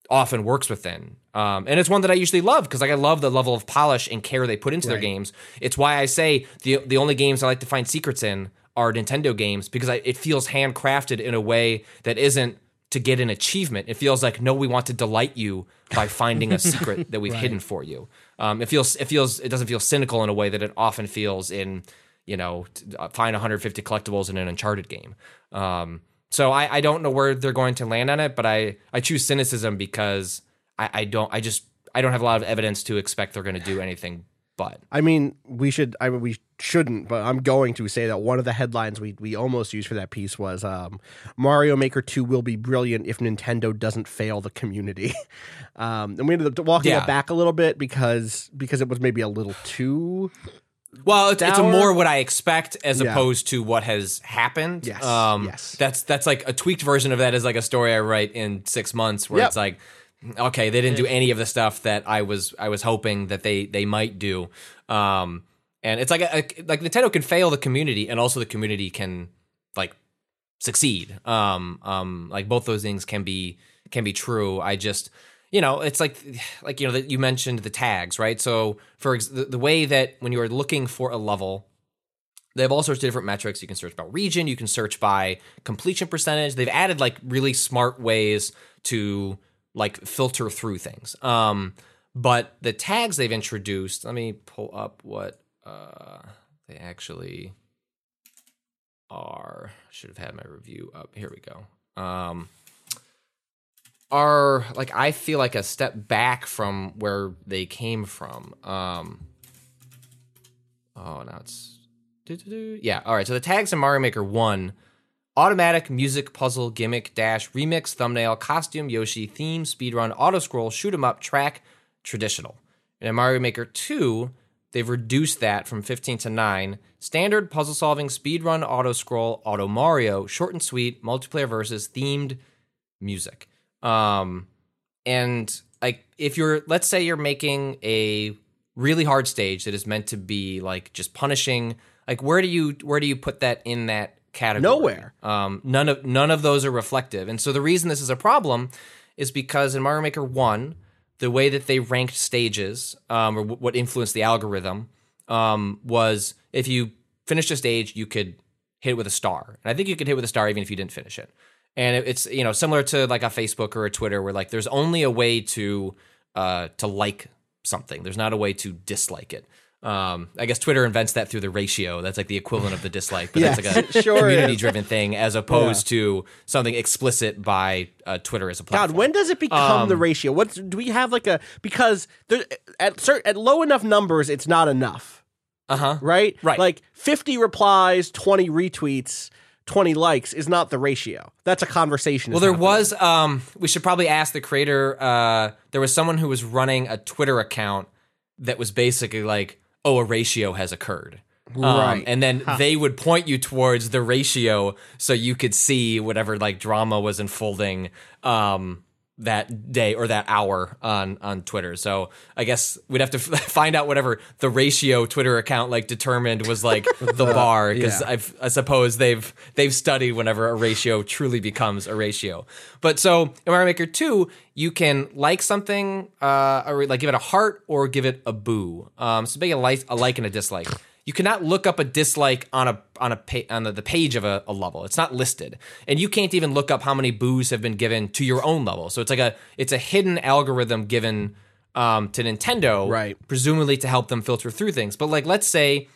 [SPEAKER 7] often works within. Um, and it's one that I usually love because like I love the level of polish and care they put into their games. It's why I say the the only games I like to find secrets in are Nintendo games because I, it feels handcrafted in a way that isn't to get an achievement. It feels like no, we want to delight you by finding a secret that we've hidden for you. Um, it feels it feels it doesn't feel cynical in a way that it often feels in you know uh, find 150 collectibles in an Uncharted game. Um, so I, I don't know where they're going to land on it, but I I choose cynicism because I, I don't I just I don't have a lot of evidence to expect they're going to do anything but.
[SPEAKER 2] I mean, we should. I mean, we shouldn't, but I'm going to say that one of the headlines we we almost used for that piece was um, Mario Maker Two will be brilliant if Nintendo doesn't fail the community. um, and we ended up walking
[SPEAKER 7] Yeah.
[SPEAKER 2] it back a little bit because because it was maybe a little too.
[SPEAKER 7] Well, it's, it's a more what I expect as
[SPEAKER 2] Yeah.
[SPEAKER 7] opposed to what has happened.
[SPEAKER 2] Yes,
[SPEAKER 7] Um,
[SPEAKER 2] yes.
[SPEAKER 7] That's that's like a tweaked version of that is like a story I write in six months where
[SPEAKER 2] Yep.
[SPEAKER 7] it's like, okay, they didn't do any of the stuff that I was I was hoping that they they might do. Um, and it's like a, a- like Nintendo can fail the community, and also the community can like succeed. Um, um, like both those things can be can be true. I just you know it's like like you know that you mentioned the tags right. So for ex- the, the way that when you are looking for a level. They have all sorts of different metrics. You can search by region. You can search by completion percentage. They've added like really smart ways to like filter through things. Um, but the tags they've introduced. Let me pull up what uh, they actually are. Should have had my review up. Here we go. Um, are like I feel like a step back from where they came from. Um, oh, now it's yeah. All right. So the tags in Mario Maker One: automatic music, puzzle, gimmick, dash, remix, thumbnail, costume, Yoshi, theme, speedrun, auto scroll, shoot 'em up, track, traditional. In Mario Maker Two, they've reduced that from 15 to 9. Standard puzzle solving, speedrun, auto scroll, auto Mario, short and sweet, multiplayer versus, themed music. Um, and like if you're, let's say you're making a really hard stage that is meant to be like just punishing, like where do you where do you put that in that category?
[SPEAKER 2] Nowhere.
[SPEAKER 7] Um, none of none of those are reflective, and so the reason this is a problem is because in Mario Maker One, the way that they ranked stages, um, or w- what influenced the algorithm, um, was if you finished a stage, you could hit it with a star, and I think you could hit with a star even if you didn't finish it. And it- it's you know similar to like a Facebook or a Twitter, where like there's only a way to uh, to like something. There's not a way to dislike it. Um, I guess Twitter invents that through the ratio. That's like the equivalent of the dislike, but
[SPEAKER 2] Yes,
[SPEAKER 7] that's like a
[SPEAKER 2] sure
[SPEAKER 7] community-driven thing as opposed to something explicit by uh, Twitter as a platform.
[SPEAKER 2] God, when does it become the
[SPEAKER 7] Um,
[SPEAKER 2] ratio? What do we have like a because there, at certain at low enough numbers, it's not enough,
[SPEAKER 7] Uh huh.
[SPEAKER 2] right?
[SPEAKER 7] Right.
[SPEAKER 2] Like fifty replies, twenty retweets, twenty likes is not the ratio. That's a conversation.
[SPEAKER 7] Well, there
[SPEAKER 2] happening.
[SPEAKER 7] was. Um, we should probably ask the creator. Uh, there was someone who was running a Twitter account that was basically like, "Oh, a ratio has occurred." Um,
[SPEAKER 2] Right.
[SPEAKER 7] and then they would point you towards the ratio so you could see whatever like drama was unfolding um, that day or that hour on on Twitter. So I guess we'd have to f- find out whatever the ratio Twitter account like determined was like the bar because
[SPEAKER 2] yeah.
[SPEAKER 7] I've I suppose they've they've studied whenever a ratio truly becomes a ratio. But so in Mario Maker 2, you can like something, uh, or like give it a heart or give it a boo. Um, so make a like, a like and a dislike. You cannot look up a dislike on a on a pa- on the, page of a, a level. It's not listed, and you can't even look up how many boos have been given to your own level. So it's like a it's a hidden algorithm given um, to Nintendo,
[SPEAKER 2] Right.
[SPEAKER 7] Presumably to help them filter through things. But like, let's say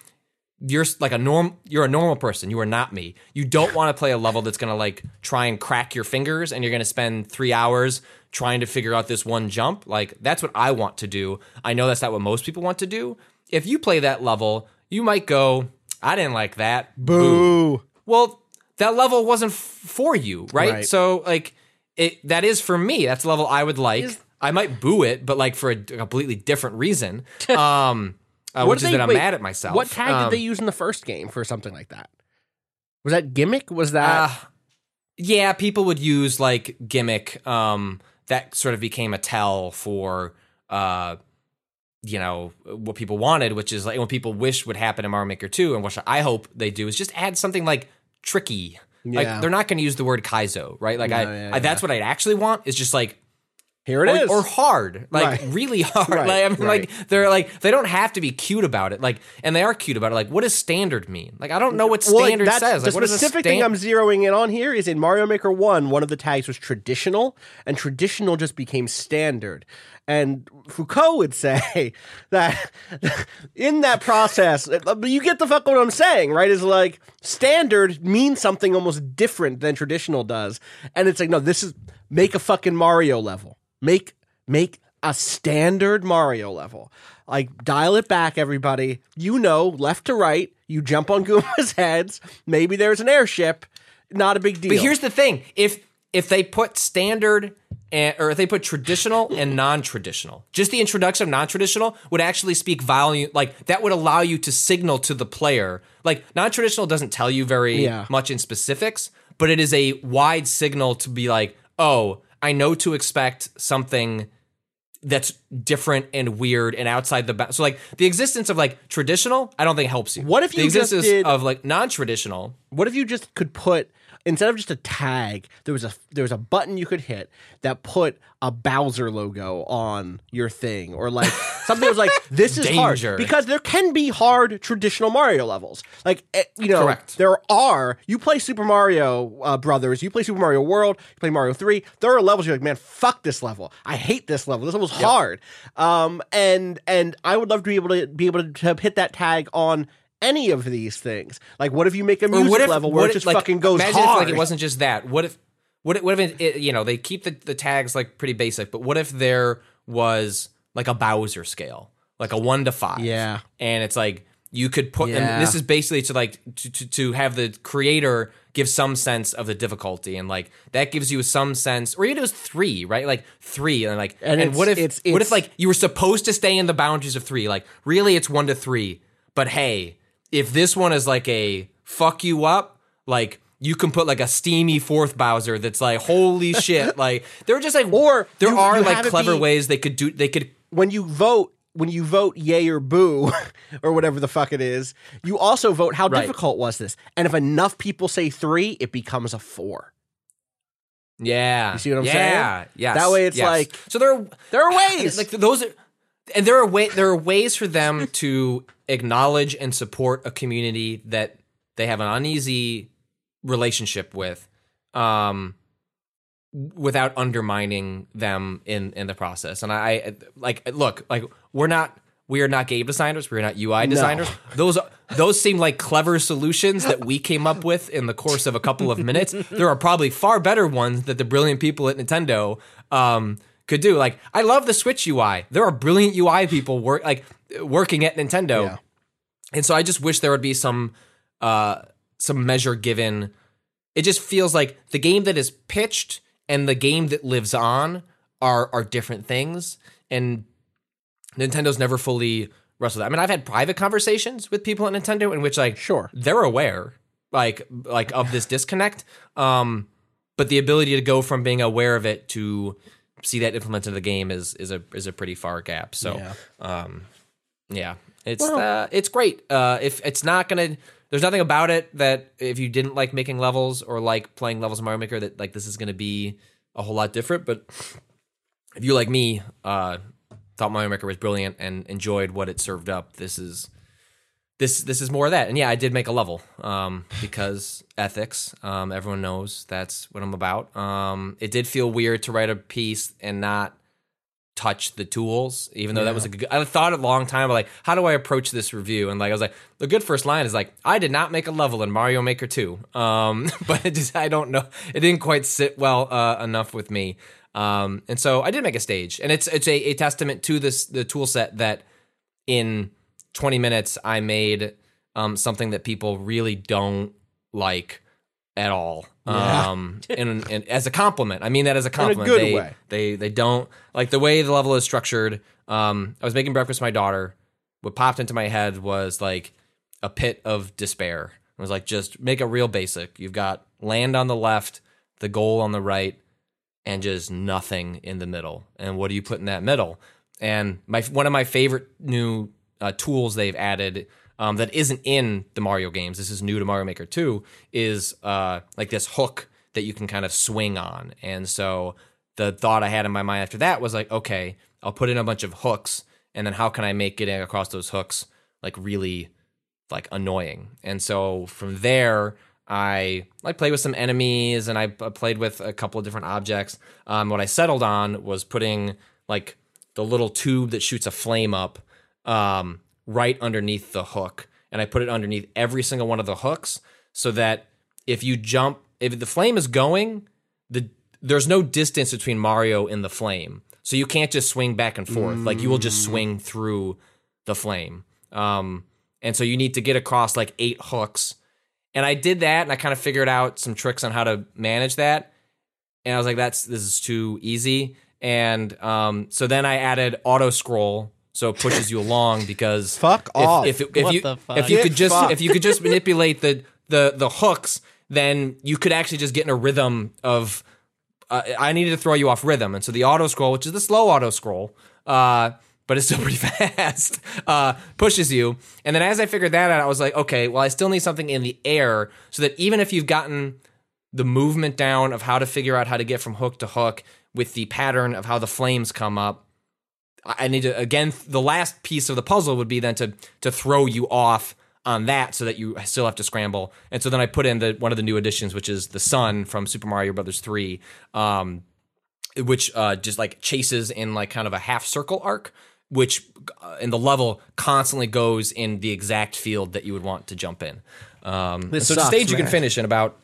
[SPEAKER 7] you're like a norm you're a normal person you are not me you don't want to play a level that's going to like try and crack your fingers and you're going to spend 3 hours trying to figure out this one jump like that's what I want to do I know that's not what most people want to do if you play that level you might go I didn't like that
[SPEAKER 2] boo.
[SPEAKER 7] well that level wasn't f- for you right?
[SPEAKER 2] Right.
[SPEAKER 7] so like it that is for me that's a level I would like I might boo it but like for a d- completely different reason um uh,
[SPEAKER 2] What
[SPEAKER 7] which is
[SPEAKER 2] they-
[SPEAKER 7] that I'm
[SPEAKER 2] wait,
[SPEAKER 7] mad at myself
[SPEAKER 2] What tag
[SPEAKER 7] Um,
[SPEAKER 2] did they use in the first game for something like that? Was that gimmick? Was that
[SPEAKER 7] Uh, yeah, people would use like gimmick. Um, that sort of became a tell for uh, you know, what people wanted, which is like what people wish would happen in Mario Maker 2, and what I hope they do is just add something like tricky.
[SPEAKER 2] Yeah.
[SPEAKER 7] Like they're not going to use the word kaizo, right? Like I,
[SPEAKER 2] yeah,
[SPEAKER 7] I, that's what I actually want is just like
[SPEAKER 2] Here it
[SPEAKER 7] or,
[SPEAKER 2] is.
[SPEAKER 7] or hard, like
[SPEAKER 2] Right.
[SPEAKER 7] really hard.
[SPEAKER 2] Right,
[SPEAKER 7] Like, I mean,
[SPEAKER 2] right.
[SPEAKER 7] like they're like they don't have to be cute about it. Like, and they are cute about it. Like, what does standard mean? Like, I don't know what
[SPEAKER 2] Well,
[SPEAKER 7] standard
[SPEAKER 2] that's-
[SPEAKER 7] says. Like,
[SPEAKER 2] the specific thing I'm zeroing in on here is in Mario Maker 1, one of the tags was traditional, and traditional just became standard. And Foucault would say that in that process, uh, you get the fuck what I'm saying, right? Is like standard means something almost different than traditional does. And it's like, no, this is make a fucking Mario level. Make make a standard Mario level. Like dial it back, everybody. You know, left to right, you jump on Goombas' heads. Maybe there's an airship. Not a big deal.
[SPEAKER 7] But here's the thing: if if they put standard and, or if they put traditional and non-traditional, just the introduction of non-traditional would actually speak volume. Like that would allow you to signal to the player. Like non-traditional doesn't tell you very
[SPEAKER 2] Yeah.
[SPEAKER 7] much in specifics, but it is a wide signal to be like, oh, I know to expect something that's different and weird and outside the bounds. So like the existence of like traditional, I don't think helps you.
[SPEAKER 2] What if
[SPEAKER 7] the
[SPEAKER 2] you just
[SPEAKER 7] existence
[SPEAKER 2] did-
[SPEAKER 7] of like non-traditional?
[SPEAKER 2] What if you just could put instead of just a tag, there was a there was a button you could hit that put a Bowser logo on your thing, or like something that was like this is
[SPEAKER 7] Danger.
[SPEAKER 2] hard because there can be hard traditional Mario levels. Like eh, you know,
[SPEAKER 7] Correct.
[SPEAKER 2] there are. You play Super Mario uh, Brothers, you play Super Mario World, you play Mario Three. There are levels you're like, man, fuck this level. I hate this level. This level's hard. Um, and and I would love to be able to be able to hit that tag on. Any of these things, like what if you make a music
[SPEAKER 7] if
[SPEAKER 2] level where it just
[SPEAKER 7] like,
[SPEAKER 2] fucking goes
[SPEAKER 7] imagine
[SPEAKER 2] hard?
[SPEAKER 7] if like it wasn't just that. What if what if, what if it, you know they keep the, the tags like pretty basic, but what if there was like a Bowser scale, like a one to five?
[SPEAKER 2] Yeah.
[SPEAKER 7] and it's like you could put
[SPEAKER 2] Yeah.
[SPEAKER 7] and this is basically to like to, to to have the creator give some sense of the difficulty and like that gives you some sense or even it was three right like three and like
[SPEAKER 2] And
[SPEAKER 7] and, what if
[SPEAKER 2] it's-
[SPEAKER 7] what if like you were supposed to stay in the boundaries of three like really it's one to three but hey if this one is like a fuck you up like you can put like a steamy fourth Bowser that's like holy shit like they're just like
[SPEAKER 2] Or
[SPEAKER 7] there
[SPEAKER 2] you-
[SPEAKER 7] are
[SPEAKER 2] you
[SPEAKER 7] like clever
[SPEAKER 2] be-
[SPEAKER 7] ways they could do they could
[SPEAKER 2] when you vote when you vote yay or boo or whatever the fuck it is you also vote how
[SPEAKER 7] Right.
[SPEAKER 2] difficult was this and if enough people say three it becomes a four
[SPEAKER 7] Yeah.
[SPEAKER 2] You see what I'm
[SPEAKER 7] yeah,
[SPEAKER 2] saying?
[SPEAKER 7] Yeah. Yes.
[SPEAKER 2] That way it's
[SPEAKER 7] yes.
[SPEAKER 2] like-
[SPEAKER 7] So there are
[SPEAKER 2] there are ways
[SPEAKER 7] like those are and there are way there are ways for them to acknowledge and support a community that they have an uneasy relationship with um without undermining them in in the process. And i, like look like we're not we are not game designers. We're not ui designers. Those those seem like clever solutions that we came up with in the course of a couple of minutes. There are probably far better ones that the brilliant people at nintendo um could do like i love the switch ui there are brilliant ui people work like working at nintendo
[SPEAKER 2] Yeah.
[SPEAKER 7] and so I just wish there would be some uh some measure given. It just feels like the game that is pitched and the game that lives on are are different things. And Nintendo's never fully wrestled. that. I mean, I've had private conversations with people at Nintendo in which like
[SPEAKER 2] Sure.
[SPEAKER 7] they're aware like like of this disconnect. Um but the ability to go from being aware of it to see that implemented in the game is is a is a pretty far gap. So
[SPEAKER 2] Yeah.
[SPEAKER 7] um yeah, it's uh, it's great. Uh, if it's not gonna, there's nothing about it that if you didn't like making levels or like playing levels in Mario Maker, that like this is gonna be a whole lot different. But if you like me, uh, thought Mario Maker was brilliant and enjoyed what it served up, this is this this is more of that. And yeah, I did make a level um, because ethics. Um, everyone knows that's what I'm about. Um, it did feel weird to write a piece and not touch the tools, even though that was a good. I thought a long time, like, how do I approach this review? And like, I was like, the good first line is like, I did not make a level in Mario Maker Two, um, but it just I don't know, it didn't quite sit well uh, enough with me. Um, and so I did make a stage, and it's it's a, a testament to this the tool set that in 20 minutes I made um, something that people really don't like at all.
[SPEAKER 2] Yeah.
[SPEAKER 7] Um, and, and as a compliment, I mean that as a compliment.
[SPEAKER 2] good
[SPEAKER 7] they,
[SPEAKER 2] way.
[SPEAKER 7] They they don't like the way the level is structured. Um, I was making breakfast for my daughter. What popped into my head was like a pit of despair. It was like just make it real basic. You've got land on the left, the goal on the right, and just nothing in the middle. And what do you put in that middle? And my one of my favorite new uh, tools they've added um, that isn't in the Mario games. This is new to Mario Maker Two. Is uh, like this hook that you can kind of swing on, and so the thought I had in my mind after that was like, okay, I'll put in a bunch of hooks, and then how can I make getting across those hooks like really like annoying? And so from there, I like played with some enemies, and I played with a couple of different objects. Um, what I settled on was putting like the little tube that shoots a flame up um, right underneath the hook, and I put it underneath every single one of the hooks so that if you jump, if the flame is going, the there's no distance between Mario and the flame, so you can't just swing back and forth. Like you will just swing through the flame. Um, and so you need to get across like eight hooks. And I did that, and I kind of figured out some tricks on how to manage that. And I was like, "That's this is too easy." And um, so then I added auto scroll, so it pushes you along because
[SPEAKER 2] Fuck
[SPEAKER 7] if,
[SPEAKER 2] off.
[SPEAKER 7] If, if,
[SPEAKER 3] What
[SPEAKER 7] you
[SPEAKER 3] the fuck?
[SPEAKER 7] if you
[SPEAKER 2] Get
[SPEAKER 7] could just
[SPEAKER 2] fucked.
[SPEAKER 7] if you could just manipulate the the the hooks, then you could actually just get in a rhythm of. Uh, I needed to throw you off rhythm, and so the auto scroll, which is the slow auto scroll, uh, but it's still pretty fast, uh, pushes you. And then as I figured that out, I was like, okay, well, I still need something in the air so that even if you've gotten the movement down of how to figure out how to get from hook to hook with the pattern of how the flames come up, I need to again. The last piece of the puzzle would be then to to throw you off on that, so that you still have to scramble. And so then I put in the one of the new additions, which is the sun from Super Mario Brothers three, um, which uh, just like chases in like kind of a half circle arc. Which uh, in the level constantly goes in the exact field that you would want to jump in. Um, so the
[SPEAKER 2] sucks,
[SPEAKER 7] stage you can finish in about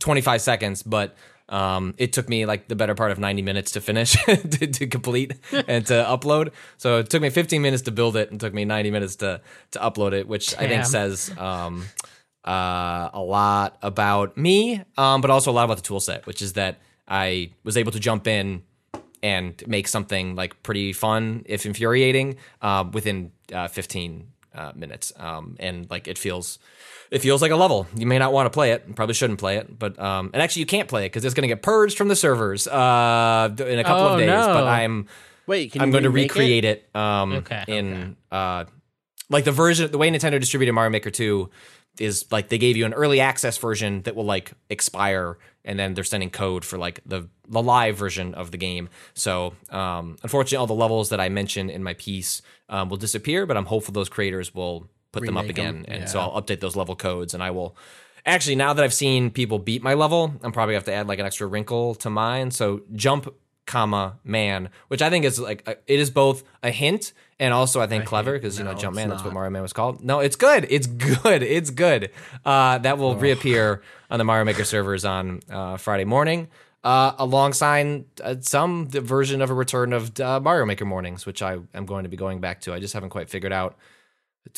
[SPEAKER 7] 25 seconds, but um, it took me like the better part of 90 minutes to finish to, to complete and to upload. So it took me 15 minutes to build it and took me 90 minutes to to upload it, which I think says um, uh, a lot about me, um, but also a lot about the tool set, which is that I was able to jump in and make something like pretty fun, if infuriating, uh, within uh, 15 uh, minutes. Um, and like it feels, it feels like a level. You may not want to play it. Probably shouldn't play it, but um, and actually you can't play it because it's going to get purged from the servers uh, in a couple
[SPEAKER 3] Oh,
[SPEAKER 7] of days.
[SPEAKER 3] no.
[SPEAKER 7] But I'm
[SPEAKER 2] Wait, can
[SPEAKER 7] I'm going to
[SPEAKER 2] remake it?
[SPEAKER 7] recreate it, um,
[SPEAKER 3] Okay,
[SPEAKER 7] in uh, like the version, the way Nintendo distributed Mario Maker 2 is like they gave you an early access version that will like expire, and then they're sending code for like the the live version of the game. So um, unfortunately, all the levels that I mentioned in my piece um, will disappear, but I'm hopeful those creators will put them up
[SPEAKER 2] Remake 'em,
[SPEAKER 7] again, and so. I'll update those level codes, and I will. Actually, now that I've seen people beat my level, I'm probably gonna have to add like an extra wrinkle to mine. So jump, comma man, which I think is like a, it is both a hint and also I think clever because you know jump man. That's what. Mario Man was called. No, it's good. It's good. It's good. Uh, that will reappear on the Mario Maker servers on uh, Friday morning. Uh, alongside uh, some version of a return of uh, Mario Maker mornings, which I am going to be going back to. I just haven't quite figured out.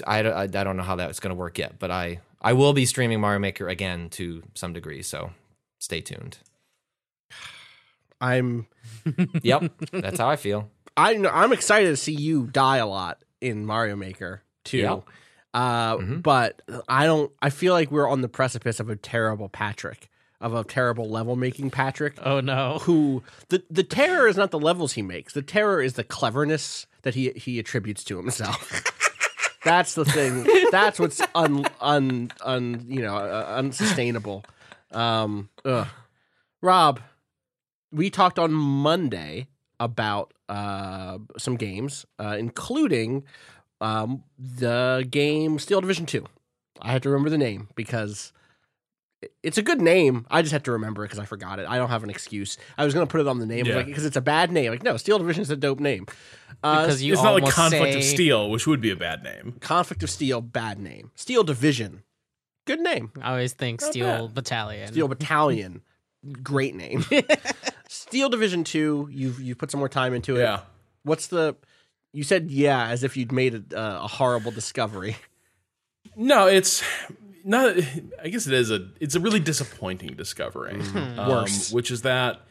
[SPEAKER 7] I, I, I don't know how that's going to work yet, but I I will be streaming Mario Maker again to some degree. So stay tuned.
[SPEAKER 2] I'm
[SPEAKER 7] Yep, that's how I feel.
[SPEAKER 2] I know I'm excited to see you die a lot in Mario Maker too.
[SPEAKER 7] Yep.
[SPEAKER 2] Uh,
[SPEAKER 7] Mhm.
[SPEAKER 2] but I don't. I feel like we're on the precipice of a terrible Patrick, of a terrible level making Patrick.
[SPEAKER 3] Oh no.
[SPEAKER 2] Who the the terror is not the levels he makes. The terror is the cleverness that he he attributes to himself. That's the thing. That's what's un un un you know uh, unsustainable. Um, ugh. Rob, we talked on Monday about uh, some games, uh, including um, the game Steel Division Two. I had to remember the name because it's a good name. I just have to remember it because I forgot it. I don't have an excuse. I was going to put it on the name
[SPEAKER 6] Yeah.
[SPEAKER 2] because it's a bad name. Like no, Steel Division is a dope name. Uh,
[SPEAKER 3] Because you
[SPEAKER 6] it's not like conflict
[SPEAKER 3] say,
[SPEAKER 6] of steel, which would be a bad name.
[SPEAKER 2] Conflict of Steel, bad name. Steel Division, good name.
[SPEAKER 3] I always think
[SPEAKER 2] Not
[SPEAKER 3] Steel
[SPEAKER 2] bad.
[SPEAKER 3] Battalion.
[SPEAKER 2] Steel Battalion, great name. Steel Division Two, you've you put some more time into it.
[SPEAKER 6] Yeah.
[SPEAKER 2] What's the? You said yeah, as if you'd made a, uh, a horrible discovery.
[SPEAKER 6] No, it's not. I guess it is a. It's a really disappointing discovery. Um,
[SPEAKER 2] Worse.
[SPEAKER 6] which is that,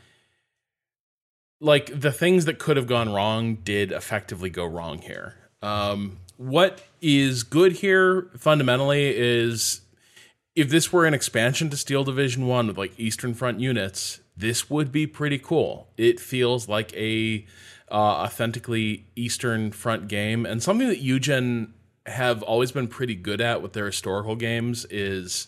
[SPEAKER 6] like the things that could have gone wrong did effectively go wrong here. Um, what is good here fundamentally is if this were an expansion to Steel Division One with like Eastern Front units, this would be pretty cool. It feels like a uh, authentically Eastern Front game, and something that Eugen have always been pretty good at with their historical games is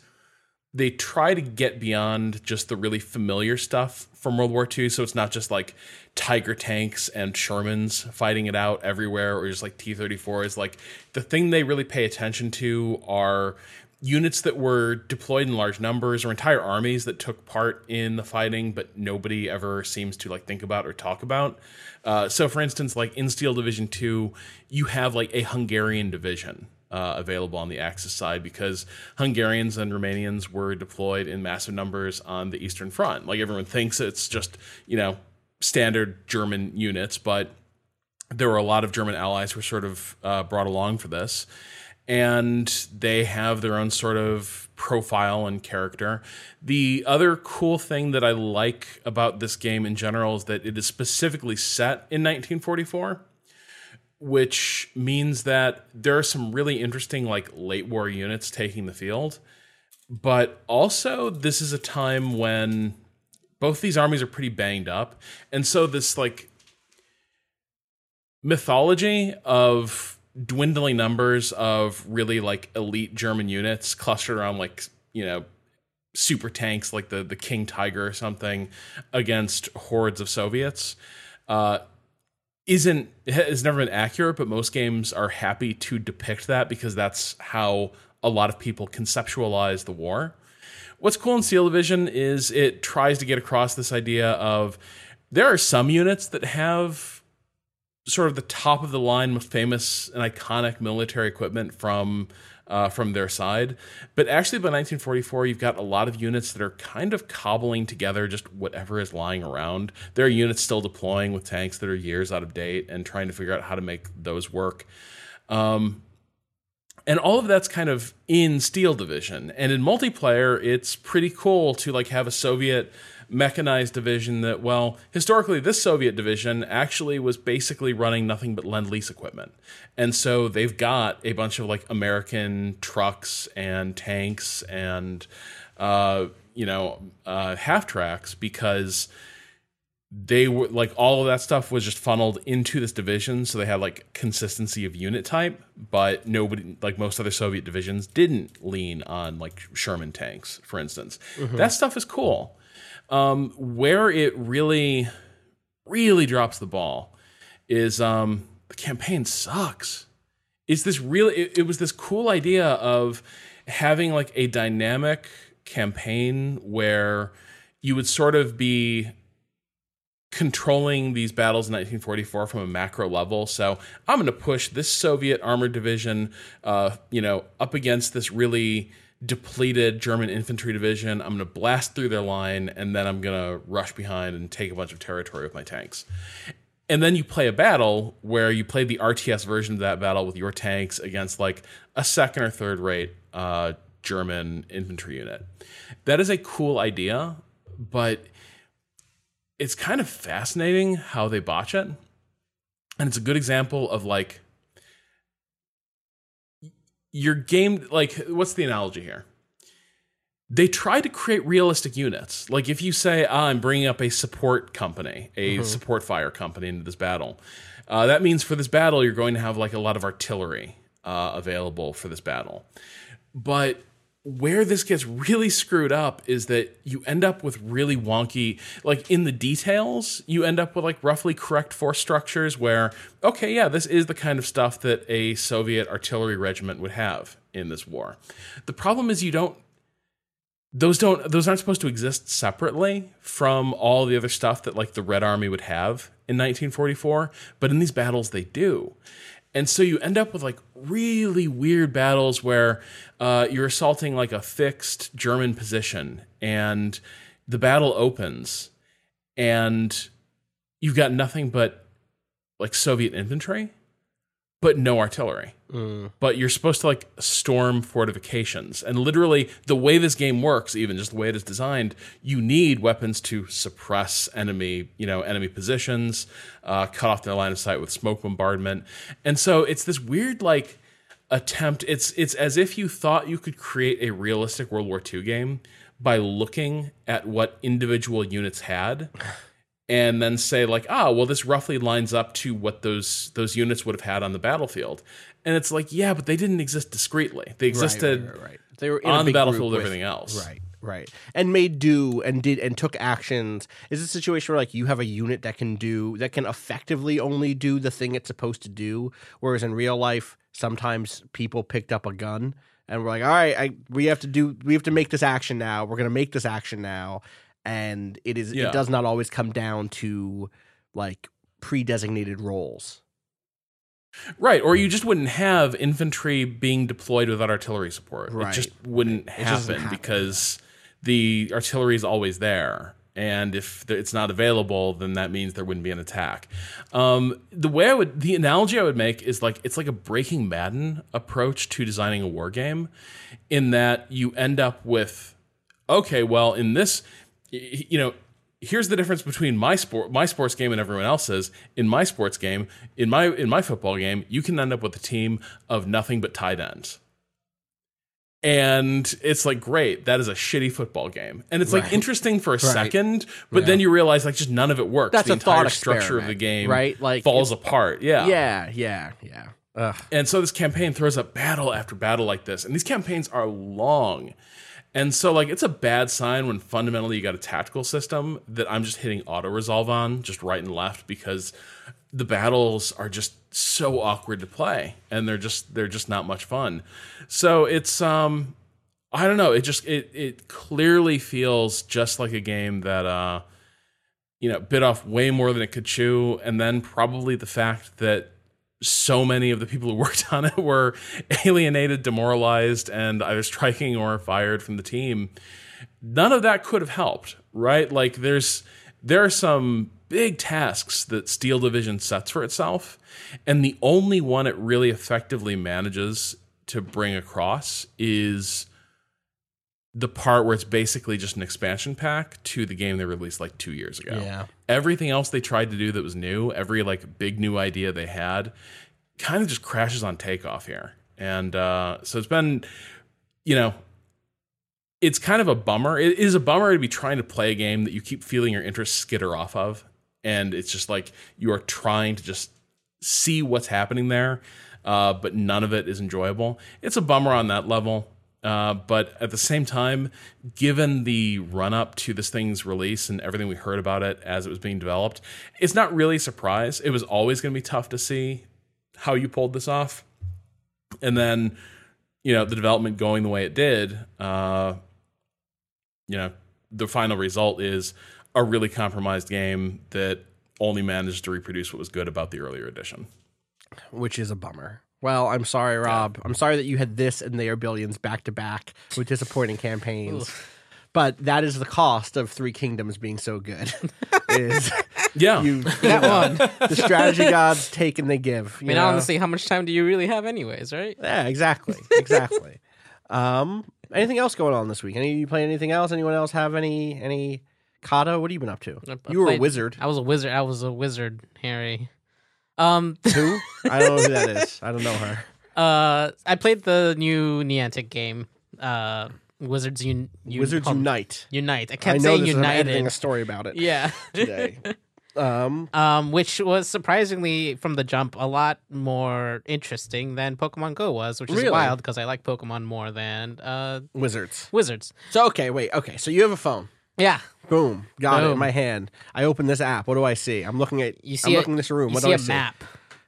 [SPEAKER 6] they try to get beyond just the really familiar stuff from World War II. So it's not just like Tiger tanks and Shermans fighting it out everywhere, or just like T 34s. Like the thing they really pay attention to are units that were deployed in large numbers or entire armies that took part in the fighting, but nobody ever seems to like think about or talk about. Uh, so, for instance, like in Steel Division 2, you have like a Hungarian division uh, available on the Axis side because Hungarians and Romanians were deployed in massive numbers on the Eastern Front. Like everyone thinks it's just, you know, standard German units, but there were a lot of German allies who were sort of uh, brought along for this. And they have their own sort of profile and character. The other cool thing that I like about this game in general is that it is specifically set in 1944 which means that there are some really interesting like late war units taking the field but also this is a time when both these armies are pretty banged up and so this like mythology of dwindling numbers of really like elite german units clustered around like you know super tanks like the the king tiger or something against hordes of soviets uh isn't has never been accurate, but most games are happy to depict that because that's how a lot of people conceptualize the war. What's cool in Steel Division is it tries to get across this idea of there are some units that have sort of the top of the line, most famous and iconic military equipment from uh, from their side. But actually, by 1944, you've got a lot of units that are kind of cobbling together just whatever is lying around. There are units still deploying with tanks that are years out of date and trying to figure out how to make those work. Um, and all of that's kind of in Steel Division. And in multiplayer, it's pretty cool to like have a Soviet mechanized division that, well, historically, this Soviet division actually was basically running nothing but lend lease equipment. And so they've got a bunch of like American trucks and tanks and, uh, you know, uh, half tracks because they were like all of that stuff was just funneled into this division. So they had like consistency of unit type but nobody like most other soviet divisions didn't lean on like sherman tanks for instance. That stuff is cool um, where it really, really drops the ball is um, the campaign sucks. It's this real. It, it was this cool idea of having like a dynamic campaign where you would sort of be controlling these battles in 1944 from a macro level. So I'm going to push this Soviet armored division, uh, you know, up against this really depleted German infantry division. I'm going to blast through their line, and then I'm going to rush behind and take a bunch of territory with my tanks. And then you play a battle where you play the RTS version of that battle with your tanks against like a second or third rate uh, German infantry unit. That is a cool idea, but it's kind of fascinating how they botch it. And it's a good example of like your game like what's the analogy here? They try to create realistic units. Like if you say ah, i'm bringing up a support company a support fire company into this battle uh, that means for this battle you're going to have like a lot of artillery uh, available for this battle. But where this gets really screwed up is that you end up with really wonky like in the details you end up with like roughly correct force structures where okay yeah this is the kind of stuff that a soviet artillery regiment would have in this war. The problem is you don't those don't those aren't supposed to exist separately from all the other stuff that like the red army would have in 1944 but in these battles they do and so you end up with like really weird battles where uh, you're assaulting like a fixed German position, and the battle opens, and you've got nothing but like Soviet infantry, but no artillery. But you're supposed to like storm fortifications. And literally, the way this game works, even just the way it is designed, you need weapons to suppress enemy, you know, enemy positions, uh, cut off their line of sight with smoke bombardment. And so it's this weird like attempt. It's it's as if you thought you could create a realistic World War II game by looking at what individual units had and then say like ah well this roughly lines up to what those those units would have had on the battlefield and it's like yeah but they didn't exist discreetly they existed
[SPEAKER 2] right, right, right. They were
[SPEAKER 6] on the battlefield with everything else
[SPEAKER 2] Right. Right. And made do and did and took actions. Is a situation where like you have a unit that can do that can effectively only do the thing it's supposed to do, whereas in real life sometimes people picked up a gun and we're like, all right, I, we have to do we have to make this action now. We're gonna make this action now, and it is
[SPEAKER 6] Yeah.
[SPEAKER 2] it does not always come down to like pre-designated roles.
[SPEAKER 6] Right, or you just wouldn't have infantry being deployed without artillery support.
[SPEAKER 2] Right.
[SPEAKER 6] It just wouldn't happen,
[SPEAKER 2] happen.
[SPEAKER 6] because the artillery is always there. And if it's not available, then that means there wouldn't be an attack. Um, the way I would, the analogy I would make is like it's like a Breaking Madden approach to designing a war game, in that you end up with, okay, well, in this, you know, here's the difference between my sport my sports game and everyone else's in my sports game in my in my football game you can end up with a team of nothing but tight ends and it's like great that is a shitty football game and it's like interesting for a
[SPEAKER 2] Right.
[SPEAKER 6] second but then you realize like just none of it works
[SPEAKER 2] That's
[SPEAKER 6] the entire structure of the game
[SPEAKER 2] right? Like,
[SPEAKER 6] falls apart yeah
[SPEAKER 2] Yeah, yeah, yeah. Ugh.
[SPEAKER 6] and so this campaign throws up battle after battle like this. And these campaigns are long. And so like it's a bad sign when fundamentally you got a tactical system that I'm just hitting auto resolve on just right and left because the battles are just so awkward to play and they're just they're just not much fun. So it's um I don't know, it just it it clearly feels just like a game that uh you know, bit off way more than it could chew and then probably the fact that so many of the people who worked on it were alienated, demoralized, and either striking or fired from the team. None of that could have helped, right? Like there's there are some big tasks that Steel Division sets for itself, and the only one it really effectively manages to bring across is the part where it's basically just an expansion pack to the game they released like two years ago
[SPEAKER 2] Yeah.
[SPEAKER 6] everything else they tried to do that was new, every like big new idea they had, kind of just crashes on takeoff here. And uh, so it's been, you know, it's kind of a bummer. It is a bummer to be trying to play a game that you keep feeling your interest skitter off of, and it's just like you are trying to just see what's happening there, uh, but none of it is enjoyable. It's a bummer on that level. Uh, but at the same time, given the run up to this thing's release and everything we heard about it as it was being developed, it's not really a surprise. It was always going to be tough to see how you pulled this off. And then, you know, the development going the way it did, uh, you know, the final result is a really compromised game that only managed to reproduce what was good about the earlier edition.
[SPEAKER 2] which is a bummer. Well, I'm sorry, Rob. I'm sorry that you had this and They Are Billions back to back with disappointing campaigns. But that is the cost of Three Kingdoms being so good. is
[SPEAKER 6] Yeah.
[SPEAKER 2] you
[SPEAKER 3] That one.
[SPEAKER 2] the strategy gods take and they give.
[SPEAKER 3] I mean,
[SPEAKER 2] know?
[SPEAKER 3] honestly, how much time do you really have, anyways? Right?
[SPEAKER 2] Yeah, exactly. Exactly. um, anything else going on this week? Any you playing anything else? Anyone else have any any kata? What have you been up to?
[SPEAKER 3] I- I
[SPEAKER 2] You were a wizard.
[SPEAKER 3] I was a wizard. I was a wizard, Harry. Um,
[SPEAKER 2] Who? I don't know who that is. I don't know her.
[SPEAKER 3] uh, I played the new Niantic game, uh, Wizards Un- Un-
[SPEAKER 2] Wizards Unite.
[SPEAKER 3] Unite. I
[SPEAKER 2] I
[SPEAKER 3] kept
[SPEAKER 2] know
[SPEAKER 3] saying
[SPEAKER 2] this. I'm editing
[SPEAKER 3] United.
[SPEAKER 2] a story about it
[SPEAKER 3] Yeah.
[SPEAKER 2] today. um,
[SPEAKER 3] um, which was surprisingly from the jump a lot more interesting than Pokemon Go was, which is
[SPEAKER 2] Really?
[SPEAKER 3] wild because I like Pokemon more than uh,
[SPEAKER 2] wizards.
[SPEAKER 3] Wizards.
[SPEAKER 2] So okay, wait. Okay, so you have a phone.
[SPEAKER 3] Yeah,
[SPEAKER 2] Boom, got it in
[SPEAKER 3] Boom.
[SPEAKER 2] my hand. I open this app. What do I see? I'm looking at.
[SPEAKER 3] you see
[SPEAKER 2] I'm
[SPEAKER 3] a-
[SPEAKER 2] looking in this room.
[SPEAKER 3] You
[SPEAKER 2] What
[SPEAKER 3] see
[SPEAKER 2] do I
[SPEAKER 3] a
[SPEAKER 2] see?
[SPEAKER 3] map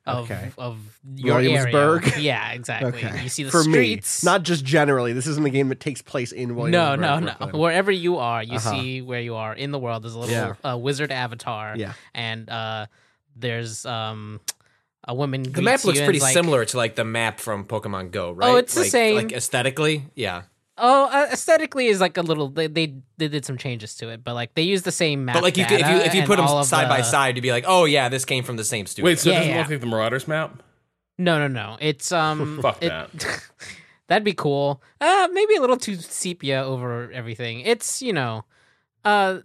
[SPEAKER 3] of
[SPEAKER 2] Okay.
[SPEAKER 3] of your
[SPEAKER 2] Williamsburg?
[SPEAKER 3] area. Yeah, exactly.
[SPEAKER 2] Okay,
[SPEAKER 3] You see the
[SPEAKER 2] for
[SPEAKER 3] streets.
[SPEAKER 2] me, not just generally. This isn't a game that takes place in
[SPEAKER 3] no,
[SPEAKER 2] Williamsburg.
[SPEAKER 3] no, no.
[SPEAKER 2] Brooklyn.
[SPEAKER 3] Wherever you are, you
[SPEAKER 2] Uh-huh.
[SPEAKER 3] see where you are in the world. There's a little
[SPEAKER 2] Yeah.
[SPEAKER 3] uh, wizard avatar.
[SPEAKER 2] Yeah.
[SPEAKER 3] and uh, there's um a woman.
[SPEAKER 7] The map looks pretty similar to like the map from Pokemon Go, right?
[SPEAKER 3] Oh, it's the
[SPEAKER 7] Like-
[SPEAKER 3] same.
[SPEAKER 7] Like aesthetically, yeah.
[SPEAKER 3] Oh, uh, aesthetically is like a little. They, they they did some changes to it, but like they use the same map.
[SPEAKER 7] But like you, could, if you if you put them
[SPEAKER 3] all of
[SPEAKER 7] side by
[SPEAKER 3] the-
[SPEAKER 7] side, you'd be like, oh yeah, this came from the same studio.
[SPEAKER 6] Wait, so
[SPEAKER 3] Yeah,
[SPEAKER 6] it doesn't
[SPEAKER 3] yeah.
[SPEAKER 6] look like the Marauders map?
[SPEAKER 3] No, no, no. It's um.
[SPEAKER 6] Fuck
[SPEAKER 3] it-
[SPEAKER 6] that.
[SPEAKER 3] that'd be cool. Uh, maybe a little too sepia over everything. It's you know, uh,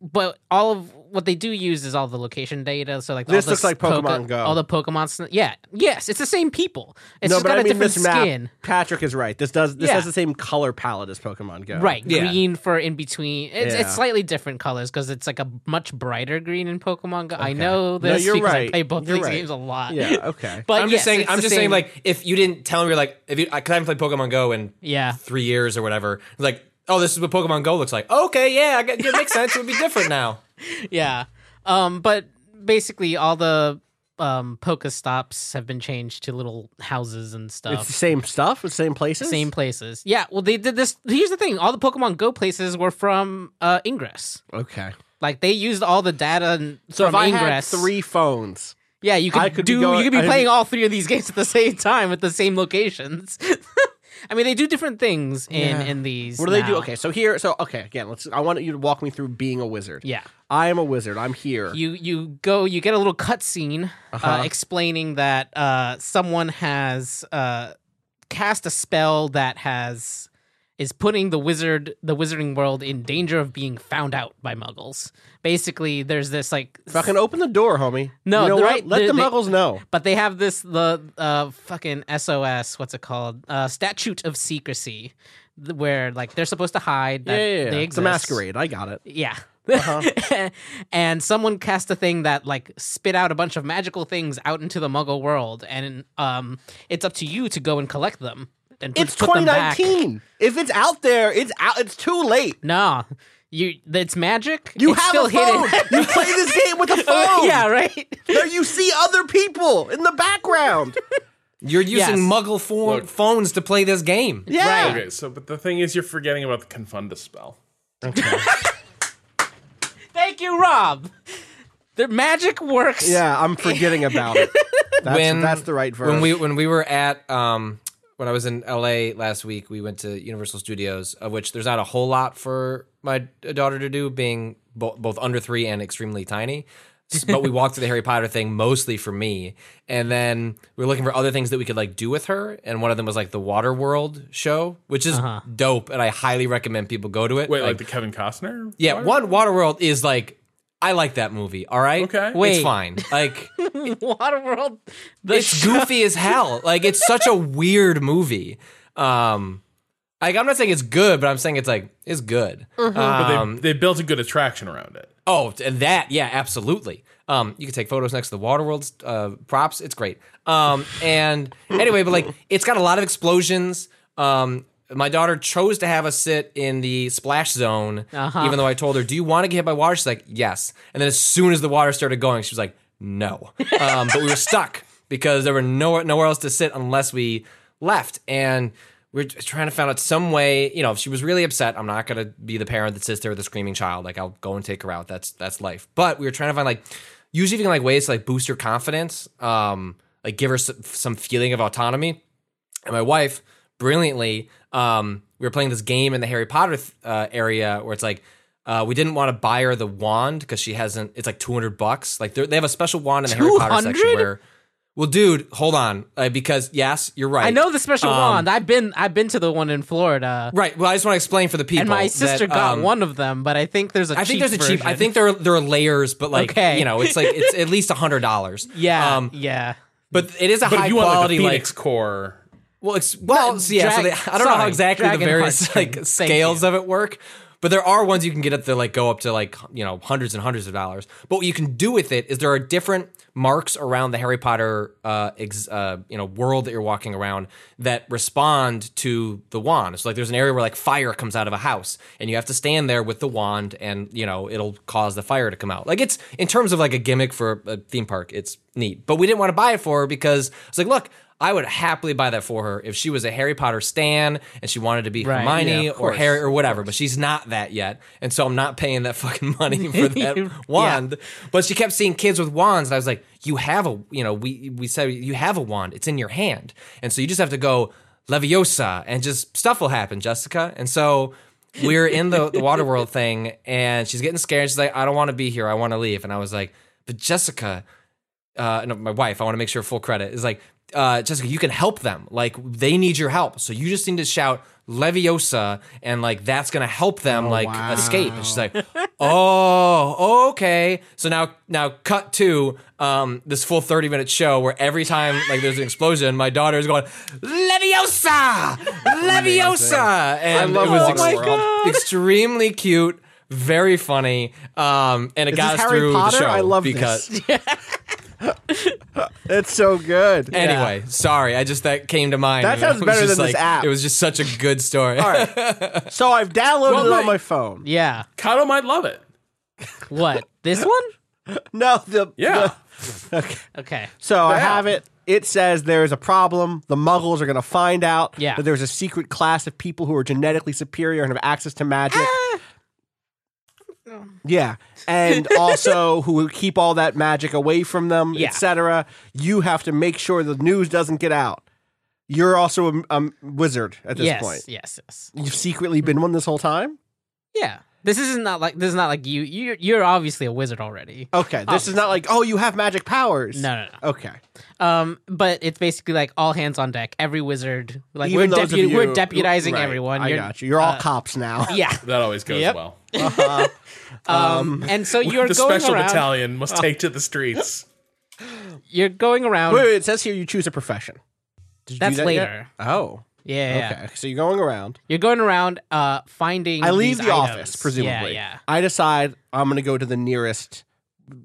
[SPEAKER 3] but all of what they do use is all the location data. So like all
[SPEAKER 2] This
[SPEAKER 3] the
[SPEAKER 2] looks like
[SPEAKER 3] Poke-
[SPEAKER 2] Pokemon Go.
[SPEAKER 3] All the Pokemon. sn- Yeah. Yes, it's the same people. It's
[SPEAKER 2] no,
[SPEAKER 3] just
[SPEAKER 2] but
[SPEAKER 3] got
[SPEAKER 2] I
[SPEAKER 3] a
[SPEAKER 2] mean
[SPEAKER 3] different
[SPEAKER 2] this map.
[SPEAKER 3] skin.
[SPEAKER 2] Patrick is right. This does. This
[SPEAKER 3] Yeah.
[SPEAKER 2] has the same color palette as Pokemon Go.
[SPEAKER 3] Right,
[SPEAKER 7] Yeah.
[SPEAKER 3] green for in between. It's,
[SPEAKER 2] Yeah.
[SPEAKER 3] it's slightly different colors because it's like a much brighter green in Pokemon Go. I
[SPEAKER 2] Okay.
[SPEAKER 3] know
[SPEAKER 2] No, you're
[SPEAKER 3] because
[SPEAKER 2] right.
[SPEAKER 3] I play both
[SPEAKER 2] You're
[SPEAKER 3] these
[SPEAKER 2] right.
[SPEAKER 3] games a lot.
[SPEAKER 2] Yeah. Okay.
[SPEAKER 3] but
[SPEAKER 7] I'm
[SPEAKER 3] yes,
[SPEAKER 7] just saying. I'm
[SPEAKER 3] the
[SPEAKER 7] just saying. Like if you didn't tell me, you're like if you, because I haven't played Pokemon Go in
[SPEAKER 3] yeah,
[SPEAKER 7] three years or whatever, like Oh, this is what Pokemon Go looks like. Okay, yeah, I get, it makes sense. It would be different now.
[SPEAKER 3] yeah. Um, but basically, all the um Pokestops have been changed to little houses and stuff.
[SPEAKER 2] It's the same stuff, the same places.
[SPEAKER 3] Same places. Yeah. Well, they did this. Here's the thing: all the Pokemon Go places were from uh, Ingress.
[SPEAKER 2] Okay.
[SPEAKER 3] Like they used all the data and
[SPEAKER 2] So
[SPEAKER 3] from
[SPEAKER 2] if I
[SPEAKER 3] Ingress.
[SPEAKER 2] had three phones,
[SPEAKER 3] yeah, you could,
[SPEAKER 2] could be
[SPEAKER 3] do.
[SPEAKER 2] going-
[SPEAKER 3] you could be
[SPEAKER 2] I-
[SPEAKER 3] playing all three of these games at the same time at the same locations. I mean, they do different things in
[SPEAKER 2] Yeah.
[SPEAKER 3] in these.
[SPEAKER 2] what do they do? Okay, so here, so okay, again, let's. I want you to walk me through being a wizard.
[SPEAKER 3] Yeah.
[SPEAKER 2] I am a wizard. I'm here.
[SPEAKER 3] You you go you get a little cutscene uh
[SPEAKER 2] Uh-huh.
[SPEAKER 3] explaining that uh, someone has uh, cast a spell that has is putting the wizard the wizarding world in danger of being found out by muggles. Basically, there's this like
[SPEAKER 2] Fucking open the door, homie.
[SPEAKER 3] No,
[SPEAKER 2] you know
[SPEAKER 3] right-
[SPEAKER 2] Let the
[SPEAKER 3] they-
[SPEAKER 2] muggles know.
[SPEAKER 3] but they have this the uh fucking SOS what's it called uh statute of secrecy where like they're supposed to hide that
[SPEAKER 2] Yeah, yeah, yeah.
[SPEAKER 3] they
[SPEAKER 2] It's a masquerade. I got it.
[SPEAKER 3] Yeah.
[SPEAKER 2] Uh-huh.
[SPEAKER 3] and someone cast a thing that like spit out a bunch of magical things out into the muggle world and um it's up to you to go and collect them and
[SPEAKER 2] It's
[SPEAKER 3] put them back.
[SPEAKER 2] 2019. If it's out there, it's out. It's too late.
[SPEAKER 3] No. You it's magic.
[SPEAKER 2] You
[SPEAKER 3] it's
[SPEAKER 2] have
[SPEAKER 3] still
[SPEAKER 2] a phone.
[SPEAKER 3] hidden.
[SPEAKER 2] you play this game with a phone.
[SPEAKER 3] yeah, right.
[SPEAKER 2] There you see other people in the background.
[SPEAKER 7] You're using
[SPEAKER 3] Yes.
[SPEAKER 7] Muggle pho-
[SPEAKER 6] Look.
[SPEAKER 7] phones to play this game.
[SPEAKER 2] Yeah.
[SPEAKER 3] Right.
[SPEAKER 6] Okay, so but the thing is, you're forgetting about the Confundo spell. Okay.
[SPEAKER 3] Thank you, Rob. The magic works.
[SPEAKER 2] Yeah, I'm forgetting about it. That's,
[SPEAKER 7] when
[SPEAKER 2] that's the right verb.
[SPEAKER 7] When we when we were at um when I was in LA last week, we went to Universal Studios, of which there's not a whole lot for my daughter to do, being bo- both under three and extremely tiny. but we walked through the Harry Potter thing mostly for me, and then we were looking for other things that we could like do with her. And one of them was like the Water World show, which is uh-huh. dope, and I highly recommend people go to it.
[SPEAKER 6] Wait, like, the Kevin Costner?
[SPEAKER 7] yeah,
[SPEAKER 6] Water?
[SPEAKER 7] one Waterworld is like I like that movie. All right,
[SPEAKER 6] Okay.
[SPEAKER 3] Wait.
[SPEAKER 7] it's fine. Like
[SPEAKER 3] Waterworld. The
[SPEAKER 7] it's
[SPEAKER 3] show-
[SPEAKER 7] goofy as hell. Like it's such a weird movie. Um, like I'm not saying it's good, but I'm saying it's like it's good.
[SPEAKER 6] But
[SPEAKER 7] Um,
[SPEAKER 6] they, they built a good attraction around it.
[SPEAKER 7] oh, and that yeah, absolutely. Um, you can take photos next to the Waterworld's uh, props. It's great. Um, and anyway, but like it's got a lot of explosions. Um, my daughter chose to have us sit in the splash zone,
[SPEAKER 3] Uh-huh.
[SPEAKER 7] even though I told her, "Do you want to get hit by water?" She's like, "Yes." And then as soon as the water started going, she was like, "No." Um, but we were stuck because there were nowhere nowhere else to sit unless we left, and we are trying to find out some way. You know, if she was really upset, I'm not gonna be the parent that sits there with a screaming child. Like I'll go and take her out. That's that's life. But we were trying to find like usually even like ways to like boost her confidence, um, like give her some, some feeling of autonomy. And my wife, brilliantly, um, we were playing this game in the Harry Potter th- uh, area where it's like uh, we didn't want to buy her the wand because she hasn't. It's like two hundred bucks. Like they're- have a special wand in the Harry Potter section
[SPEAKER 3] 200?
[SPEAKER 7] where. Well, dude, hold on, uh, because yes, you're right.
[SPEAKER 3] I know the special
[SPEAKER 7] Um,
[SPEAKER 3] wand. I've been I've been to the one in Florida.
[SPEAKER 7] Right. Well, I just want to explain for the people.
[SPEAKER 3] And my sister
[SPEAKER 7] that,
[SPEAKER 3] got
[SPEAKER 7] um,
[SPEAKER 3] one of them, but I think there's a
[SPEAKER 7] I think there's a cheap. I think there are, there are layers, but like
[SPEAKER 3] Okay.
[SPEAKER 7] you know, it's like it's at least a hundred dollars.
[SPEAKER 3] yeah,
[SPEAKER 7] Um,
[SPEAKER 3] yeah.
[SPEAKER 7] but it is a
[SPEAKER 6] But
[SPEAKER 7] high
[SPEAKER 6] if you want like
[SPEAKER 7] quality
[SPEAKER 6] the
[SPEAKER 7] like
[SPEAKER 6] core,
[SPEAKER 7] Well, it's well,
[SPEAKER 3] Not
[SPEAKER 7] so yeah. so they, I don't know how exactly the various like scales
[SPEAKER 3] you.
[SPEAKER 7] of it work, but there are ones you can get up that like go up to like you know hundreds and hundreds of dollars. But what you can do with it is there are different marks around the Harry Potter uh, ex, uh you know world that you're walking around that respond to the wand. So like there's an area where like fire comes out of a house, and you have to stand there with the wand, and you know it'll cause the fire to come out. Like it's in terms of like a gimmick for a theme park, it's neat. But we didn't want to buy it for her because it's like look. I would happily buy that for her if she was a Harry Potter stan and she wanted to be
[SPEAKER 3] Right,
[SPEAKER 7] Hermione
[SPEAKER 2] yeah,
[SPEAKER 7] or Harry or whatever, but she's not that yet. And so I'm not paying that fucking money for that wand. But she kept seeing kids with wands and I was like, "You have a, you know, we we said you have a wand. It's in your hand." And so you just have to go Leviosa and just stuff will happen, Jessica. And so we're in the the water world thing and she's getting scared. She's like, "I don't want to be here. I want to leave." And I was like, "But Jessica, uh, no, my wife, I want to make sure full credit is like, uh, Jessica, you can help them. Like they need your help. So you just need to shout Leviosa and like that's gonna help them like
[SPEAKER 2] wow.
[SPEAKER 7] escape. And she's like, Oh, okay. So now now cut to um this full 30 minute show where every time like there's an explosion, my daughter is going, Leviosa! Leviosa! And
[SPEAKER 2] love
[SPEAKER 7] it was
[SPEAKER 2] Water
[SPEAKER 7] ex-
[SPEAKER 2] World.
[SPEAKER 7] extremely cute. Very funny, um, and it
[SPEAKER 2] Is
[SPEAKER 7] got
[SPEAKER 2] this
[SPEAKER 7] us
[SPEAKER 2] Harry
[SPEAKER 7] through
[SPEAKER 2] Potter?
[SPEAKER 7] the show
[SPEAKER 2] I love
[SPEAKER 7] because
[SPEAKER 2] this. It's so good.
[SPEAKER 7] Anyway, sorry, I just that came to mind.
[SPEAKER 2] That
[SPEAKER 7] and it
[SPEAKER 2] sounds
[SPEAKER 7] was
[SPEAKER 2] better
[SPEAKER 7] just
[SPEAKER 2] than this
[SPEAKER 7] like-
[SPEAKER 2] app.
[SPEAKER 7] It was just such a good story.
[SPEAKER 2] All right. So I've downloaded
[SPEAKER 6] Well,
[SPEAKER 2] it on
[SPEAKER 6] wait.
[SPEAKER 2] my phone.
[SPEAKER 3] Yeah.
[SPEAKER 6] Kato might love it.
[SPEAKER 3] What? This one?
[SPEAKER 2] No, the
[SPEAKER 6] Yeah.
[SPEAKER 2] the- okay.
[SPEAKER 3] Okay.
[SPEAKER 2] So I
[SPEAKER 6] Yeah.
[SPEAKER 2] have it. It says there is a problem. The Muggles are going to find out
[SPEAKER 3] Yeah.
[SPEAKER 2] that there's a secret class of people who are genetically superior and have access to magic. Ah! Yeah, and also who keep all that magic away from them,
[SPEAKER 3] Yeah.
[SPEAKER 2] etc. You have to make sure the news doesn't get out. You're also a, a wizard at this
[SPEAKER 3] yes.
[SPEAKER 2] point.
[SPEAKER 3] Yes. Yes.
[SPEAKER 2] You've secretly been one this whole time.
[SPEAKER 3] Yeah. This is not not like this is not like you. You're you're obviously a wizard already.
[SPEAKER 2] Okay, this is not like oh you have magic powers.
[SPEAKER 3] No, no, no.
[SPEAKER 2] Okay,
[SPEAKER 3] Um, but it's basically like all hands on deck. Every wizard, like
[SPEAKER 2] Even
[SPEAKER 3] we're
[SPEAKER 2] those of
[SPEAKER 3] depu- we're deputizing
[SPEAKER 2] right,
[SPEAKER 3] everyone.
[SPEAKER 2] I
[SPEAKER 3] You're-
[SPEAKER 2] got you. You're all
[SPEAKER 3] uh,
[SPEAKER 2] cops now.
[SPEAKER 3] Yeah.
[SPEAKER 6] That always goes
[SPEAKER 3] Yep.
[SPEAKER 6] well.
[SPEAKER 3] Um, and so you're
[SPEAKER 6] the
[SPEAKER 3] going
[SPEAKER 6] special
[SPEAKER 3] around.
[SPEAKER 6] battalion must take to the streets.
[SPEAKER 3] You're going around.
[SPEAKER 2] Wait, wait, it says here you choose a profession. Did you do
[SPEAKER 3] That's
[SPEAKER 2] that yet?
[SPEAKER 3] later.
[SPEAKER 2] Oh,
[SPEAKER 3] Yeah,
[SPEAKER 2] okay. So you're going around.
[SPEAKER 3] You're going around, uh, finding.
[SPEAKER 2] I leave
[SPEAKER 3] these
[SPEAKER 2] the
[SPEAKER 3] items.
[SPEAKER 2] office, presumably.
[SPEAKER 3] Yeah, yeah.
[SPEAKER 2] I decide I'm going to go to the nearest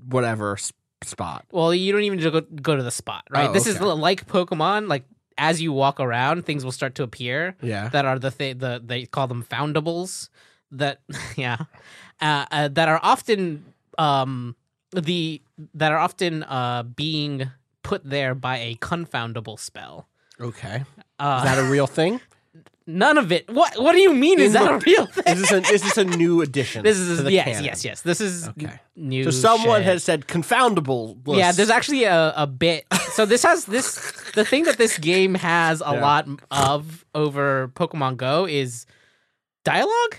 [SPEAKER 2] whatever s- spot.
[SPEAKER 3] Well, you don't even go go to the spot, right?
[SPEAKER 2] Oh,
[SPEAKER 3] this is
[SPEAKER 2] okay.
[SPEAKER 3] like Pokemon. Like as you walk around, things will start to appear.
[SPEAKER 2] Yeah.
[SPEAKER 3] That are the th- the they call them foundables. That yeah, uh, uh, that are often um the that are often uh being put there by a confoundable spell.
[SPEAKER 2] Okay.
[SPEAKER 3] Uh,
[SPEAKER 2] Is that a real thing?
[SPEAKER 3] none of it. What What do you mean? Is
[SPEAKER 2] In
[SPEAKER 3] that a real thing?
[SPEAKER 2] Is this a, is this a new addition?
[SPEAKER 3] This is
[SPEAKER 2] the
[SPEAKER 3] yes,
[SPEAKER 2] canon?
[SPEAKER 3] yes, yes. This is
[SPEAKER 2] Okay.
[SPEAKER 3] new.
[SPEAKER 2] So someone
[SPEAKER 3] shit.
[SPEAKER 2] has said confoundable.
[SPEAKER 3] Yeah, there's actually a, a bit. So this has this the thing that this game has a
[SPEAKER 2] Yeah.
[SPEAKER 3] lot of over Pokemon Go is dialogue,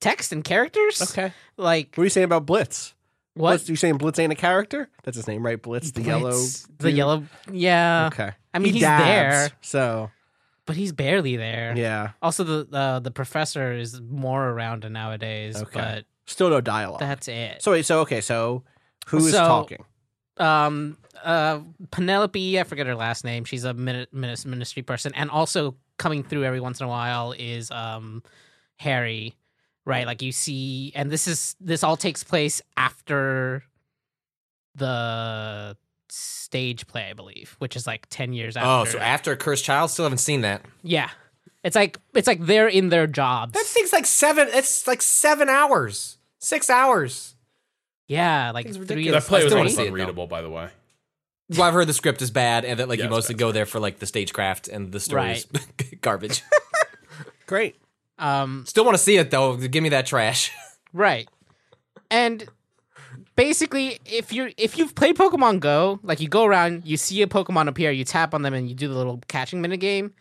[SPEAKER 3] text, and characters.
[SPEAKER 2] Okay.
[SPEAKER 3] like
[SPEAKER 2] What are you saying about Blitz?
[SPEAKER 3] what?
[SPEAKER 2] Blitz, you saying Blitz ain't a character? That's his name, right? Blitz, the yellow.
[SPEAKER 3] Blitz, the yellow. Yeah.
[SPEAKER 2] Okay.
[SPEAKER 3] I mean,
[SPEAKER 2] He
[SPEAKER 3] he's
[SPEAKER 2] dabs,
[SPEAKER 3] there,
[SPEAKER 2] So
[SPEAKER 3] but he's barely there.
[SPEAKER 2] yeah.
[SPEAKER 3] Also, the uh, the professor is more around nowadays,
[SPEAKER 2] Okay. but Still no dialogue.
[SPEAKER 3] that's it.
[SPEAKER 2] so. So okay. So who is
[SPEAKER 3] So-
[SPEAKER 2] talking?
[SPEAKER 3] um uh Penelope, I forget her last name. She's a min- min- ministry person and also coming through every once in a while is um Harry, right? Like you see and this is this all takes place after the stage play, I believe, which is like 10 years after.
[SPEAKER 7] Oh, so after Cursed Child, still haven't seen that.
[SPEAKER 3] Yeah. It's like it's like they're in their jobs.
[SPEAKER 7] That thing's like seven. It's like seven hours, six hours.
[SPEAKER 3] yeah, like
[SPEAKER 7] It's
[SPEAKER 3] three.
[SPEAKER 6] That play
[SPEAKER 7] I
[SPEAKER 6] was
[SPEAKER 7] still wanna
[SPEAKER 6] almost
[SPEAKER 7] see it, though.
[SPEAKER 6] unreadable, by the way.
[SPEAKER 7] Well, I've heard the script is bad, and that like
[SPEAKER 6] Yeah,
[SPEAKER 7] you mostly
[SPEAKER 6] bad.
[SPEAKER 7] go there for like the stagecraft and the stories garbage.
[SPEAKER 2] Great.
[SPEAKER 3] um
[SPEAKER 7] Still want to see it though. Give me that trash.
[SPEAKER 3] Right. And basically if you're if you've played Pokemon Go, like you go around, you see a Pokemon appear, you tap on them and you do the little catching minute game.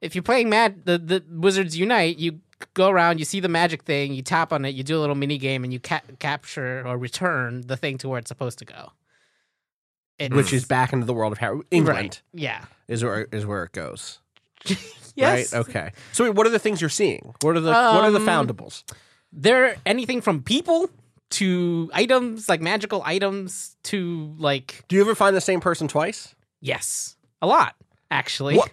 [SPEAKER 3] If you're playing Mad the, the Wizards Unite, you go around, you see the magic thing, you tap on it, you do a little mini game and you ca- capture or return the thing to where it's supposed to go. It's-
[SPEAKER 2] Which is back into the world of Harry. England
[SPEAKER 3] Right. Yeah.
[SPEAKER 2] is where is where it goes.
[SPEAKER 3] Yes.
[SPEAKER 2] Right. Okay. So what are the things you're seeing? What are the what are the
[SPEAKER 3] Um,
[SPEAKER 2] foundables?
[SPEAKER 3] They're anything from people to items, like magical items, to like
[SPEAKER 2] Do you ever find the same person twice?
[SPEAKER 3] yes. A lot, actually.
[SPEAKER 2] What?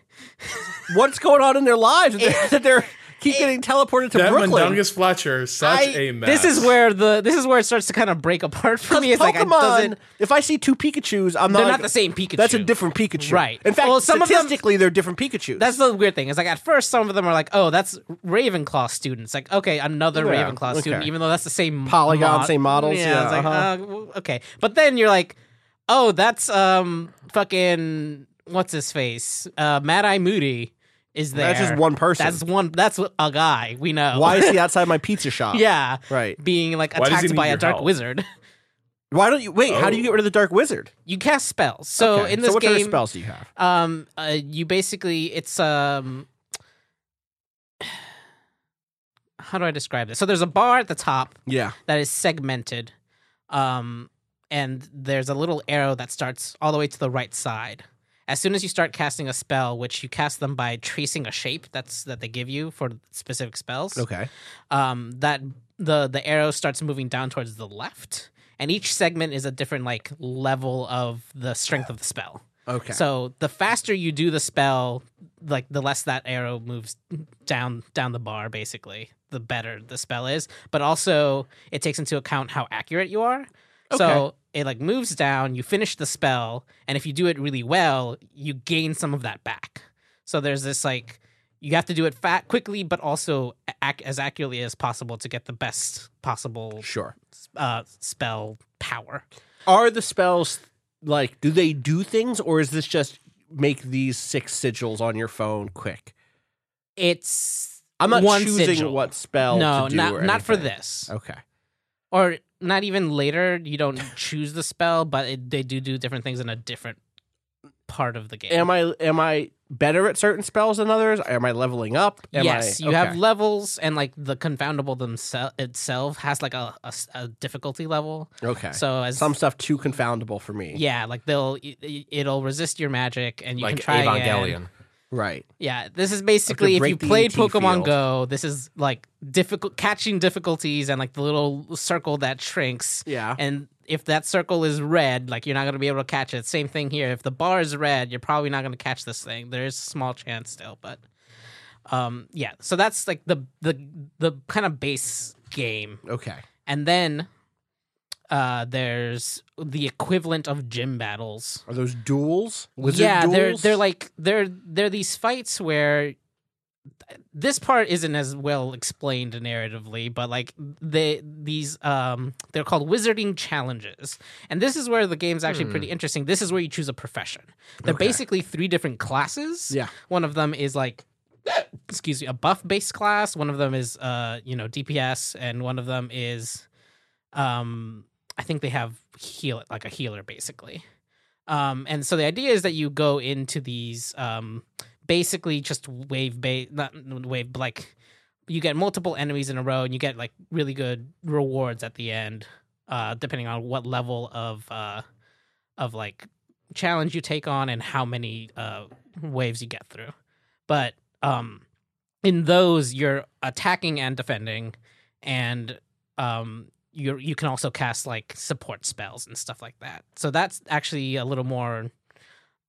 [SPEAKER 2] What's going on in their lives that they're, that they're keep getting teleported to
[SPEAKER 6] That
[SPEAKER 2] Brooklyn?
[SPEAKER 6] Mundungus Fletcher, such
[SPEAKER 3] I-
[SPEAKER 6] a mess.
[SPEAKER 3] This is where the this is where it starts to kind of break apart for me. It's like it
[SPEAKER 2] Pokemon.
[SPEAKER 3] doesn't.
[SPEAKER 2] if I see two Pikachu's, I'm not.
[SPEAKER 3] They're
[SPEAKER 2] not.
[SPEAKER 3] not the same Pikachu.
[SPEAKER 2] That's a different Pikachu,
[SPEAKER 3] Right.
[SPEAKER 2] In fact,
[SPEAKER 3] Well, some of them-
[SPEAKER 2] statistically, they're different Pikachu's.
[SPEAKER 3] That's the weird thing. Is like at first some of them are like, oh, that's Ravenclaw students. Like, okay, another
[SPEAKER 2] Yeah,
[SPEAKER 3] Ravenclaw student, even though that's the same
[SPEAKER 2] Polygon,
[SPEAKER 3] mod-
[SPEAKER 2] same models,
[SPEAKER 3] Yeah,
[SPEAKER 2] yeah,
[SPEAKER 3] it's like,
[SPEAKER 2] uh-huh.
[SPEAKER 3] uh, okay. But then you're like, oh, that's um fucking what's his face? Uh, Mad Eye Moody is there.
[SPEAKER 2] That's just one person.
[SPEAKER 3] That's one. That's a guy we know.
[SPEAKER 2] Why is he outside my pizza shop?
[SPEAKER 3] yeah,
[SPEAKER 2] Right.
[SPEAKER 3] being like
[SPEAKER 6] Why does he
[SPEAKER 3] attacked
[SPEAKER 6] need
[SPEAKER 3] by a
[SPEAKER 6] your
[SPEAKER 3] dark
[SPEAKER 6] help?
[SPEAKER 3] wizard.
[SPEAKER 2] Why don't you wait? How do you
[SPEAKER 6] Oh.
[SPEAKER 2] get rid of the Dark Wizard?
[SPEAKER 3] You cast spells. So
[SPEAKER 2] Okay,
[SPEAKER 3] in this
[SPEAKER 2] what
[SPEAKER 3] game,
[SPEAKER 2] kind of spells do you have?
[SPEAKER 3] um uh, you basically it's um how do i describe this so there's a bar at the top
[SPEAKER 2] Yeah.
[SPEAKER 3] that is segmented um and there's a little arrow that starts all the way to the right side as soon as you start casting a spell which you cast them by tracing a shape that's that they give you for specific spells
[SPEAKER 2] Okay.
[SPEAKER 3] um, that the the arrow starts moving down towards the left, and each segment is a different like level of the strength of the spell.
[SPEAKER 2] Okay.
[SPEAKER 3] So the faster you do the spell, like the less that arrow moves down down the bar, basically, the better the spell is. But also, it takes into account how accurate you are. Okay. So it like moves down. You finish the spell, and if you do it really well, you gain some of that back. So there's this like you have to do it fat quickly, but also ac- as accurately as possible to get the best possible
[SPEAKER 2] Sure.
[SPEAKER 3] uh, spell power.
[SPEAKER 2] Are the spells like do they do things or is this just make these six sigils on your phone quick?
[SPEAKER 3] It's
[SPEAKER 2] I'm not choosing
[SPEAKER 3] sigil.
[SPEAKER 2] what spell
[SPEAKER 3] No,
[SPEAKER 2] to do
[SPEAKER 3] not not for this.
[SPEAKER 2] Okay.
[SPEAKER 3] or not even later you don't choose the spell but it, they do do different things in a different part of the game
[SPEAKER 2] Am I am I better at certain spells than others? Am I leveling up? Am
[SPEAKER 3] yes
[SPEAKER 2] I,
[SPEAKER 3] you have levels and like the confoundable themselves itself has like a a difficulty level
[SPEAKER 2] Okay.
[SPEAKER 3] so as
[SPEAKER 2] some stuff too confoundable for me.
[SPEAKER 3] yeah like they'll it- it'll resist your magic and you
[SPEAKER 7] like
[SPEAKER 3] can try again.
[SPEAKER 2] Right.
[SPEAKER 3] Yeah, this is basically if you played
[SPEAKER 2] ET
[SPEAKER 3] Pokemon
[SPEAKER 2] field.
[SPEAKER 3] Go, this is like difficult catching difficulties and like the little circle that shrinks.
[SPEAKER 2] Yeah.
[SPEAKER 3] And if that circle is red, like you're not going to be able to catch it. Same thing here. If the bar is red, you're probably not going to catch this thing. There is a small chance still, but um yeah. So that's like the the the kind of base game.
[SPEAKER 2] Okay.
[SPEAKER 3] And then uh there's the equivalent of gym battles
[SPEAKER 2] Are those duels? Wizard
[SPEAKER 3] yeah, they're they're like they're they're these fights where this part isn't as well explained narratively, but like they these um they're called wizarding challenges. And this is where the game's actually pretty interesting. This is where you choose a profession. They're basically three different classes.
[SPEAKER 2] Yeah.
[SPEAKER 3] One of them is like excuse me, a buff based class, one of them is uh, you know, DPS, and one of them is um I think they have heal like a healer basically. Um, and so the idea is that you go into these um, basically just wave base, not wave, like you get multiple enemies in a row, and you get like really good rewards at the end, uh, depending on what level of uh, of like challenge you take on and how many uh, waves you get through. But um, in those, you're attacking and defending, and um, you you can also cast like support spells and stuff like that. So that's actually a little more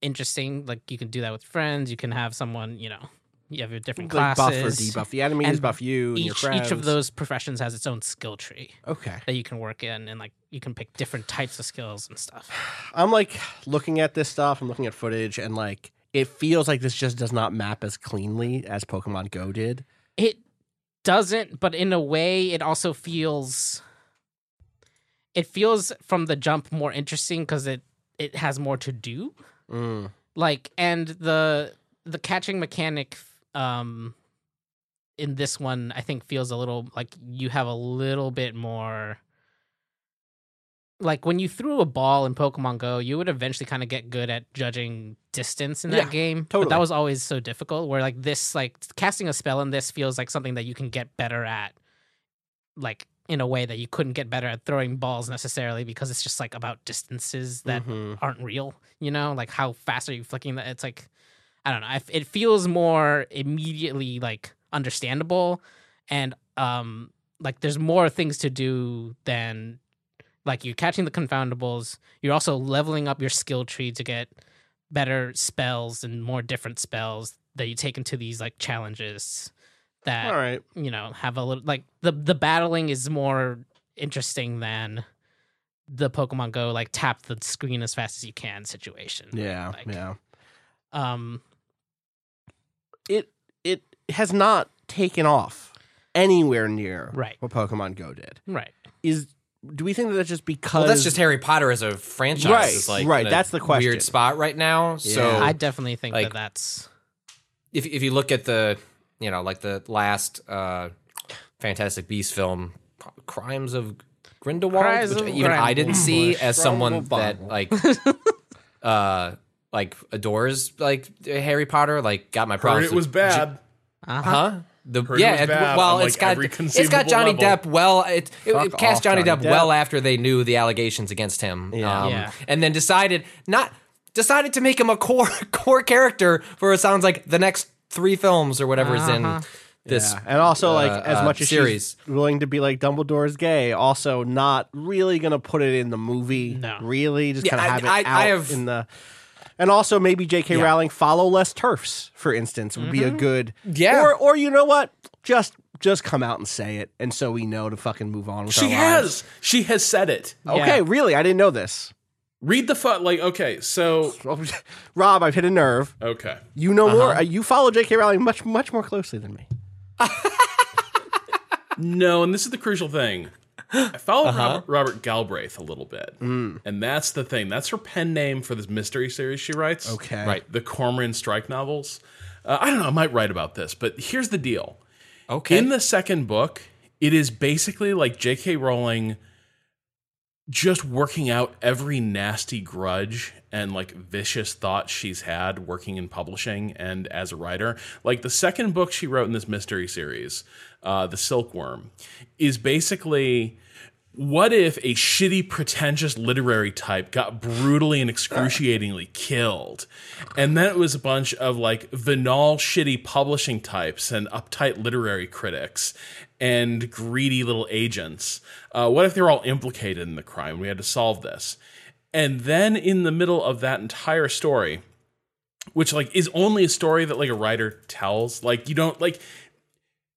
[SPEAKER 3] interesting. Like you can do that with friends. You can have someone, you know, you have your different
[SPEAKER 2] like buff or
[SPEAKER 3] classes.
[SPEAKER 2] debuff the enemies,
[SPEAKER 3] And
[SPEAKER 2] buff you,
[SPEAKER 3] Each each of those professions has its own skill tree
[SPEAKER 2] Okay.
[SPEAKER 3] that you can work in, and like you can pick different types of skills and stuff.
[SPEAKER 2] I'm like looking at this stuff. I'm looking at footage, and like it feels like this just does not map as cleanly as Pokemon Go did.
[SPEAKER 3] It doesn't, but in a way, it also feels. It feels from the jump more interesting because it it has more to do.
[SPEAKER 2] Mm.
[SPEAKER 3] like and the the catching mechanic um in this one i think feels a little like you have a little bit more like when you threw a ball in pokemon go you would eventually kind of get good at judging distance in that
[SPEAKER 2] Yeah,
[SPEAKER 3] game but
[SPEAKER 2] totally.
[SPEAKER 3] that was always so difficult where like this like casting a spell in this feels like something that you can get better at like in a way that you couldn't get better at throwing balls necessarily because it's just like about distances that
[SPEAKER 2] Mhm.
[SPEAKER 3] aren't real. You know, like how fast are you flicking that? It's like I don't know. I f it feels more immediately like understandable, and um, like there's more things to do than like you're catching the confoundables. You're also leveling up your skill tree to get better spells and more different spells that you take into these like challenges that
[SPEAKER 2] All right.
[SPEAKER 3] you know have a little like the the battling is more interesting than the Pokemon Go like tap the screen as fast as you can situation.
[SPEAKER 2] Yeah.
[SPEAKER 3] Like,
[SPEAKER 2] yeah.
[SPEAKER 3] Um.
[SPEAKER 2] It it has not taken off anywhere near
[SPEAKER 3] Right.
[SPEAKER 2] what Pokemon Go did.
[SPEAKER 3] Right.
[SPEAKER 2] Is do we think that that's just because
[SPEAKER 7] Well, that's just Harry Potter as a franchise.
[SPEAKER 2] Right,
[SPEAKER 7] is like
[SPEAKER 2] right,
[SPEAKER 7] in a
[SPEAKER 2] that's the question.
[SPEAKER 7] Weird spot right now. So
[SPEAKER 3] I definitely think
[SPEAKER 7] like-
[SPEAKER 3] that that's
[SPEAKER 7] if if you look at the you know like the last uh Fantastic Beast film, Crimes of Grindelwald,
[SPEAKER 3] Crimes
[SPEAKER 7] which
[SPEAKER 3] of
[SPEAKER 7] even I didn't see as someone
[SPEAKER 2] Grindelwald.
[SPEAKER 7] that like uh like adores like Harry Potter. Like got my
[SPEAKER 6] Heard
[SPEAKER 7] problems.
[SPEAKER 6] it was
[SPEAKER 7] bad.
[SPEAKER 6] bad.
[SPEAKER 7] Huh? The,
[SPEAKER 6] Heard
[SPEAKER 7] yeah,
[SPEAKER 6] was
[SPEAKER 7] it-
[SPEAKER 6] bad
[SPEAKER 7] well, it's
[SPEAKER 6] like,
[SPEAKER 7] got it's got Johnny
[SPEAKER 6] level.
[SPEAKER 7] Depp. Well, it, it, it cast Johnny,
[SPEAKER 2] Johnny
[SPEAKER 7] Depp,
[SPEAKER 2] Depp.
[SPEAKER 7] well after they knew the allegations against him.
[SPEAKER 2] Yeah.
[SPEAKER 7] Um,
[SPEAKER 3] Yeah.
[SPEAKER 7] and then decided not decided to make him a core core character for it sounds like the next three films or whatever is in this.
[SPEAKER 2] Yeah. And also, like,
[SPEAKER 7] uh,
[SPEAKER 2] as
[SPEAKER 7] uh,
[SPEAKER 2] much as
[SPEAKER 7] series.
[SPEAKER 2] she's willing to be like Dumbledore's gay, also not really gonna put it in the movie.
[SPEAKER 3] No.
[SPEAKER 2] Really, just
[SPEAKER 7] Yeah,
[SPEAKER 2] kind of have it
[SPEAKER 7] I-
[SPEAKER 2] out
[SPEAKER 7] I have-
[SPEAKER 2] in the. And also, maybe J.K.
[SPEAKER 7] Yeah.
[SPEAKER 2] Rowling follow less TERFs, for instance, would be a good.
[SPEAKER 7] Yeah.
[SPEAKER 2] Or, or you know what? Just just come out and say it, and so we know to fucking move on? With
[SPEAKER 6] She
[SPEAKER 2] our
[SPEAKER 6] has.
[SPEAKER 2] lives?
[SPEAKER 6] She has said it.
[SPEAKER 2] Okay, really? I didn't know this.
[SPEAKER 6] Read the fu- like. Okay, so
[SPEAKER 2] Rob, I've hit a nerve.
[SPEAKER 6] okay.
[SPEAKER 2] You know
[SPEAKER 6] Uh-huh.
[SPEAKER 2] more. uh, You follow J.K. Rowling much, much more closely than me.
[SPEAKER 6] No, and this is the crucial thing. I follow
[SPEAKER 7] Uh-huh.
[SPEAKER 6] Robert, Robert Galbraith a little bit,
[SPEAKER 2] Mm.
[SPEAKER 6] and that's the thing. That's her pen name for this mystery series she writes.
[SPEAKER 2] Okay.
[SPEAKER 7] Right.
[SPEAKER 6] the Cormoran Strike novels. Uh, I don't know. I might write about this, but here's the deal.
[SPEAKER 7] Okay.
[SPEAKER 6] In the second book, it is basically like J.K. Rowling just working out every nasty grudge and like vicious thoughts she's had working in publishing and as a writer. Like the second book she wrote in this mystery series, uh, The Silkworm, is basically what if a shitty, pretentious literary type got brutally and excruciatingly killed? And then it was a bunch of like venal, shitty publishing types and uptight literary critics and greedy little agents. Uh, what if they were all implicated in the crime? We had to solve this. And then in the middle of that entire story, which like is only a story that like a writer tells, like you don't like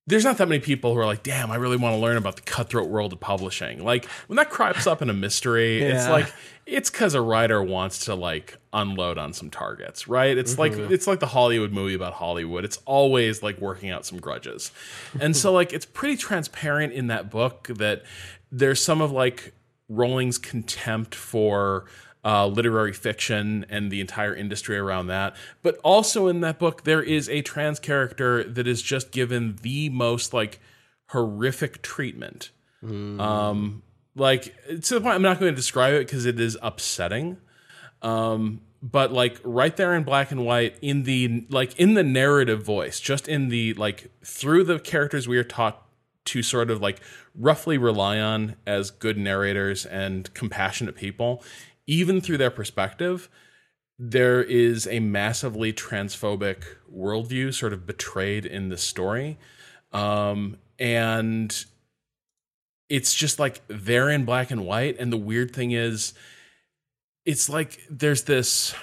[SPEAKER 6] there's not that many people who are like, damn, I really want to learn about the cutthroat world of publishing. Like when that crops up in a mystery, it's like it's because a writer wants to like unload on some targets, right? It's like mm-hmm. it's like the Hollywood movie about Hollywood. It's always like working out some grudges, and so like it's pretty transparent in that book that there's some of like Rowling's contempt for uh, literary fiction and the entire industry around that. But also in that book, there is a trans character that is just given the most like horrific treatment. Um, like to the point, I'm not going to describe it because it is upsetting. Um, but like right there in black and white, in the like in the narrative voice, just in the like through the characters we are taught to sort of like roughly rely on as good narrators and compassionate people, even through their perspective, there is a massively transphobic worldview sort of betrayed in this story. Um, and it's just like they're in black and white. And the weird thing is, it's like there's this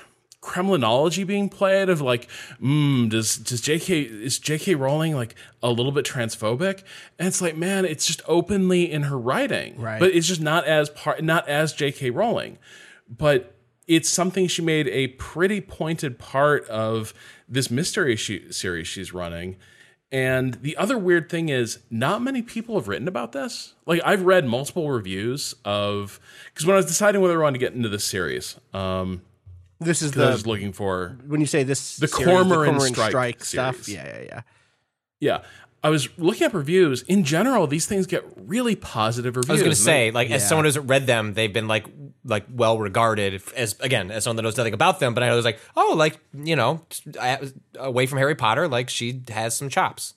[SPEAKER 6] Kremlinology being played of like, mm, does does J.K. is J.K. Rowling like a little bit transphobic? And it's like, man, it's just openly in her writing,
[SPEAKER 2] Right.
[SPEAKER 6] But it's just not as part, not as J.K. Rowling, but it's something she made a pretty pointed part of this mystery she, series she's running. And the other weird thing is, not many people have written about this. Like, I've read multiple reviews of because when I was deciding whether I wanted to get into this series, um,
[SPEAKER 2] This is
[SPEAKER 6] 'cause I
[SPEAKER 2] the
[SPEAKER 6] was looking for
[SPEAKER 2] when you say this
[SPEAKER 6] The
[SPEAKER 2] series,
[SPEAKER 6] Cormoran
[SPEAKER 2] Cormoran
[SPEAKER 6] Strike
[SPEAKER 2] stuff. Yeah, yeah, yeah.
[SPEAKER 6] yeah. I was looking up reviews. In general, these things get really positive reviews.
[SPEAKER 7] I was going to say, like, as
[SPEAKER 2] Yeah.
[SPEAKER 7] someone who's read them, they've been like, like well regarded as again as someone that knows nothing about them. But I was like, oh, like you know, away from Harry Potter, like she has some chops.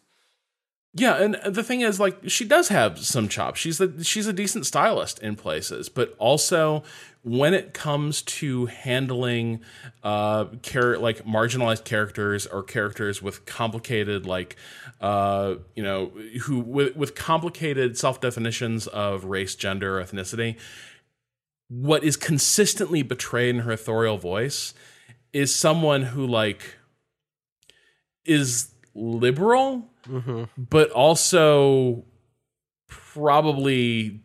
[SPEAKER 6] Yeah, and the thing is, like, she does have some chops. She's a she's a decent stylist in places, but also when it comes to handling uh char- like marginalized characters or characters with complicated like uh you know who with with complicated self definitions of race, gender, ethnicity, what is consistently betrayed in her authorial voice is someone who like is liberal Mm-hmm. but also probably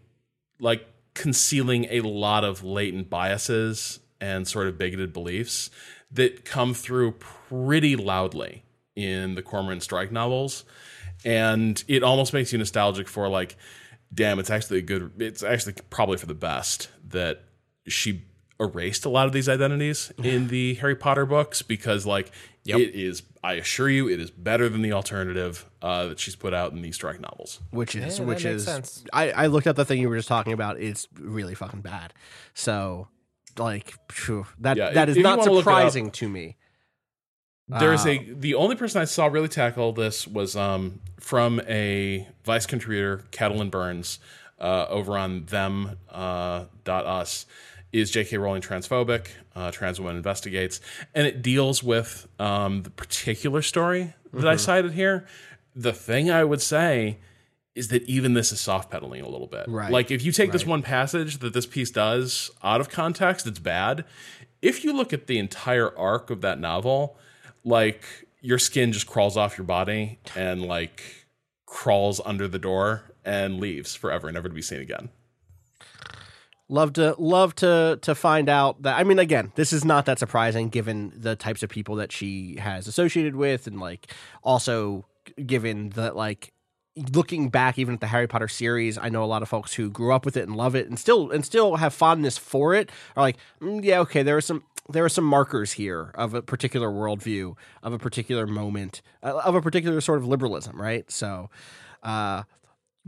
[SPEAKER 6] like concealing a lot of latent biases and sort of bigoted beliefs that come through pretty loudly in the Cormoran Strike novels. And it almost makes you nostalgic for like, damn, it's actually a good, it's actually probably for the best that she erased a lot of these identities in the Harry Potter books because like
[SPEAKER 7] Yep.
[SPEAKER 6] it is I assure you it is better than the alternative uh, that she's put out in these strike novels.
[SPEAKER 2] Which is
[SPEAKER 7] Yeah,
[SPEAKER 2] which is
[SPEAKER 7] sense.
[SPEAKER 2] I, I looked up the thing you were just talking about. It's really fucking bad. So like phew, that
[SPEAKER 6] Yeah,
[SPEAKER 2] that
[SPEAKER 6] if
[SPEAKER 2] is
[SPEAKER 6] you
[SPEAKER 2] not
[SPEAKER 6] wanna look it up-
[SPEAKER 2] surprising to me.
[SPEAKER 6] There's
[SPEAKER 2] Uh,
[SPEAKER 6] a the only person I saw really tackle this was um, from a Vice contributor, Katelyn Burns, uh, over on them uh, dot us. Is J.K. Rowling transphobic? Uh, Trans Woman investigates, and it deals with um, the particular story that I cited here. The thing I would say is that even this is soft pedaling a little bit.
[SPEAKER 2] Right.
[SPEAKER 6] Like if you take this one passage that this piece does out of context, it's bad. If you look at the entire arc of that novel, like your skin just crawls off your body and like crawls under the door and leaves forever, never to be seen again.
[SPEAKER 2] Love to love to to find out that I mean again, this is not that surprising given the types of people that she has associated with and like also given that like looking back even at the Harry Potter series, I know a lot of folks who grew up with it and love it and still and still have fondness for it are like, mm, yeah, okay, there are some there are some markers here of a particular worldview, of a particular moment, uh, of a particular sort of liberalism, right? So, uh,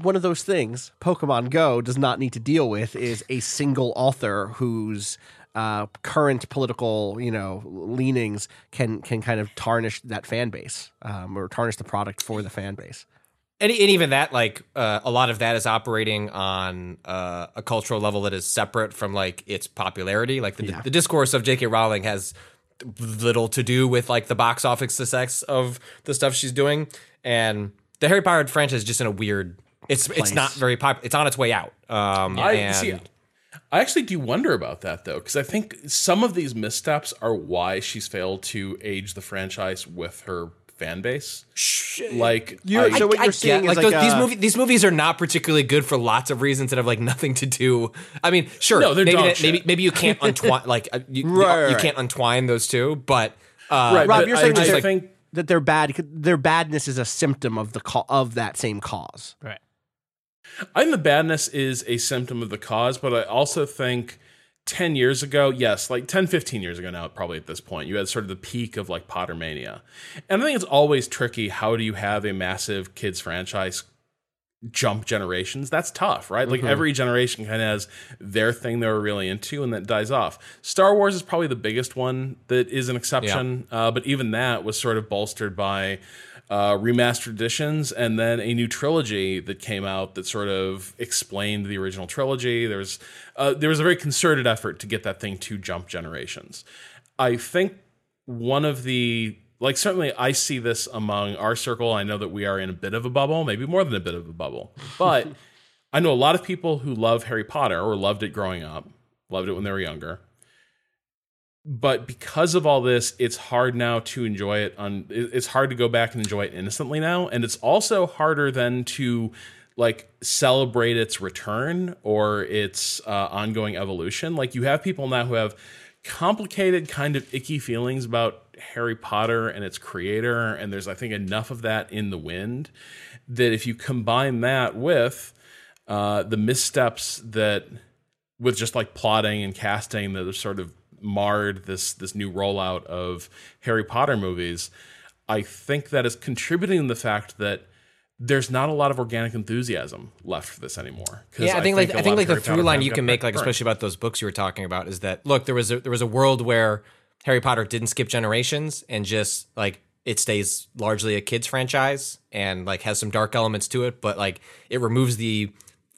[SPEAKER 2] one of those things Pokemon Go does not need to deal with is a single author whose uh, current political, you know, leanings can can kind of tarnish that fan base um, or tarnish the product for the fan base.
[SPEAKER 7] And, and even that, like uh, a lot of that is operating on uh, a cultural level that is separate from like its popularity. Like the,
[SPEAKER 2] Yeah.
[SPEAKER 7] the discourse of J.K. Rowling has little to do with like the box office success of the stuff she's doing, and the Harry Potter franchise is just in a weird. It's it's not very popular. It's on its way out. Um,
[SPEAKER 6] I
[SPEAKER 7] and
[SPEAKER 6] see. I actually do wonder about that though, because I think some of these missteps are why she's failed to age the franchise with her fan base. Like,
[SPEAKER 2] You're-
[SPEAKER 6] I-
[SPEAKER 2] so what
[SPEAKER 7] I
[SPEAKER 2] you're
[SPEAKER 7] get,
[SPEAKER 2] seeing is
[SPEAKER 7] like,
[SPEAKER 2] like,
[SPEAKER 7] those, these
[SPEAKER 2] uh,
[SPEAKER 7] movies. These movies are not particularly good for lots of reasons that have like nothing to do. I mean, sure,
[SPEAKER 6] No, they're
[SPEAKER 7] maybe
[SPEAKER 6] dog
[SPEAKER 7] that- maybe
[SPEAKER 6] shit.
[SPEAKER 7] maybe you can't untwine like uh, you,
[SPEAKER 2] Right,
[SPEAKER 7] you
[SPEAKER 2] right,
[SPEAKER 7] can't untwine those two, but uh,
[SPEAKER 6] right,
[SPEAKER 2] Rob,
[SPEAKER 6] but
[SPEAKER 2] you're saying that
[SPEAKER 6] just
[SPEAKER 2] they're-
[SPEAKER 6] think
[SPEAKER 2] that their bad their badness is a symptom of the co- of that same cause.
[SPEAKER 3] Right.
[SPEAKER 6] I think the badness is a symptom of the cause, but I also think 10 years ago, yes, like 10, 15 years ago now, probably at this point, you had sort of the peak of like Pottermania. And I think it's always tricky. How do you have a massive kids franchise jump generations? That's tough, right? Like every generation kind of has their thing they were really into and that dies off. Star Wars is probably the biggest one that is an exception, uh, but even that was sort of bolstered by uh, remastered editions and then a new trilogy that came out that sort of explained the original trilogy. There was uh, there was a very concerted effort to get that thing to jump generations. I think one of the like certainly I see this among our circle. I know that we are in a bit of a bubble, maybe more than a bit of a bubble, but I know a lot of people who love Harry Potter or loved it growing up, loved it when they were younger. But because of all this, it's hard now to enjoy it. On it's hard to go back and enjoy it innocently now, and it's also harder than to like celebrate its return or its uh, ongoing evolution. Like you have people now who have complicated, kind of icky feelings about Harry Potter and its creator, and there's I think enough of that in the wind that if you combine that with uh, the missteps that with just like plotting and casting that have sort of marred this this new rollout of Harry Potter movies, I think that is contributing to the fact that there's not a lot of organic enthusiasm left for this anymore.
[SPEAKER 7] Yeah, I think like I think like the
[SPEAKER 6] Harry Potter
[SPEAKER 7] through line you can make like
[SPEAKER 6] burned.
[SPEAKER 7] especially about those books you were talking about is that look there was a there was a world where Harry Potter didn't skip generations and just like it stays largely a kids franchise and like has some dark elements to it but like it removes the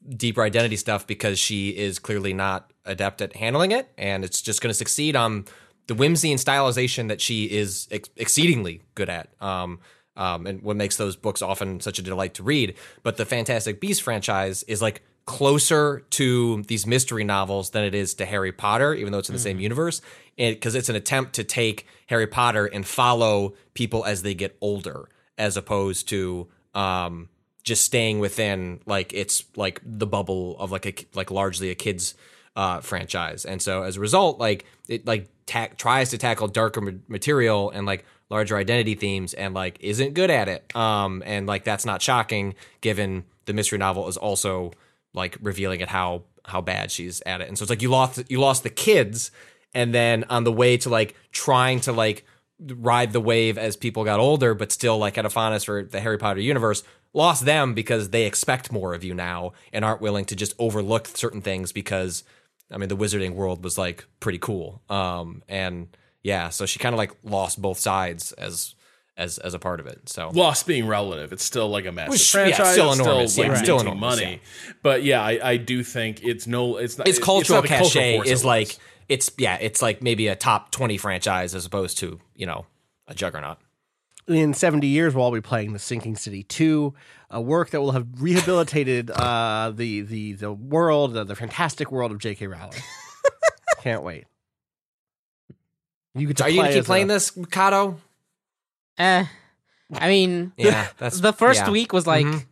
[SPEAKER 7] deeper identity stuff because she is clearly not adept at handling it and it's just going to succeed on the whimsy and stylization that she is ex- exceedingly good at um um, and what makes those books often such a delight to read. But the Fantastic Beasts franchise is like closer to these mystery novels than it is to Harry Potter, even though it's in the same universe. Because it's an attempt to take Harry Potter and follow people as they get older, as opposed to um, just staying within like it's like the bubble of like a like largely a kids uh, franchise. And so as a result, like it like ta- tries to tackle darker ma- material and like larger identity themes and like isn't good at it. Um, and like that's not shocking given the mystery novel is also like revealing at how how bad she's at it. And so it's like you lost you lost the kids, and then on the way to like trying to like ride the wave as people got older, but still like at a fondness for the Harry Potter universe, lost them because they expect more of you now and aren't willing to just overlook certain things because I mean the wizarding world was like pretty cool. Um and yeah, so she kind of like lost both sides as as as a part of it. So
[SPEAKER 6] lost being relative. It's still like a massive
[SPEAKER 7] Which, yeah,
[SPEAKER 6] franchise.
[SPEAKER 7] still
[SPEAKER 6] it's
[SPEAKER 7] enormous.
[SPEAKER 6] Still, like,
[SPEAKER 7] Yeah, still enormous,
[SPEAKER 6] money. But yeah, I, I do think it's no. It's not.
[SPEAKER 7] its cultural
[SPEAKER 6] it's not cultural
[SPEAKER 7] cachet
[SPEAKER 6] it
[SPEAKER 7] is like it's yeah, it's like maybe a top 20 franchise as opposed to, you know, a juggernaut.
[SPEAKER 2] in 70 years we'll all be playing the sinking city 2 a work that will have rehabilitated uh, the the the world the, the fantastic world of jk rowling can't wait you get
[SPEAKER 7] Are you going to keep playing
[SPEAKER 2] a-
[SPEAKER 7] this, Kato?
[SPEAKER 3] Eh. I mean,
[SPEAKER 7] Yeah, that's
[SPEAKER 3] the first
[SPEAKER 7] yeah.
[SPEAKER 3] week was like
[SPEAKER 7] Mhm.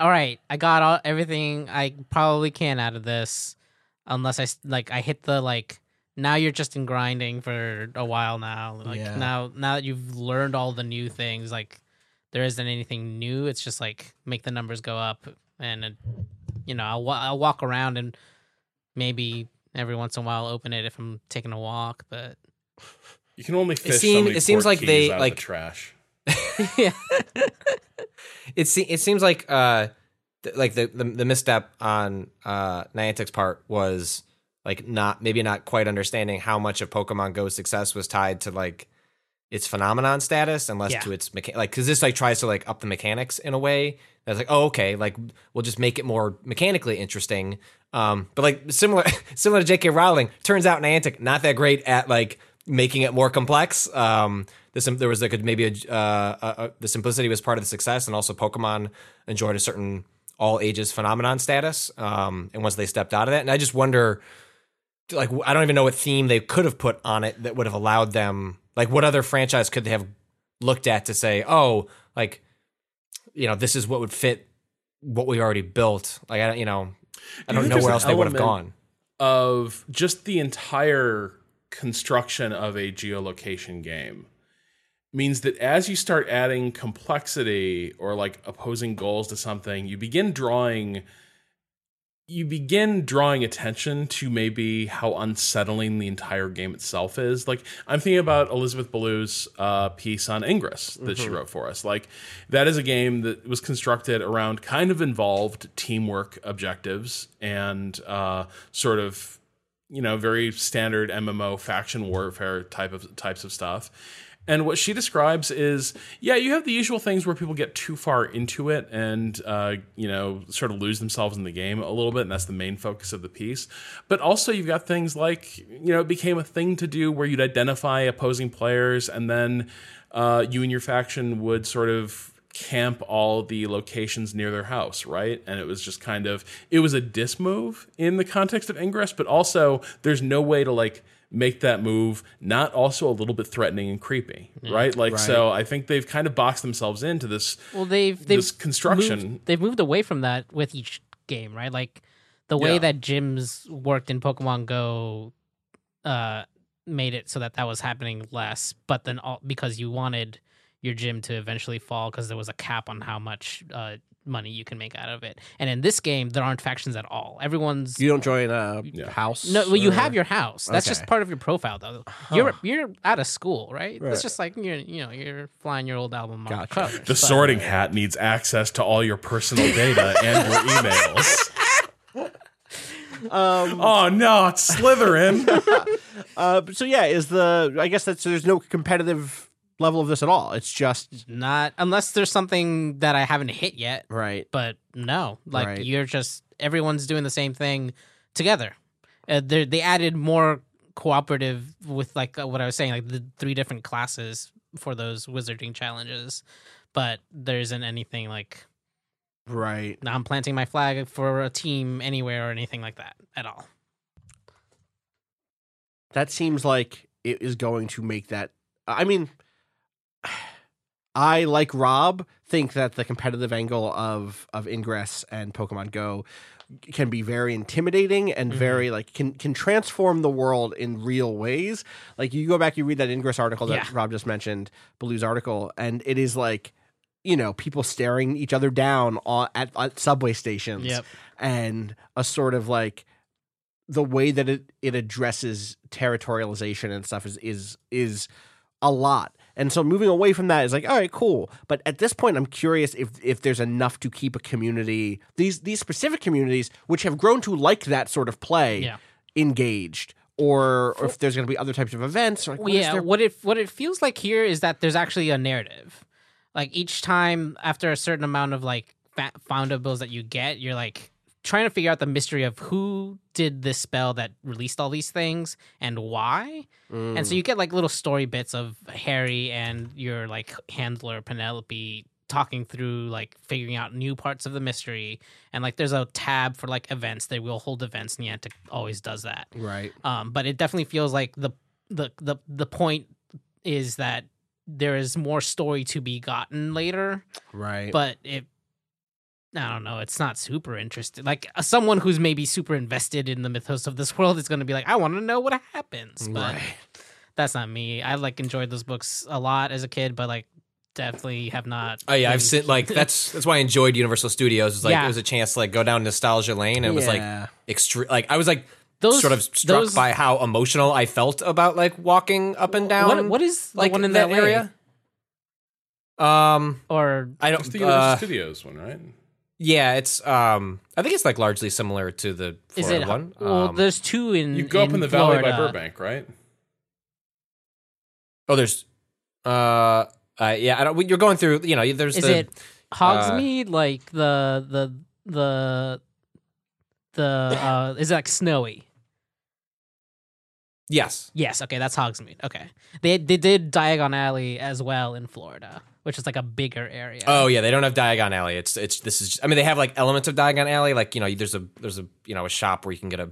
[SPEAKER 3] all right, I got all everything I probably can out of this, unless I s- like I hit the like. Now you're just in grinding for a while now. Like
[SPEAKER 2] Yeah.
[SPEAKER 3] now, now that you've learned all the new things, like there isn't anything new. It's just like make the numbers go up, and it, you know, I'll I'll walk around and maybe every once in a while open it if I'm taking a walk. But
[SPEAKER 6] You can only fish
[SPEAKER 7] seem-
[SPEAKER 6] so
[SPEAKER 7] it seems like they, like-
[SPEAKER 6] the trash.
[SPEAKER 3] yeah,
[SPEAKER 7] it se- it seems like uh th- like the, the the misstep on uh Niantic's part was like not maybe not quite understanding how much of Pokemon Go's success was tied to like its phenomenon status and less
[SPEAKER 3] Yeah.
[SPEAKER 7] to its mecha- like because this like tries to like up the mechanics in a way that's like oh okay like we'll just make it more mechanically interesting um but like similar similar to J.K. Rowling turns out Niantic not that great at like making it more complex um this there was like a, maybe a, uh, a, a the simplicity was part of the success and also Pokemon enjoyed a certain all ages phenomenon status um and once they stepped out of that and I just wonder like I don't even know what theme they could have put on it that would have allowed them like what other franchise could they have looked at to say oh like you know this is what would fit what we already built. Like I don't you know I
[SPEAKER 6] Do
[SPEAKER 7] don't know where else they would have gone.
[SPEAKER 6] Of just the entire construction of a geolocation game means that as you start adding complexity or like opposing goals to something, you begin drawing you begin drawing attention to maybe how unsettling the entire game itself is. Like I'm thinking about Elizabeth Ballou's uh, piece on Ingress that she wrote for us. Like that is a game that was constructed around kind of involved teamwork objectives and uh, sort of you know very standard MMO faction warfare type of types of stuff. And what she describes is, yeah, you have the usual things where people get too far into it and, uh, you know, sort of lose themselves in the game a little bit. And that's the main focus of the piece. But also, you've got things like, you know, it became a thing to do where you'd identify opposing players and then uh, you and your faction would sort of camp all the locations near their house, right? And it was just kind of, it was a dis move in the context of Ingress, but also there's no way to like, make that move not also a little bit threatening and creepy, right? Like so I think they've kind of boxed themselves into this
[SPEAKER 3] well they've they've
[SPEAKER 6] this construction.
[SPEAKER 3] moved, they've moved away from that with each game, right? Like the way
[SPEAKER 6] Yeah.
[SPEAKER 3] that gyms worked in Pokemon Go uh made it so that that was happening less, but then all, because you wanted your gym to eventually fall because there was a cap on how much uh, money you can make out of it. And in this game, there aren't factions at all. Everyone's
[SPEAKER 2] You don't join a
[SPEAKER 6] Yeah.
[SPEAKER 2] house.
[SPEAKER 3] no, well, you
[SPEAKER 2] or-
[SPEAKER 3] have your house. That's just part of your profile, though. You're you're out of school, right?
[SPEAKER 2] Right.
[SPEAKER 3] It's just like you're you know you're flying your old album on
[SPEAKER 2] Gotcha.
[SPEAKER 3] covers.
[SPEAKER 6] The
[SPEAKER 3] but-
[SPEAKER 6] sorting hat needs access to all your personal data and your emails.
[SPEAKER 2] Um,
[SPEAKER 6] Oh no, it's Slytherin.
[SPEAKER 2] uh, so yeah, is the I guess that's there's no competitive level of this at all. It's just
[SPEAKER 3] Not unless there's something that I haven't hit yet.
[SPEAKER 2] right.
[SPEAKER 3] But no, like
[SPEAKER 2] Right.
[SPEAKER 3] you're just everyone's doing the same thing together. Uh, they they added more cooperative with like uh, what I was saying, like the three different classes for those wizarding challenges. But there isn't anything like
[SPEAKER 2] Right.
[SPEAKER 3] I'm planting my flag for a team anywhere or anything like that at all.
[SPEAKER 2] That seems like it is going to make that. I mean, I like Rob think that the competitive angle of of Ingress and Pokemon Go can be very intimidating and
[SPEAKER 3] Mhm.
[SPEAKER 2] very like can can transform the world in real ways. Like you go back, you read that Ingress article that
[SPEAKER 3] Yeah.
[SPEAKER 2] Rob just mentioned, Ballou's article, and it is like you know people staring each other down at, at subway stations
[SPEAKER 3] Yep.
[SPEAKER 2] and a sort of like the way that it, it addresses territorialization and stuff is is is a lot. And so moving away from that is like, all right, cool. But at this point, I'm curious if if there's enough to keep a community these these specific communities which have grown to like that sort of play
[SPEAKER 3] Yeah.
[SPEAKER 2] engaged, or, or if there's going to be other types of events. Or like,
[SPEAKER 3] Well,
[SPEAKER 2] what
[SPEAKER 3] yeah,
[SPEAKER 2] their-
[SPEAKER 3] what it what it feels like here is that there's actually a narrative. Like each time after a certain amount of like fa- foundables that you get, you're like trying to figure out the mystery of who did this spell that released all these things and why. And
[SPEAKER 2] Mm.
[SPEAKER 3] so you get like little story bits of Harry and your like handler Penelope talking through like figuring out new parts of the mystery and like there's a tab for like events they will hold events and Niantic always does that
[SPEAKER 2] right.
[SPEAKER 3] um, but it definitely feels like the the the the point is that there is more story to be gotten later,
[SPEAKER 2] Right.
[SPEAKER 3] but it I don't know. It's not super interesting. Like uh, someone who's maybe super invested in the mythos of this world is going to be like, I want to know what happens. But that's not me. I like enjoyed those books a lot as a kid, but like definitely have not.
[SPEAKER 7] Oh yeah, I've seen like that's that's why I enjoyed Universal Studios. Is like
[SPEAKER 3] Yeah.
[SPEAKER 7] it was a chance to like go down nostalgia lane, and it was
[SPEAKER 2] Yeah.
[SPEAKER 7] like extreme. Like I was like
[SPEAKER 3] Those-
[SPEAKER 7] sort of struck
[SPEAKER 3] those-
[SPEAKER 7] by how emotional I felt about like walking up and down.
[SPEAKER 3] What, what is the
[SPEAKER 7] like
[SPEAKER 3] one in that,
[SPEAKER 7] area? Um,
[SPEAKER 3] Or
[SPEAKER 7] I don't.
[SPEAKER 6] It's the Universal
[SPEAKER 7] uh,
[SPEAKER 6] Studios one, right?
[SPEAKER 7] Yeah, it's um. I think it's like largely similar to the
[SPEAKER 3] is
[SPEAKER 7] Florida
[SPEAKER 3] it?
[SPEAKER 7] one.
[SPEAKER 3] Well,
[SPEAKER 7] Um,
[SPEAKER 3] there's two in.
[SPEAKER 6] You go up in the valley by Burbank, right?
[SPEAKER 7] oh, there's uh, uh, yeah. I don't. You're going through. You know, there's
[SPEAKER 3] Is
[SPEAKER 7] the
[SPEAKER 3] it Hogsmeade? like the the the the uh is it like snowy?
[SPEAKER 7] yes.
[SPEAKER 3] Yes, okay, that's Hogsmeade. Okay. They they did Diagon Alley as well in Florida, which is like a bigger area.
[SPEAKER 7] Oh yeah, they don't have Diagon Alley. It's it's this is. I mean, they have like elements of Diagon Alley. Like you know, there's a there's a you know a shop where you can get a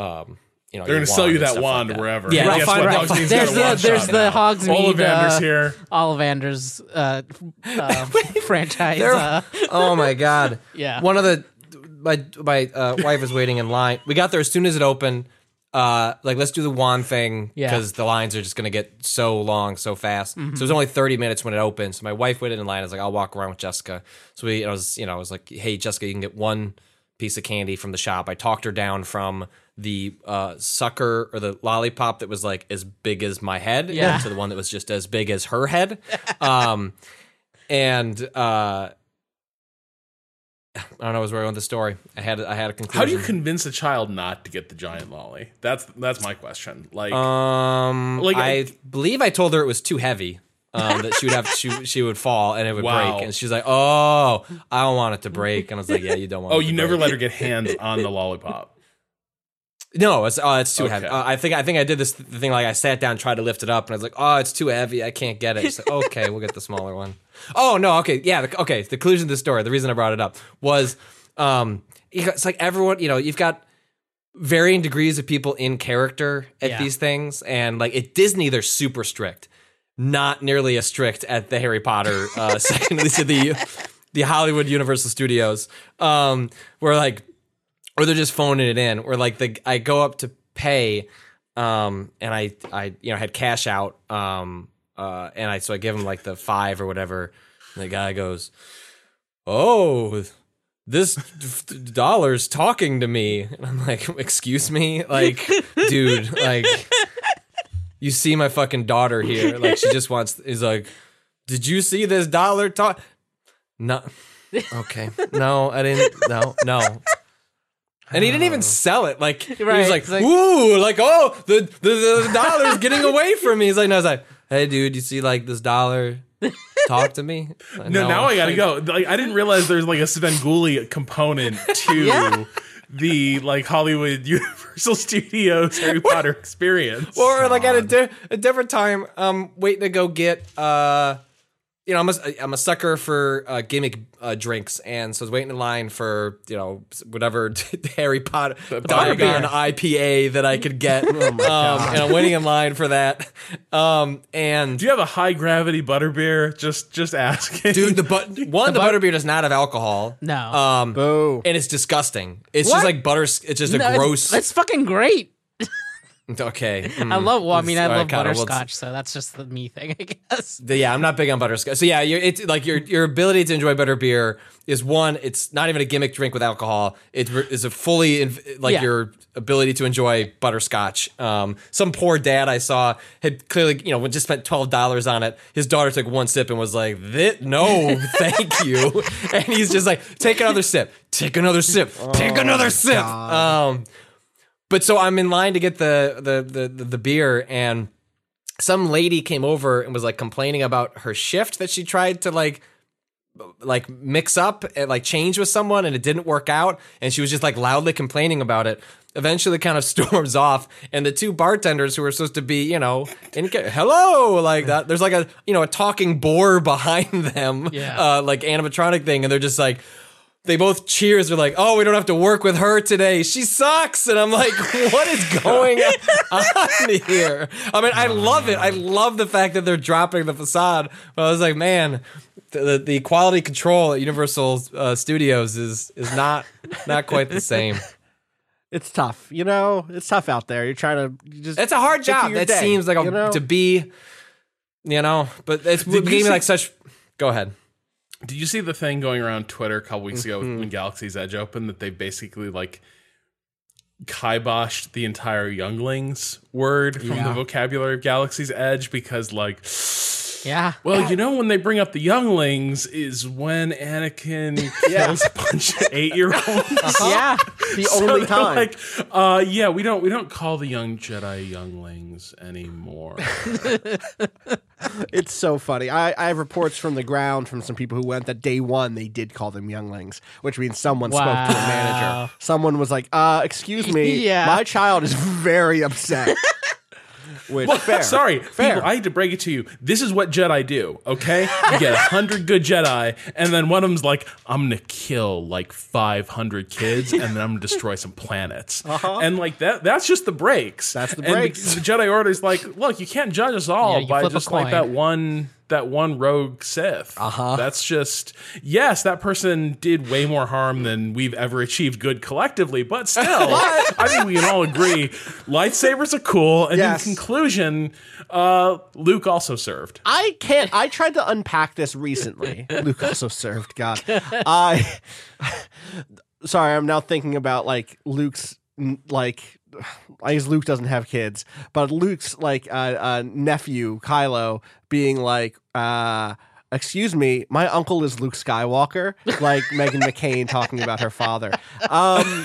[SPEAKER 7] um. You know,
[SPEAKER 6] They're going to sell you that
[SPEAKER 7] stuff like
[SPEAKER 6] wand
[SPEAKER 7] that.
[SPEAKER 6] wherever.
[SPEAKER 7] Yeah,
[SPEAKER 6] Guess
[SPEAKER 7] they'll find-
[SPEAKER 6] what?
[SPEAKER 7] they'll
[SPEAKER 6] Hogsmeade's
[SPEAKER 7] find-
[SPEAKER 6] got
[SPEAKER 3] There's the there's the
[SPEAKER 6] now.
[SPEAKER 3] Hogsmeade
[SPEAKER 6] Ollivander's
[SPEAKER 3] uh,
[SPEAKER 6] here.
[SPEAKER 3] Ollivander's uh, uh, franchise. Uh,
[SPEAKER 7] oh my god.
[SPEAKER 3] Yeah.
[SPEAKER 7] One of the my my uh, wife was waiting in line. We got there as soon as it opened. Uh, like let's do the wand thing
[SPEAKER 3] Yeah.
[SPEAKER 7] because the lines are just gonna get so long so fast. So it was only thirty minutes when it opened. So my wife waited in line. I was like, I'll walk around with Jessica. So we, I was, you know, I was like, Hey, Jessica, you can get one piece of candy from the shop. I talked her down from the uh, sucker or the lollipop that was like as big as my head
[SPEAKER 3] Yeah.
[SPEAKER 7] to the one that was just as big as her head. Um, and uh, I don't know where I went with the story. I had I had a conclusion.
[SPEAKER 6] How do you convince a child not to get the giant lolly? That's that's my question. Like,
[SPEAKER 7] Um,
[SPEAKER 6] Like,
[SPEAKER 7] I
[SPEAKER 6] I-
[SPEAKER 7] believe I told her it was too heavy. Um, that she would have she she would fall and it would
[SPEAKER 6] Wow.
[SPEAKER 7] break. And she's like, "Oh, I don't want it to break." And I was like, "Yeah, you don't want."
[SPEAKER 6] oh,
[SPEAKER 7] it to
[SPEAKER 6] you never
[SPEAKER 7] break."
[SPEAKER 6] let her get hands on the lollipop.
[SPEAKER 7] No, it's oh, it's too
[SPEAKER 6] Okay.
[SPEAKER 7] heavy. Uh, I think I think I did this thing like I sat down, tried to lift it up, and I was like, "Oh, it's too heavy. I can't get it." Like, "Okay, we'll get the smaller one." Oh no, okay, yeah, the, okay. The conclusion of the story, the reason I brought it up was, um, it's like everyone, you know, you've got varying degrees of people in character at
[SPEAKER 3] Yeah.
[SPEAKER 7] these things, and like at Disney, they're super strict. Not nearly as strict at the Harry Potter uh, section, at least at the the Hollywood Universal Studios, um, where like or they're just phoning it in. Or like the I go up to pay, um, and I I you know had cash out, um, uh, and I so I give him like the five or whatever. And the guy goes, "Oh, this dollar's talking to me," and I'm like, "Excuse me, like, dude, like." You see my fucking daughter here. Like she just wants is like, did you see this dollar talk? No. Okay. No, I didn't. No, no. And he didn't even sell it. Like he was like,
[SPEAKER 3] like-
[SPEAKER 7] "Ooh, like oh, the the, the dollar's getting away from me." He's like, "No, I was like, hey, dude, you see like this dollar? Talk to me." Like,
[SPEAKER 6] No, now I gotta go. Like, I didn't realize there's like a Svengoolie component to the like Hollywood Universal Studios Harry Potter experience.
[SPEAKER 7] Or like at a, di- a different time, um, waiting to go get uh, you know, I'm a, I'm a sucker for uh, gimmick uh, drinks, and so I was waiting in line for you know whatever Harry Potter Diagon IPA that I could get, um, and I'm waiting in line for that. Um, and
[SPEAKER 6] Do you have a high gravity butterbeer? Just just asking.
[SPEAKER 7] dude, the but one the, butterbeer does not have alcohol.
[SPEAKER 3] No.
[SPEAKER 7] Um,
[SPEAKER 2] Boo.
[SPEAKER 7] and it's disgusting. It's
[SPEAKER 3] What?
[SPEAKER 7] just like butter. It's just a
[SPEAKER 3] No, it's-
[SPEAKER 7] gross.
[SPEAKER 3] That's fucking great.
[SPEAKER 7] Okay,
[SPEAKER 3] I
[SPEAKER 7] mm.
[SPEAKER 3] love. Well, I mean, I love butterscotch, so that's just the me thing, I guess.
[SPEAKER 7] The- yeah, I'm not big on butterscotch. So yeah, you're, it's like your your ability to enjoy butterbeer is one. It's not even a gimmick drink with alcohol. It is a fully like
[SPEAKER 3] Yeah.
[SPEAKER 7] your ability to enjoy butterscotch. Um, some poor dad I saw had clearly you know just spent twelve dollars on it. His daughter took one sip and was like, "This no, thank you," and he's just like, "Take another sip, take another sip, take another sip." But so I'm in line to get the the the the, the beer and some lady came over and was like complaining about her shift that she tried to like like mix up and like change with someone and it didn't work out and she was just like loudly complaining about it eventually kind of storms off and the two bartenders who were supposed to be you know in hello like that there's like a you know a talking boar behind them
[SPEAKER 3] Yeah.
[SPEAKER 7] uh like animatronic thing and they're just like they both cheers. They're like, "Oh, we don't have to work with her today. She sucks." And I'm like, "What is going on here?" I mean, I love it. I love the fact that they're dropping the facade. But I was like, "Man, the the quality control at Universal uh, Studios is is not not quite the same."
[SPEAKER 2] It's tough, you know. It's tough out there. You're trying to you just.
[SPEAKER 7] It's a hard job. That
[SPEAKER 2] day,
[SPEAKER 7] seems like a,
[SPEAKER 2] you know?
[SPEAKER 7] to be, you know. But it's gave me like such. Go ahead.
[SPEAKER 6] Did you see the thing going around Twitter a couple weeks ago
[SPEAKER 2] Mm-hmm.
[SPEAKER 6] when Galaxy's Edge opened that they basically like kiboshed the entire younglings word from the vocabulary of Galaxy's Edge because like
[SPEAKER 3] Yeah.
[SPEAKER 6] well, you know when they bring up the younglings is when Anakin kills a bunch of eight year olds.
[SPEAKER 3] Yeah.
[SPEAKER 2] the only time.
[SPEAKER 6] Like, uh, yeah, we don't we don't call the young Jedi younglings anymore.
[SPEAKER 2] It's so funny. I, I have reports from the ground from some people who went that day one they did call them younglings, which means someone spoke to a manager. Someone was like, uh, excuse me,
[SPEAKER 3] Yeah.
[SPEAKER 2] my child is very upset. Which fair.
[SPEAKER 6] Sorry,
[SPEAKER 2] Fair.
[SPEAKER 6] people, I hate to break it to you. This is what Jedi do, okay? You get a hundred good Jedi, and then one of them's like, I'm gonna kill like 500 kids, and then I'm gonna destroy some planets. And like that, that's just the breaks.
[SPEAKER 2] Uh-huh. That's the
[SPEAKER 6] And
[SPEAKER 2] breaks.
[SPEAKER 6] The Jedi Order's like, look, you can't judge us all
[SPEAKER 3] Yeah,
[SPEAKER 6] by just like that one that one rogue Sith. Uh-huh. That's just yes, that person did way more harm than we've ever achieved good collectively, but still, I think we can all agree lightsabers are cool. And
[SPEAKER 2] Yes.
[SPEAKER 6] in conclusion, uh, Luke also served.
[SPEAKER 2] I can't. I tried to unpack this recently. Luke also served. God, I. Sorry, I'm now thinking about like Luke's like. I guess Luke doesn't have kids, but Luke's like uh, uh, nephew Kylo being like, uh, "Excuse me, my uncle is Luke Skywalker," like Meghan McCain talking about her father. Um,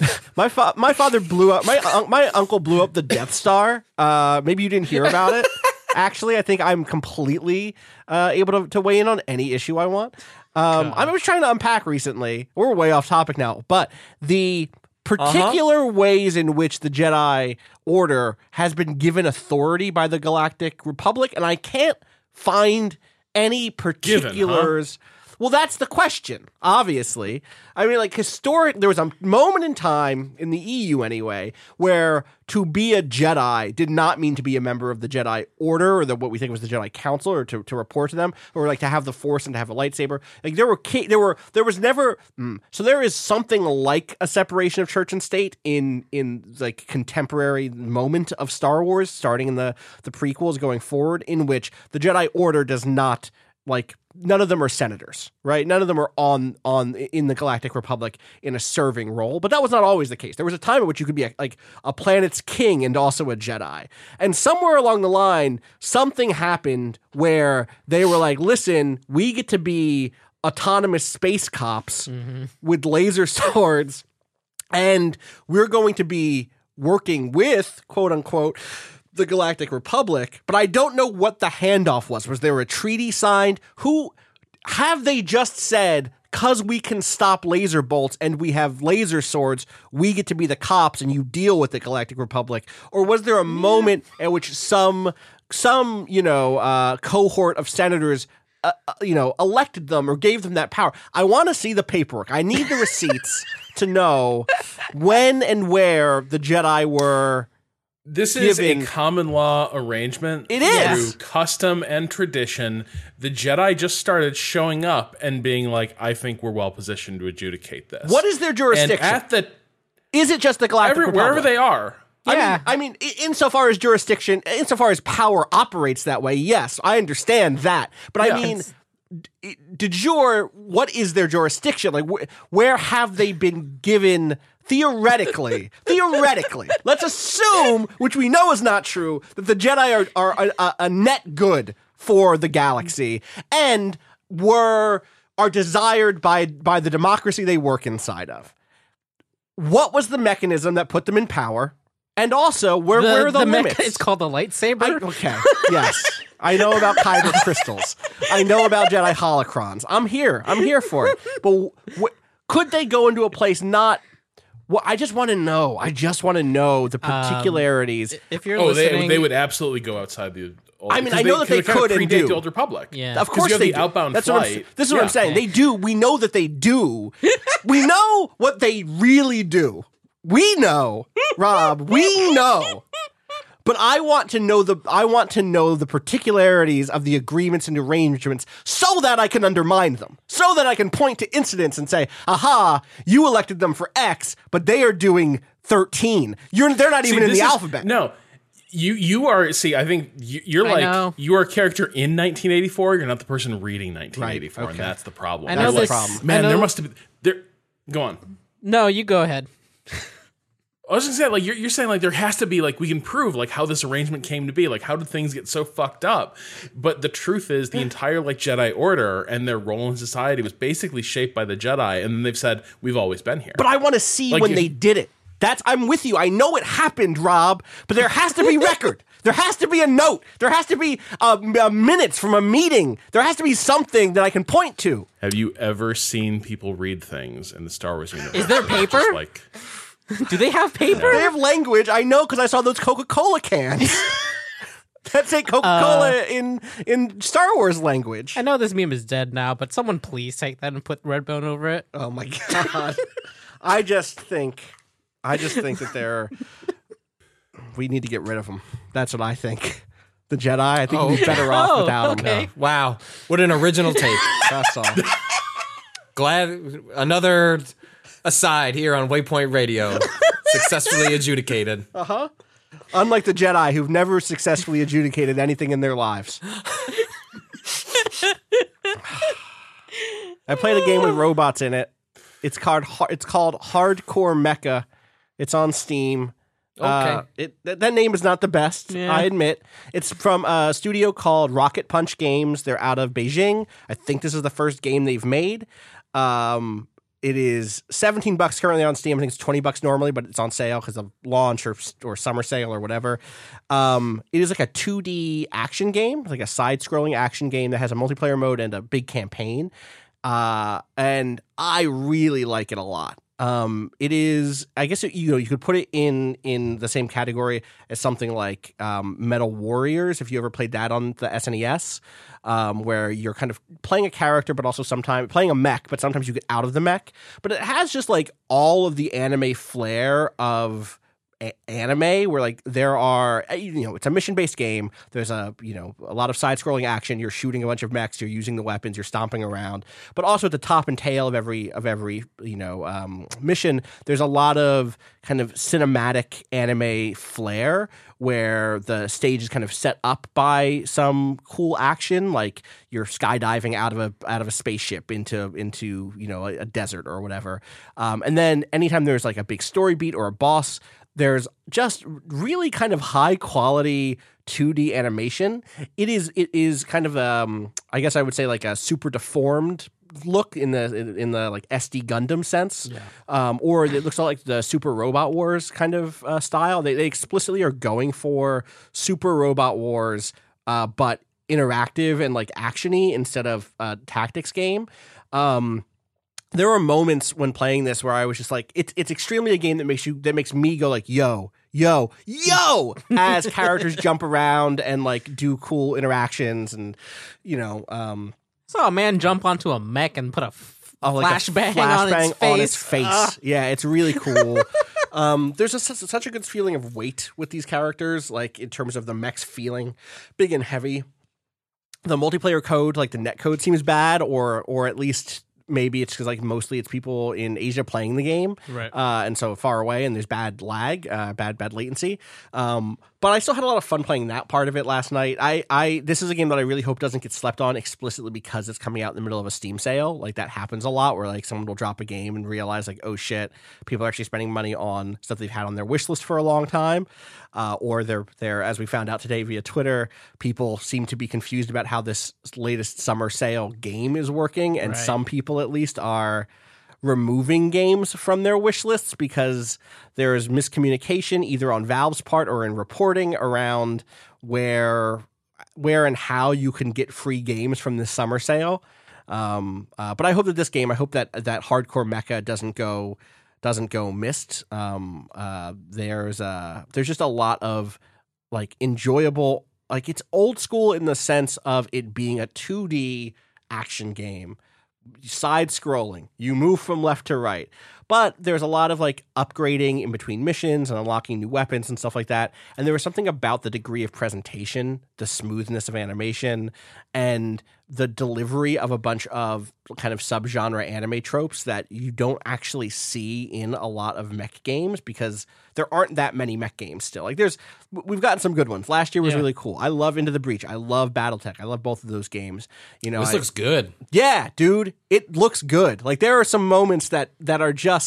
[SPEAKER 2] my fa- my father blew up my un- my uncle blew up the Death Star. Uh, maybe you didn't hear about it. Actually, I think I'm completely uh, able to, to weigh in on any issue I want. Um, I was trying to unpack recently. We're way off topic now, but the Uh-huh. particular ways in which the Jedi Order has been given authority by the Galactic Republic, and I can't find any particulars. Well, that's the question, obviously. I mean, like, historic, there was a moment in time, in the EU anyway, where to be a Jedi did not mean to be a member of the Jedi Order or the, what we think was the Jedi Council or to, to report to them or like to have the Force and to have a lightsaber. Like, there were, there were, there was never, mm, so there is something like a separation of church and state in, in like contemporary moment of Star Wars, starting in the, the prequels going forward, in which the Jedi Order does not like none of them are senators, right? None of them are on on in the Galactic Republic in a serving role. But that was not always the case. There was a time in which you could be a, like a planet's king and also a Jedi. And somewhere along the line, something happened where they were like, "Listen, we get to be autonomous space cops mm-hmm. with laser swords." and we're going to be working with quote unquote the Galactic Republic, but I don't know what the handoff was. Was there a treaty signed? Who have they just said because we can stop laser bolts and we have laser swords, we get to be the cops and you deal with the Galactic Republic? Or was there a moment at which some some, you know, uh, cohort of senators uh, uh, you know, elected them or gave them that power. I want to see the paperwork. I need the receipts to know when and where the Jedi were.
[SPEAKER 6] This is
[SPEAKER 2] Giving-
[SPEAKER 6] a common law arrangement.
[SPEAKER 2] It is.
[SPEAKER 6] through custom and tradition. The Jedi just started showing up and being like, "I think we're well positioned to adjudicate this."
[SPEAKER 2] What is their
[SPEAKER 6] and
[SPEAKER 2] jurisdiction?
[SPEAKER 6] at the
[SPEAKER 2] is it just the Galactic
[SPEAKER 6] every,
[SPEAKER 2] Republic?
[SPEAKER 6] wherever they are?
[SPEAKER 3] Yeah.
[SPEAKER 2] I mean, I mean, insofar as jurisdiction, insofar as power operates that way, yes, I understand that. But
[SPEAKER 6] Yeah.
[SPEAKER 2] I mean, d- de jure, what is their jurisdiction? Like, wh- where have they been given? Theoretically, theoretically, let's assume, which we know is not true, that the Jedi are, are a, a, net good for the galaxy and were are desired by by the democracy they work inside of. What was the mechanism that put them in power? And also, where, where are the,
[SPEAKER 3] the mecha- it's called the lightsaber.
[SPEAKER 2] I- okay, yes. I know about kyber crystals. I know about Jedi holocrons. I'm here. I'm here for it. But wh- could they go into a place not? Well, I just want to know. I just want to know the um, particularities.
[SPEAKER 3] if you're
[SPEAKER 6] Oh, they
[SPEAKER 3] listening,
[SPEAKER 6] they would absolutely go outside the Old,
[SPEAKER 2] I mean, I know that they could and
[SPEAKER 6] predate
[SPEAKER 2] do.
[SPEAKER 6] the Old Republic.
[SPEAKER 3] Yeah.
[SPEAKER 2] Of
[SPEAKER 6] 'Cause
[SPEAKER 2] course
[SPEAKER 6] you have
[SPEAKER 2] they
[SPEAKER 6] the
[SPEAKER 2] do.
[SPEAKER 6] outbound
[SPEAKER 2] That's what I'm,
[SPEAKER 6] flight.
[SPEAKER 2] this is what I'm saying. They do. We know that they do. we know what they really do. We know, Rob. We know. But I want to know the I want to know the particularities of the agreements and arrangements so that I can undermine them. So that I can point to incidents and say, "Aha, you elected them for X, but they are doing 13. You're they're not
[SPEAKER 6] See,
[SPEAKER 2] even in the
[SPEAKER 6] is-
[SPEAKER 2] alphabet."
[SPEAKER 6] No. You you are see I think you, you're
[SPEAKER 3] I
[SPEAKER 6] like
[SPEAKER 3] know.
[SPEAKER 6] you are a character in 1984 you're not the person reading 1984
[SPEAKER 2] Right,
[SPEAKER 6] and that's the problem.
[SPEAKER 3] I
[SPEAKER 6] You're
[SPEAKER 3] know
[SPEAKER 6] like,
[SPEAKER 3] this-
[SPEAKER 2] problem.
[SPEAKER 3] I
[SPEAKER 6] Man, there must have been there go on.
[SPEAKER 3] No, you go ahead.
[SPEAKER 6] I was just gonna say, like, you're, you're saying, like, there has to be, like, we can prove, like, how this arrangement came to be. Like, how did things get so fucked up? But the truth is, the entire, like, Jedi Order and their role in society was basically shaped by the Jedi. And then they've said, we've always been here.
[SPEAKER 2] But I want to see
[SPEAKER 6] Like
[SPEAKER 2] when
[SPEAKER 6] if-
[SPEAKER 2] they did it. That's I'm with you. I know it happened, Rob, but there has to be record. there has to be a note. There has to be uh, m- uh, minutes from a meeting. There has to be something that I can point to.
[SPEAKER 6] Have you ever seen people read things in the Star Wars universe?
[SPEAKER 3] Is there
[SPEAKER 6] Just
[SPEAKER 3] paper?
[SPEAKER 6] like,
[SPEAKER 3] Do they have paper?
[SPEAKER 2] They have language. I know because I saw those Coca Cola cans. That's a Coca Cola
[SPEAKER 3] Uh,
[SPEAKER 2] in in Star Wars language.
[SPEAKER 3] I know this meme is dead now, but someone please take that and put Redbone over it.
[SPEAKER 2] Oh my god! I just think, I just think that they're. We need to get rid of them. That's what I think. The Jedi. I think we'd be better off
[SPEAKER 3] Oh,
[SPEAKER 2] without
[SPEAKER 3] okay.
[SPEAKER 2] them.
[SPEAKER 7] Wow, what an original take.
[SPEAKER 2] That's all.
[SPEAKER 7] Glad another aside here on Waypoint Radio successfully adjudicated. Uh huh.
[SPEAKER 2] Unlike the Jedi, who've never successfully adjudicated anything in their lives. I played a game with robots in it. It's called it's called Hardcore Mecha. It's on Steam. Uh,
[SPEAKER 7] Okay.
[SPEAKER 2] it th- that name is not the best,
[SPEAKER 3] Yeah.
[SPEAKER 2] I admit. It's from a studio called Rocket Punch Games. They're out of Beijing. I think this is the first game they've made. Um, it is 17 bucks currently on Steam. I think it's 20 bucks normally, but it's on sale because of launch or or summer sale or whatever. Um, it is like a 2D action game, like a side-scrolling action game that has a multiplayer mode and a big campaign. Uh, and I really like it a lot. Um, it is, I guess, it, you know, you could put it in in the same category as something like um, Metal Warriors. If you ever played that on the SNES, um, where you're kind of playing a character, but also sometimes playing a mech, but sometimes you get out of the mech. But it has just like all of the anime flair of a- anime where like there are uh, you know it's a mission based game. There's a you know a lot of side scrolling action. You're shooting a bunch of mechs. You're using the weapons. You're stomping around. But also at the top and tail of every of every you know um, mission there's a lot of kind of cinematic anime flair where the stage is kind of set up by some cool action like you're skydiving out of a out of a spaceship into into you know a, a desert or whatever. Um, and then anytime there's like a big story beat or a boss there's just really kind of high quality 2D animation. It is it is kind of um I guess I would say like a super deformed look in the in, in the like SD Gundam sense, um, or it looks all like the Super Robot Wars kind of uh, style. They they explicitly are going for Super Robot Wars, uh, but interactive and like actiony instead of a tactics game. Um, there were moments when playing this where I was just like, it's it's extremely a game that makes you that makes me go like, yo, yo, yo, as characters jump around and like do cool interactions and you know, um,
[SPEAKER 3] Saw a man jump onto a mech and put a f-
[SPEAKER 2] oh, like a
[SPEAKER 3] flashbang, on, its face.
[SPEAKER 2] on its face.
[SPEAKER 3] Ah.
[SPEAKER 2] Yeah, it's really cool. um, there's a, such, such a good feeling of weight with these characters, like in terms of the mechs feeling big and heavy. The multiplayer code, like the net code, seems bad, or or at least maybe it's because like mostly it's people in Asia playing the game,
[SPEAKER 3] Right.
[SPEAKER 2] Uh, and so far away, and there's bad lag, uh, bad bad latency. Um, but I still had a lot of fun playing that part of it last night. I, I this is a game that I really hope doesn't get slept on explicitly because it's coming out in the middle of a Steam sale. Like that happens a lot, where like someone will drop a game and realize like, oh shit, people are actually spending money on stuff they've had on their wish list for a long time, uh, or they're they're as we found out today via Twitter, people seem to be confused about how this latest summer sale game is working, and
[SPEAKER 3] Right.
[SPEAKER 2] some people at least are removing games from their wish lists because there is miscommunication either on Valve's part or in reporting around where where and how you can get free games from the summer sale. Um, uh, but I hope that this game, I hope that that hardcore mecha doesn't go doesn't go missed. Um, uh, there's uh, there's just a lot of like enjoyable Like it's old school in the sense of it being a 2D action game, side scrolling. You move from left to right. But there's a lot of like upgrading in between missions and unlocking new weapons and stuff like that. And there was something about the degree of presentation, the smoothness of animation, and the delivery of a bunch of kind of subgenre anime tropes that you don't actually see in a lot of mech games because there aren't that many mech games still. Like there's we've gotten some good ones. Last year was
[SPEAKER 3] Yeah.
[SPEAKER 2] really cool. I love Into the Breach. I love BattleTech. I love both of those games. You know,
[SPEAKER 7] This
[SPEAKER 2] I-
[SPEAKER 7] looks good.
[SPEAKER 2] yeah, dude, it looks good. Like there are some moments that that are just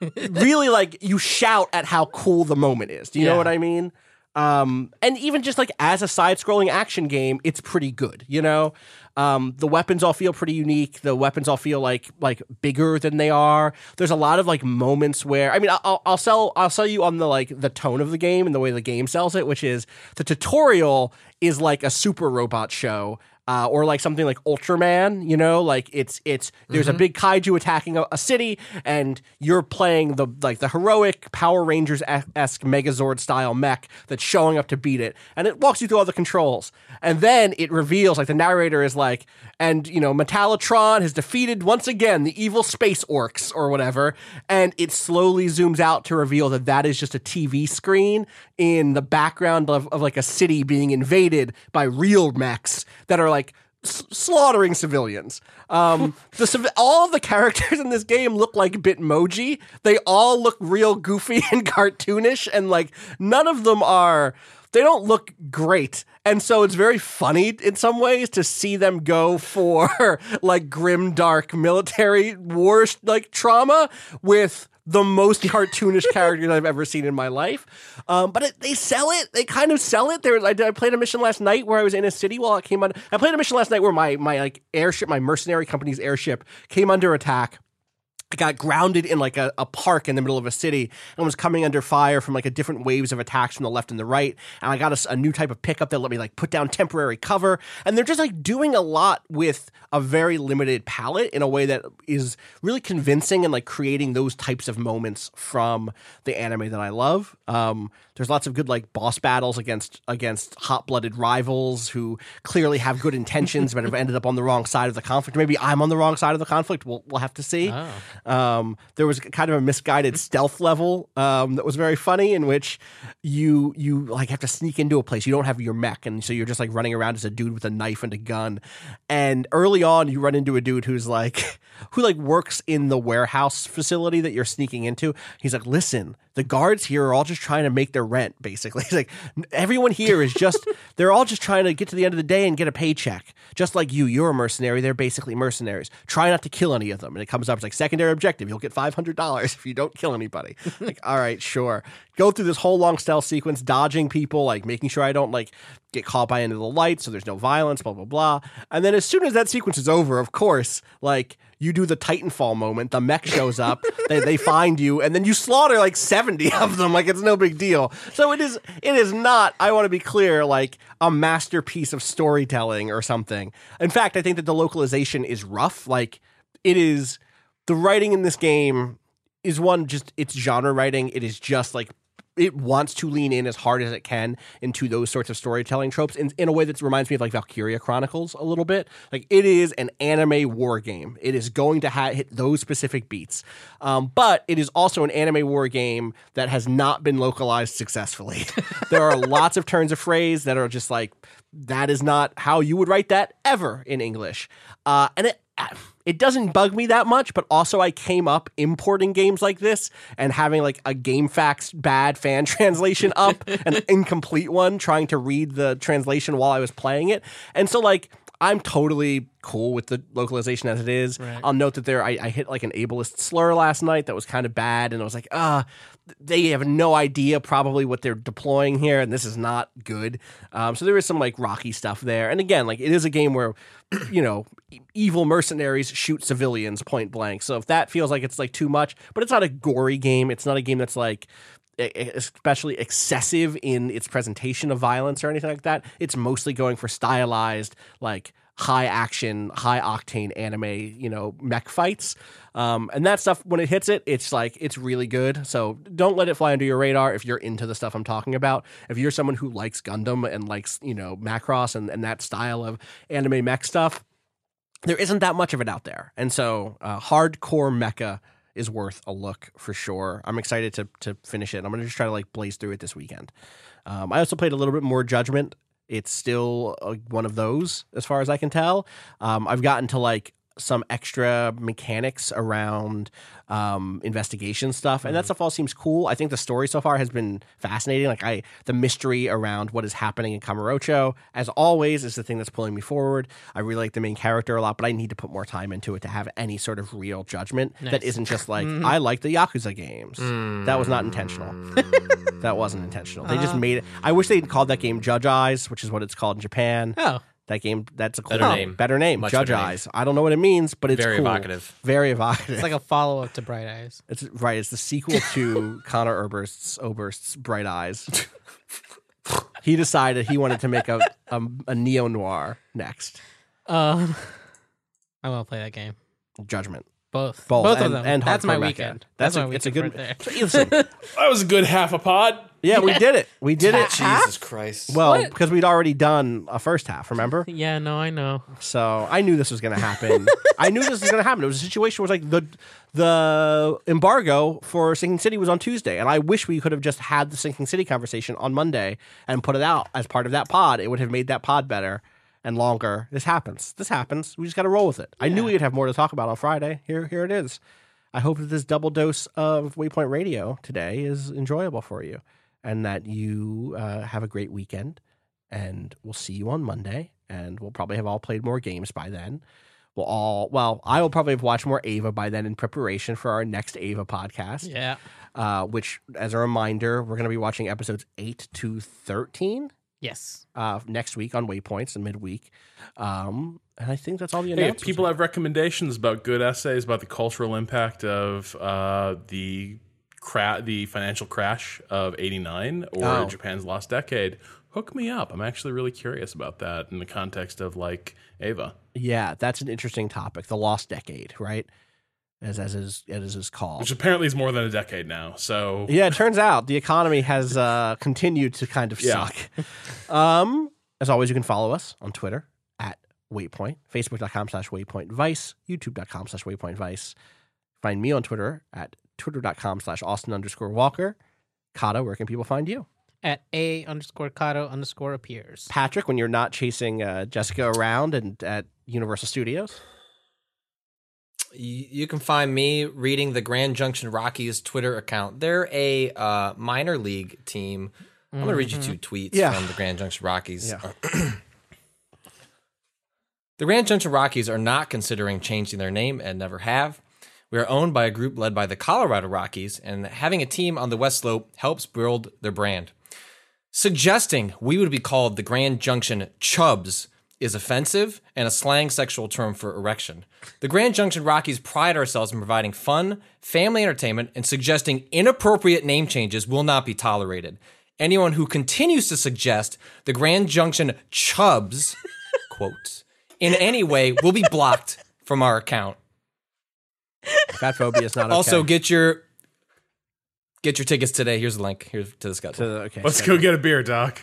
[SPEAKER 2] really like you shout at how cool the moment is. Do you know what I mean? Um, and even just like as a side-scrolling action game, it's pretty good. You know, um, the weapons all feel pretty unique. The weapons all feel like like bigger than they are. There's a lot of like moments where I mean, I'll, I'll sell I'll sell you on the like the tone of the game and the way the game sells it, which is the tutorial is like a super robot show uh, or like something like Ultraman, you know, like it's it's there's a big kaiju attacking a, a city, and you're playing the like the heroic Power Rangers esque Megazord style mech that's showing up to beat it, and it walks you through all the controls, and then it reveals like the narrator is like, and you know Metallotron has defeated once again the evil space orcs or whatever, and it slowly zooms out to reveal that that is just a TV screen in the background of, of like a city being invaded by real mechs that are like slaughtering civilians. Um, the all of the characters in this game look like Bitmoji. They all look real goofy and cartoonish, and like none of them are. They don't look great. And so it's very funny in some ways to see them go for like grim, dark military war like trauma with the most cartoonish characters I've ever seen in my life. Um, but it, they sell it. They kind of sell it. There, I, I played a mission last night where I was in a city while it came on. I played a mission last night where my my like airship, my mercenary company's airship, came under attack. I got grounded in like a, a park in the middle of a city and was coming under fire from like a different waves of attacks from the left and the right. And I got a new type of pickup that let me like put down temporary cover. And they're just like doing a lot with a very limited palette in a way that is really convincing and like creating those types of moments from the anime that I love. Um, there's lots of good like boss battles against against hot blooded rivals who clearly have good intentions but have ended up on the wrong side of the conflict. Maybe I'm on the wrong side of the conflict. We'll we'll have to see. Um, there was kind of a misguided stealth level um, that was very funny, in which you you like have to sneak into a place. You don't have your mech, and so you're just like running around as a dude with a knife and a gun. And early on, you run into a dude who's like who like works in the warehouse facility that you're sneaking into. He's like, listen. The guards here are all just trying to make their rent, basically. Like, everyone here is just, they're all just trying to get to the end of the day and get a paycheck. Just like you, you're a mercenary. They're basically mercenaries. Try not to kill any of them. And it comes up, it's like secondary objective. You'll get $500 if you don't kill anybody. like, all right, sure. Go through this whole long stealth sequence, dodging people, like making sure I don't like get caught by any of the light so there's no violence, blah, blah, blah. And then as soon as that sequence is over, of course, like, you do the Titanfall moment. The mech shows up, they, they find you, and then you slaughter like seventy of them. Like it's no big deal. So it is. It is not. I want to be clear. Like a masterpiece of storytelling or something. In fact, I think that the localization is rough. Like it is. The writing in this game is one just it's genre writing. It is just like it wants to lean in as hard as it can into those sorts of storytelling tropes in, in a way that reminds me of like Valkyria Chronicles a little bit. Like it is an anime war game. It is going to ha- hit those specific beats, um, but it is also an anime war game that has not been localized successfully. there are lots of turns of phrase that are just like that is not how you would write that ever in English, uh, and it it doesn't bug me that much, but also I came up importing games like this and having like a GameFAQs bad fan translation up, an incomplete one, trying to read the translation while I was playing it. And so like I'm totally cool with the localization as it is. I'll note that there I, I hit like an ableist slur last night that was kind of bad, and I was like, ah, they have no idea probably what they're deploying here, and this is not good. Um, so there is some like rocky stuff there. And again, like it is a game where you know evil mercenaries shoot civilians point blank. So if that feels like it's like too much, but it's not a gory game. It's not a game that's like especially excessive in its presentation of violence or anything like that. It's mostly going for stylized like high action, high octane anime, you know, mech fights. Um, and that stuff, when it hits it, it's like, it's really good. So don't let it fly under your radar if you're into the stuff I'm talking about. If you're someone who likes Gundam and likes, you know, Macross and, and that style of anime mech stuff, there isn't that much of it out there. And so uh, hardcore mecha is worth a look for sure. I'm excited to to finish it. I'm to just try to like blaze through it this weekend. Um, I also played a little bit more Judgment. It's still uh, one of those, as far as I can tell. Um, I've gotten to like some extra mechanics around um, investigation stuff, and that mm-hmm. stuff all seems cool. I think the story so far has been fascinating. Like I, the mystery around what is happening in Kamurocho, as always, is the thing that's pulling me forward. I really like the main character a lot, but I need to put more time into it to have any sort of real judgment that
[SPEAKER 3] Nice.
[SPEAKER 2] isn't just like mm-hmm. I like the Yakuza games. That was not intentional. that wasn't intentional. They just uh. made it. I wish they'd called that game Judge Eyes, which is what it's called in Japan.
[SPEAKER 3] Oh,
[SPEAKER 2] That game, that's a cool
[SPEAKER 7] Better name.
[SPEAKER 2] Better name,
[SPEAKER 7] Much
[SPEAKER 2] Judge
[SPEAKER 7] better name.
[SPEAKER 2] Eyes. I don't know what it means, but it's
[SPEAKER 7] Very
[SPEAKER 2] cool.
[SPEAKER 7] evocative.
[SPEAKER 2] Very evocative.
[SPEAKER 3] it's like a follow up to Bright Eyes.
[SPEAKER 2] It's right. It's the sequel to Conor Oberst's Oberst's Bright Eyes. he decided he wanted to make a a, a neo noir next.
[SPEAKER 3] Um, I want to play that game.
[SPEAKER 2] Judgment.
[SPEAKER 3] Both,
[SPEAKER 2] Both,
[SPEAKER 3] both
[SPEAKER 2] and,
[SPEAKER 3] of them.
[SPEAKER 2] and
[SPEAKER 3] That's my weekend.
[SPEAKER 2] That's,
[SPEAKER 3] That's,
[SPEAKER 2] a,
[SPEAKER 3] my
[SPEAKER 2] it's a good.
[SPEAKER 3] right there.
[SPEAKER 2] Listen,
[SPEAKER 6] That was a good half a pod.
[SPEAKER 2] Yeah, we did it. We did it.
[SPEAKER 8] Jesus Christ.
[SPEAKER 2] Well, because we'd already done a first half. Remember?
[SPEAKER 3] Yeah, no, I know.
[SPEAKER 2] So I knew this was going to happen. I knew this was going to happen. It was a situation where it was like the the embargo for Sinking City was on Tuesday, and I wish we could have just had the Sinking City conversation on Monday and put it out as part of that pod. It would have made that pod better and longer. This happens. This happens. We just got to roll with it. I knew we'd have more to talk about on Friday. Here, here it is. I hope that this double dose of Waypoint Radio today is enjoyable for you, and that you uh, have a great weekend. And we'll see you on Monday, and we'll probably have all played more games by then. We'll all well, I will probably have watched more Eva by then in preparation for our next Eva podcast.
[SPEAKER 3] Yeah.
[SPEAKER 2] Uh, which, as a reminder, we're going to be watching episodes eight to thirteen
[SPEAKER 3] Yes.
[SPEAKER 2] uh, next week on Waypoints and midweek. Um, and I think that's all the
[SPEAKER 6] Hey,
[SPEAKER 2] announcements.
[SPEAKER 6] people have recommendations about good essays about the cultural impact of uh, the cra- the financial crash of '89 or
[SPEAKER 2] Oh.
[SPEAKER 6] Japan's lost decade, hook me up. I'm actually really curious about that in the context of like Eva.
[SPEAKER 2] yeah, that's an interesting topic. The lost decade, right? As as is as is called.
[SPEAKER 6] which apparently is more than a decade now. So
[SPEAKER 2] Yeah, it turns out the economy has uh, continued to kind of
[SPEAKER 6] Yeah.
[SPEAKER 2] suck. Um, as always, you can follow us on Twitter at Waypoint, Facebook.com slash Waypoint Vice, YouTube.com slash Waypoint Vice. Find me on Twitter at Twitter.com slash Austin underscore Walker. Kata, where can people find you?
[SPEAKER 3] At A underscore Kato underscore appears.
[SPEAKER 2] Patrick, when you're not chasing uh, Jessica around and at Universal Studios.
[SPEAKER 7] You you can find me reading the Grand Junction Rockies Twitter account. They're a uh, minor league team. I'm going to read you two tweets
[SPEAKER 2] Yeah.
[SPEAKER 7] from the Grand Junction Rockies.
[SPEAKER 2] Yeah.
[SPEAKER 7] the Grand Junction Rockies are not considering changing their name and never have. We are owned by a group led by the Colorado Rockies, and having a team on the West Slope helps build their brand. Suggesting we would be called the Grand Junction Chubs is offensive and a slang sexual term for erection. The Grand Junction Rockies pride ourselves in providing fun, family entertainment, and suggesting inappropriate name changes will not be tolerated. Anyone who continues to suggest the Grand Junction Chubs, quote, in any way will be blocked from our account.
[SPEAKER 2] Fat phobia is not okay.
[SPEAKER 7] Also, get your get your tickets today. Here's the link. Here's to the schedule.
[SPEAKER 2] To the- okay,
[SPEAKER 6] let's
[SPEAKER 2] so-
[SPEAKER 6] go get a beer, Doc.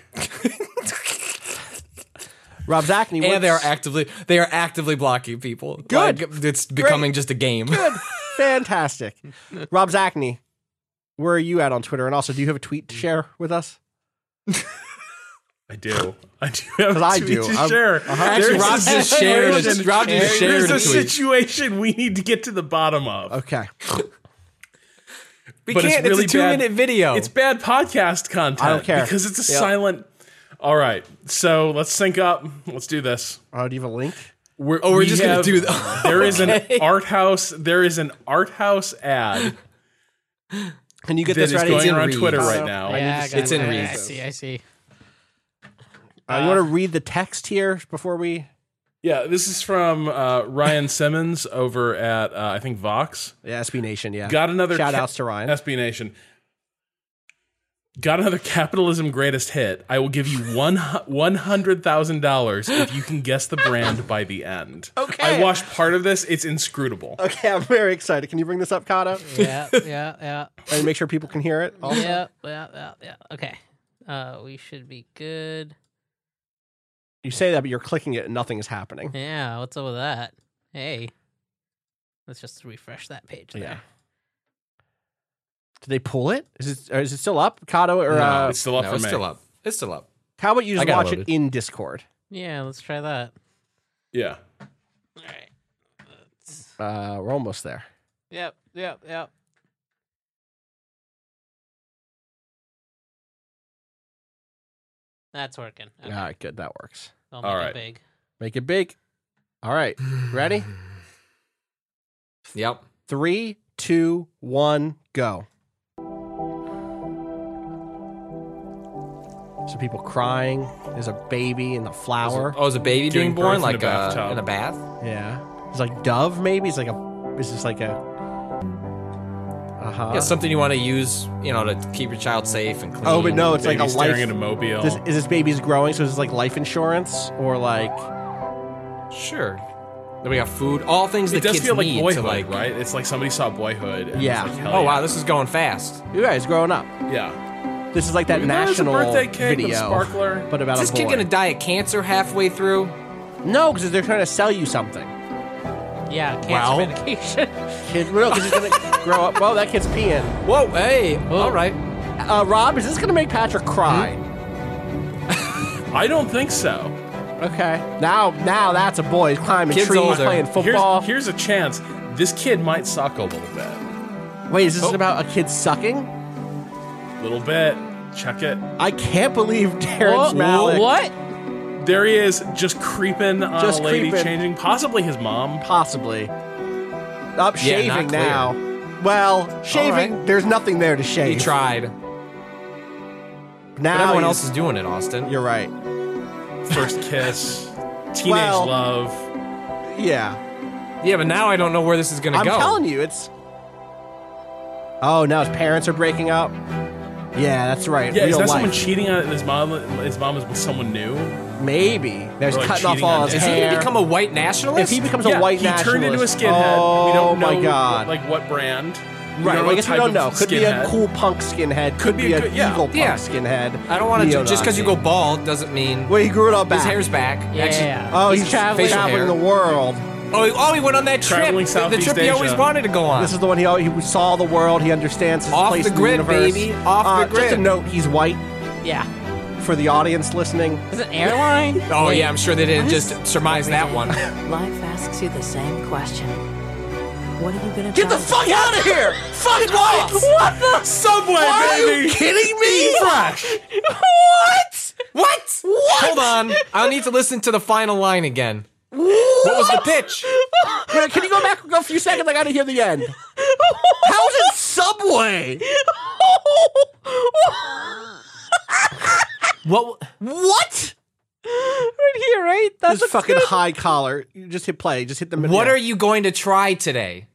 [SPEAKER 2] Rob Zacny. what's-
[SPEAKER 7] and they are actively they are actively blocking people.
[SPEAKER 2] Good.
[SPEAKER 7] Like, it's becoming just a game.
[SPEAKER 2] Good. Fantastic. Rob Zacny, where are you at on Twitter? And also, do you have a tweet to share with us?
[SPEAKER 6] I do. I do have
[SPEAKER 2] 'Cause
[SPEAKER 6] a
[SPEAKER 2] I
[SPEAKER 6] tweet
[SPEAKER 2] do.
[SPEAKER 6] to
[SPEAKER 2] I'm-
[SPEAKER 6] share.
[SPEAKER 2] uh-huh.
[SPEAKER 7] Actually,
[SPEAKER 6] There's
[SPEAKER 7] Rob
[SPEAKER 6] a
[SPEAKER 7] just shared a-
[SPEAKER 6] situation-
[SPEAKER 7] Rob just shared
[SPEAKER 6] There's
[SPEAKER 7] a
[SPEAKER 6] a situation we need to get to the bottom of.
[SPEAKER 2] Okay.
[SPEAKER 7] We
[SPEAKER 6] But
[SPEAKER 7] can't.
[SPEAKER 6] really
[SPEAKER 7] it's a two-minute video.
[SPEAKER 6] It's bad podcast content.
[SPEAKER 2] I don't care.
[SPEAKER 6] because it's a
[SPEAKER 2] Yep.
[SPEAKER 6] silent. All right, so let's sync up. Let's do this.
[SPEAKER 2] Oh, do you have a link?
[SPEAKER 6] We're,
[SPEAKER 7] Oh, we're
[SPEAKER 6] we
[SPEAKER 7] just gonna do the-
[SPEAKER 6] there is an art house. There is an art house ad
[SPEAKER 2] Can you get this
[SPEAKER 6] is
[SPEAKER 2] ready?
[SPEAKER 6] going
[SPEAKER 7] It's in
[SPEAKER 6] around
[SPEAKER 7] Reeds.
[SPEAKER 6] Twitter
[SPEAKER 2] Oh,
[SPEAKER 6] right now.
[SPEAKER 3] Yeah, I
[SPEAKER 7] It's in
[SPEAKER 3] I- I see. I see.
[SPEAKER 2] Uh, you want to read the text here before we?
[SPEAKER 6] Yeah, this is from uh, Ryan Simmons over at uh, I think Vox.
[SPEAKER 2] Yeah, SB Nation. Yeah.
[SPEAKER 6] Got another
[SPEAKER 2] shout
[SPEAKER 6] ca-
[SPEAKER 2] outs to Ryan.
[SPEAKER 6] SB Nation. Got another capitalism greatest hit. I will give you one one hundred thousand dollars if you can guess the brand by the end.
[SPEAKER 2] Okay.
[SPEAKER 6] I watched part of this. It's inscrutable.
[SPEAKER 2] Okay, I'm very excited. Can you bring this up, Kato?
[SPEAKER 3] Yeah, yeah, yeah.
[SPEAKER 2] And make sure people can hear it. Also?
[SPEAKER 3] yeah, yeah, yeah, yeah. Okay. Uh, we should be good.
[SPEAKER 2] You say that, but you're clicking it and nothing is happening.
[SPEAKER 3] Yeah, what's up with that? Hey, let's just refresh that page. There.
[SPEAKER 2] Yeah. Did they pull it? Is it or is it still up, Kato? Or
[SPEAKER 7] No,
[SPEAKER 2] uh,
[SPEAKER 6] It's still up
[SPEAKER 7] no,
[SPEAKER 6] for
[SPEAKER 7] it's
[SPEAKER 6] me.
[SPEAKER 7] still up. It's still up.
[SPEAKER 2] how about you just
[SPEAKER 7] got it
[SPEAKER 2] watch it in Discord?
[SPEAKER 3] Yeah, let's try that.
[SPEAKER 6] Yeah.
[SPEAKER 3] All right.
[SPEAKER 2] Uh, we're almost there.
[SPEAKER 3] Yep, yep, yep. That's working. Okay.
[SPEAKER 2] All right, good. That works.
[SPEAKER 3] I'll make
[SPEAKER 6] All
[SPEAKER 3] it big.
[SPEAKER 2] Make it big. All right, ready?
[SPEAKER 7] Yep.
[SPEAKER 2] Three, two, one, go. Some people crying. There's a baby in the flower.
[SPEAKER 7] Oh, is a baby being born
[SPEAKER 6] birth in
[SPEAKER 7] like
[SPEAKER 6] a
[SPEAKER 7] uh, in a bath?
[SPEAKER 2] Yeah. It's like dove, maybe. It's like a. Is this like a? Uh huh.
[SPEAKER 7] Yeah, something you want to use, you know, to keep your child safe and clean.
[SPEAKER 2] Oh, but no, it's
[SPEAKER 6] Baby
[SPEAKER 2] like a
[SPEAKER 6] staring
[SPEAKER 2] life.
[SPEAKER 6] at a mobile.
[SPEAKER 2] This, is this baby's growing? So is this like life insurance or like?
[SPEAKER 7] Sure. Then we got food, all things
[SPEAKER 6] it
[SPEAKER 7] that
[SPEAKER 6] does
[SPEAKER 7] kids
[SPEAKER 6] feel like
[SPEAKER 7] need
[SPEAKER 6] Boyhood,
[SPEAKER 7] to like.
[SPEAKER 6] right? It's like somebody saw Boyhood. And
[SPEAKER 2] Yeah.
[SPEAKER 6] Was like, Hell
[SPEAKER 7] Oh
[SPEAKER 6] yeah.
[SPEAKER 7] wow, this is going fast.
[SPEAKER 2] You guys growing up.
[SPEAKER 6] Yeah.
[SPEAKER 2] This is like that
[SPEAKER 6] Maybe that a
[SPEAKER 2] national
[SPEAKER 6] birthday cake with a
[SPEAKER 2] video,
[SPEAKER 6] sparkler.
[SPEAKER 2] but about
[SPEAKER 7] Is this
[SPEAKER 2] a
[SPEAKER 7] kid gonna die of cancer halfway through?
[SPEAKER 2] No, because they're trying to sell you something.
[SPEAKER 3] Yeah, cancer
[SPEAKER 7] Well.
[SPEAKER 2] Kid,
[SPEAKER 3] medication.
[SPEAKER 2] no, because he's gonna grow up. Well, that kid's peeing.
[SPEAKER 7] Whoa, hey, all right.
[SPEAKER 2] Uh, Rob, is this gonna make Patrick cry?
[SPEAKER 6] I don't think so.
[SPEAKER 2] Okay. Now, now that's a boy. He's climbing
[SPEAKER 7] Kid's
[SPEAKER 2] trees,
[SPEAKER 7] older.
[SPEAKER 2] playing football.
[SPEAKER 6] Here's, here's a chance. This kid might suck a little bit.
[SPEAKER 2] Wait, is this
[SPEAKER 7] Oh.
[SPEAKER 2] about a kid sucking?
[SPEAKER 6] A little bit. Check it.
[SPEAKER 2] I can't believe Terrence
[SPEAKER 3] Whoa,
[SPEAKER 2] Malick.
[SPEAKER 3] What?
[SPEAKER 6] There he is, just creeping on
[SPEAKER 2] Just
[SPEAKER 6] a lady,
[SPEAKER 2] creeping.
[SPEAKER 6] changing. Possibly his mom.
[SPEAKER 2] Possibly. Up shaving
[SPEAKER 7] not clear.
[SPEAKER 2] now. Well, shaving.
[SPEAKER 7] right.
[SPEAKER 2] There's nothing there to shave.
[SPEAKER 7] He
[SPEAKER 2] shave.
[SPEAKER 7] tried,
[SPEAKER 2] Now
[SPEAKER 7] but everyone
[SPEAKER 2] he's-
[SPEAKER 7] else is doing it. Austin.
[SPEAKER 2] You're right.
[SPEAKER 6] First kiss. Teenage
[SPEAKER 2] Well-
[SPEAKER 6] love.
[SPEAKER 2] Yeah.
[SPEAKER 7] Yeah, but now I don't know where this is gonna
[SPEAKER 2] I'm
[SPEAKER 7] go.
[SPEAKER 2] telling you, it's. Oh, now his parents are breaking up. Yeah, that's right.
[SPEAKER 6] Yeah, is that
[SPEAKER 2] life.
[SPEAKER 6] someone cheating on his mom? His mom is with someone new.
[SPEAKER 2] Maybe. There's
[SPEAKER 6] Or, like,
[SPEAKER 2] cutting off
[SPEAKER 6] cheating
[SPEAKER 2] all his
[SPEAKER 6] dad.
[SPEAKER 7] Is he
[SPEAKER 2] hair.
[SPEAKER 7] gonna become a white nationalist?
[SPEAKER 2] if he becomes
[SPEAKER 6] yeah,
[SPEAKER 2] a white nationalist.
[SPEAKER 6] he turned into a skinhead.
[SPEAKER 2] Oh
[SPEAKER 6] we don't know,
[SPEAKER 2] my god!
[SPEAKER 6] like what brand. We
[SPEAKER 2] right,
[SPEAKER 6] don't
[SPEAKER 2] well, I guess we
[SPEAKER 6] type
[SPEAKER 2] don't
[SPEAKER 6] of
[SPEAKER 2] know. Could be a
[SPEAKER 6] skinhead.
[SPEAKER 2] cool punk skinhead. Could,
[SPEAKER 6] be
[SPEAKER 2] be,
[SPEAKER 6] a
[SPEAKER 2] an
[SPEAKER 6] good- yeah.
[SPEAKER 2] evil punk
[SPEAKER 7] Yeah.
[SPEAKER 2] skinhead.
[SPEAKER 7] I don't want to. Just because you go bald doesn't mean
[SPEAKER 2] Well, he grew it all back.
[SPEAKER 7] his hair's back.
[SPEAKER 3] Yeah.
[SPEAKER 7] Actually-
[SPEAKER 2] Oh, he's,
[SPEAKER 3] He's traveling.
[SPEAKER 2] traveling,
[SPEAKER 7] hair.
[SPEAKER 2] the world.
[SPEAKER 7] oh, he, oh, he went on that trip.
[SPEAKER 6] Traveling
[SPEAKER 7] The- the
[SPEAKER 6] Southeast
[SPEAKER 7] trip he always
[SPEAKER 6] Asia.
[SPEAKER 7] wanted to go on.
[SPEAKER 2] This is the one he al- he saw the world. He understands his
[SPEAKER 7] Off
[SPEAKER 2] place
[SPEAKER 7] the
[SPEAKER 2] in
[SPEAKER 7] grid,
[SPEAKER 2] the universe.
[SPEAKER 7] baby. Off
[SPEAKER 2] Uh,
[SPEAKER 7] the grid.
[SPEAKER 2] Just a note: he's white.
[SPEAKER 3] Yeah.
[SPEAKER 2] For the audience listening,
[SPEAKER 3] Is it airline?
[SPEAKER 7] oh
[SPEAKER 3] Wait.
[SPEAKER 7] yeah, I'm sure they didn't just surmise that one.
[SPEAKER 9] Life asks you the same question. What are you gonna
[SPEAKER 2] get
[SPEAKER 9] try?
[SPEAKER 2] the fuck out of here! Fuck off!
[SPEAKER 6] What the Subway,
[SPEAKER 2] Are
[SPEAKER 6] baby?
[SPEAKER 2] you kidding me?
[SPEAKER 6] Fresh.
[SPEAKER 7] What? What? Hold on. I'll need to listen to the final line again. What was the pitch?
[SPEAKER 2] Wait, Can you go back a few seconds? I gotta hear the end. How's it Subway?
[SPEAKER 7] What?
[SPEAKER 2] What?
[SPEAKER 3] right here, right? That's
[SPEAKER 2] This fucking high collar. You just hit play. Just hit the middle.
[SPEAKER 7] What are you going to try today?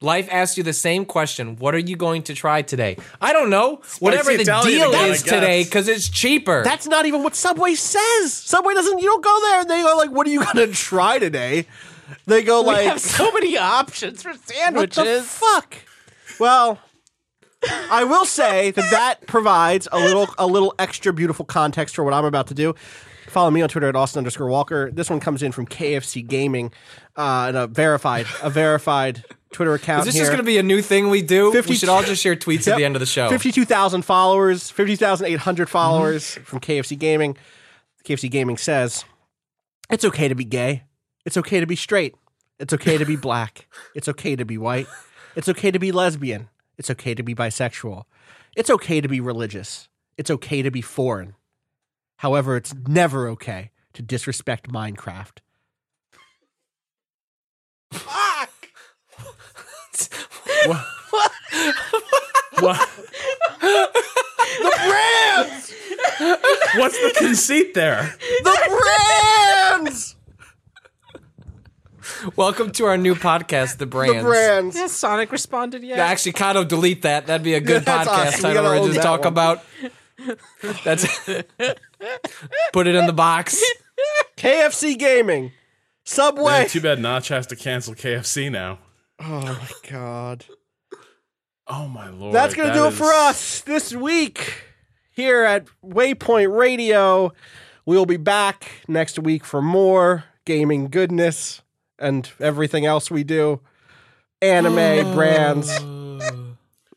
[SPEAKER 7] Life asks you the same question. What are you going to try today? I don't know. Whatever the
[SPEAKER 6] Italian
[SPEAKER 7] deal
[SPEAKER 6] again,
[SPEAKER 7] is today, because it's cheaper.
[SPEAKER 2] That's not even what Subway says. Subway doesn't. You don't go there and they go like, "What are you gonna try today?" They go
[SPEAKER 3] we
[SPEAKER 2] like,
[SPEAKER 3] have so many options for
[SPEAKER 2] "What the
[SPEAKER 3] sandwiches.
[SPEAKER 2] fuck?" Well, I will say that that provides a little a little extra beautiful context for what I'm about to do. Follow me on Twitter at Austin underscore Walker. This one comes in from KFC Gaming, uh, and a verified a verified Twitter account.
[SPEAKER 7] is this
[SPEAKER 2] here.
[SPEAKER 7] just going to be a new thing we do?
[SPEAKER 2] 50
[SPEAKER 7] we should all just share tweets at the end of the show.
[SPEAKER 2] 52,000 followers, 50,800 followers from KFC Gaming. KFC Gaming says, It's okay to be gay. It's okay to be straight. It's okay to be black. It's okay to be white. It's okay to be lesbian. It's okay to be bisexual. It's okay to be religious. It's okay to be foreign. However, it's never okay to disrespect Minecraft.
[SPEAKER 6] Fuck What?
[SPEAKER 2] The brands!
[SPEAKER 6] What's the conceit there?
[SPEAKER 2] The brands!
[SPEAKER 7] Welcome to our new podcast, The Brands.
[SPEAKER 2] The brands.
[SPEAKER 3] Has Sonic responded yet?
[SPEAKER 7] Actually, Kato, delete that. That'd be a good
[SPEAKER 2] That's
[SPEAKER 7] podcast
[SPEAKER 2] awesome. We
[SPEAKER 7] title
[SPEAKER 2] gotta
[SPEAKER 7] where we just talk
[SPEAKER 2] one.
[SPEAKER 7] about That's put it in the box.
[SPEAKER 2] KFC Gaming, Subway.
[SPEAKER 6] Man, too bad Notch has to cancel KFC now.
[SPEAKER 2] Oh my god.
[SPEAKER 6] Oh my lord.
[SPEAKER 2] That's going to
[SPEAKER 6] that
[SPEAKER 2] do it for us this week here at Waypoint Radio. We'll be back next week for more gaming goodness and everything else we do. Anime brands,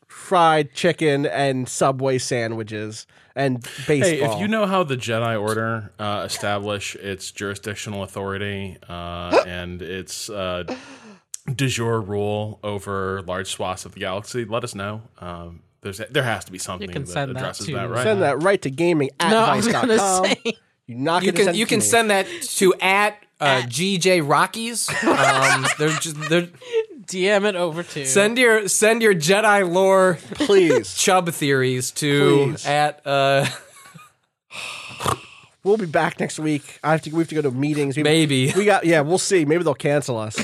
[SPEAKER 2] fried chicken, and Subway sandwiches, and baseball.
[SPEAKER 6] Hey, if you know how the Jedi Order uh, establish its jurisdictional authority uh, and its uh, de jure rule over large swaths of the galaxy, let us know. Um, there's there has to be something
[SPEAKER 3] can
[SPEAKER 6] that
[SPEAKER 3] send that
[SPEAKER 6] addresses
[SPEAKER 3] to-
[SPEAKER 6] that, right?
[SPEAKER 2] Send that right to gaming at
[SPEAKER 3] No, I was
[SPEAKER 2] vice.com.
[SPEAKER 3] gonna say.
[SPEAKER 2] You're not
[SPEAKER 7] You can you can send that to at uh, GJ Rockies. Um, they're just they're
[SPEAKER 3] DM it over to
[SPEAKER 7] send your send your Jedi lore
[SPEAKER 2] please.
[SPEAKER 7] chub theories to
[SPEAKER 2] Please.
[SPEAKER 7] at uh
[SPEAKER 2] We'll be back next week. I have to. We have to go to meetings. We,
[SPEAKER 7] Maybe.
[SPEAKER 2] we got. Yeah, we'll see. Maybe they'll cancel us.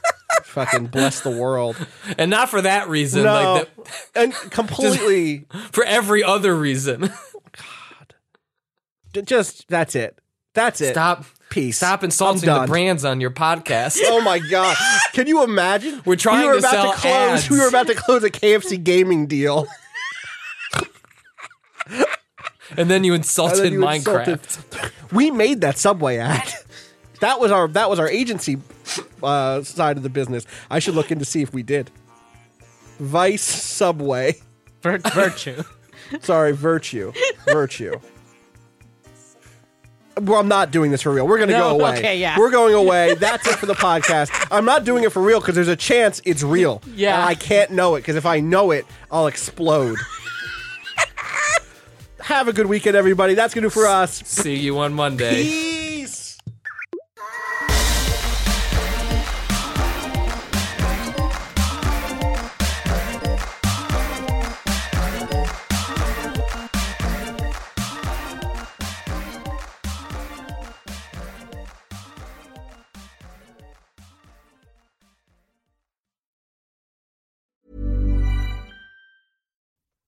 [SPEAKER 2] Fucking bless the world.
[SPEAKER 7] and not for that reason,
[SPEAKER 2] No,
[SPEAKER 7] like
[SPEAKER 2] and completely.
[SPEAKER 7] the, for every other reason.
[SPEAKER 2] j- just that's it. That's it.
[SPEAKER 7] Stop
[SPEAKER 2] Peace.
[SPEAKER 7] stop insulting
[SPEAKER 2] I'm
[SPEAKER 7] the brands on your podcast.
[SPEAKER 2] Oh my god! Can you imagine?
[SPEAKER 7] We're trying
[SPEAKER 2] we were
[SPEAKER 7] to
[SPEAKER 2] about
[SPEAKER 7] sell
[SPEAKER 2] to close.
[SPEAKER 7] ads.
[SPEAKER 2] We were about to close a KFC gaming deal.
[SPEAKER 7] and then you insulted
[SPEAKER 2] then you
[SPEAKER 7] Minecraft.
[SPEAKER 2] insulted- We made that Subway ad. That was our that was our agency uh, side of the business. I should look into see if we did. Vice Subway.
[SPEAKER 3] Vir- virtue.
[SPEAKER 2] Sorry, Virtue. Virtue. Well, I'm not doing this for real. We're going to
[SPEAKER 3] No,
[SPEAKER 2] go away.
[SPEAKER 3] okay, yeah.
[SPEAKER 2] We're going away. That's it for the podcast. I'm not doing it for real because there's a chance it's real.
[SPEAKER 3] Yeah.
[SPEAKER 2] And I can't know it because if I know it, I'll explode. Have a good weekend, everybody. That's going to do for us.
[SPEAKER 7] See you on Monday.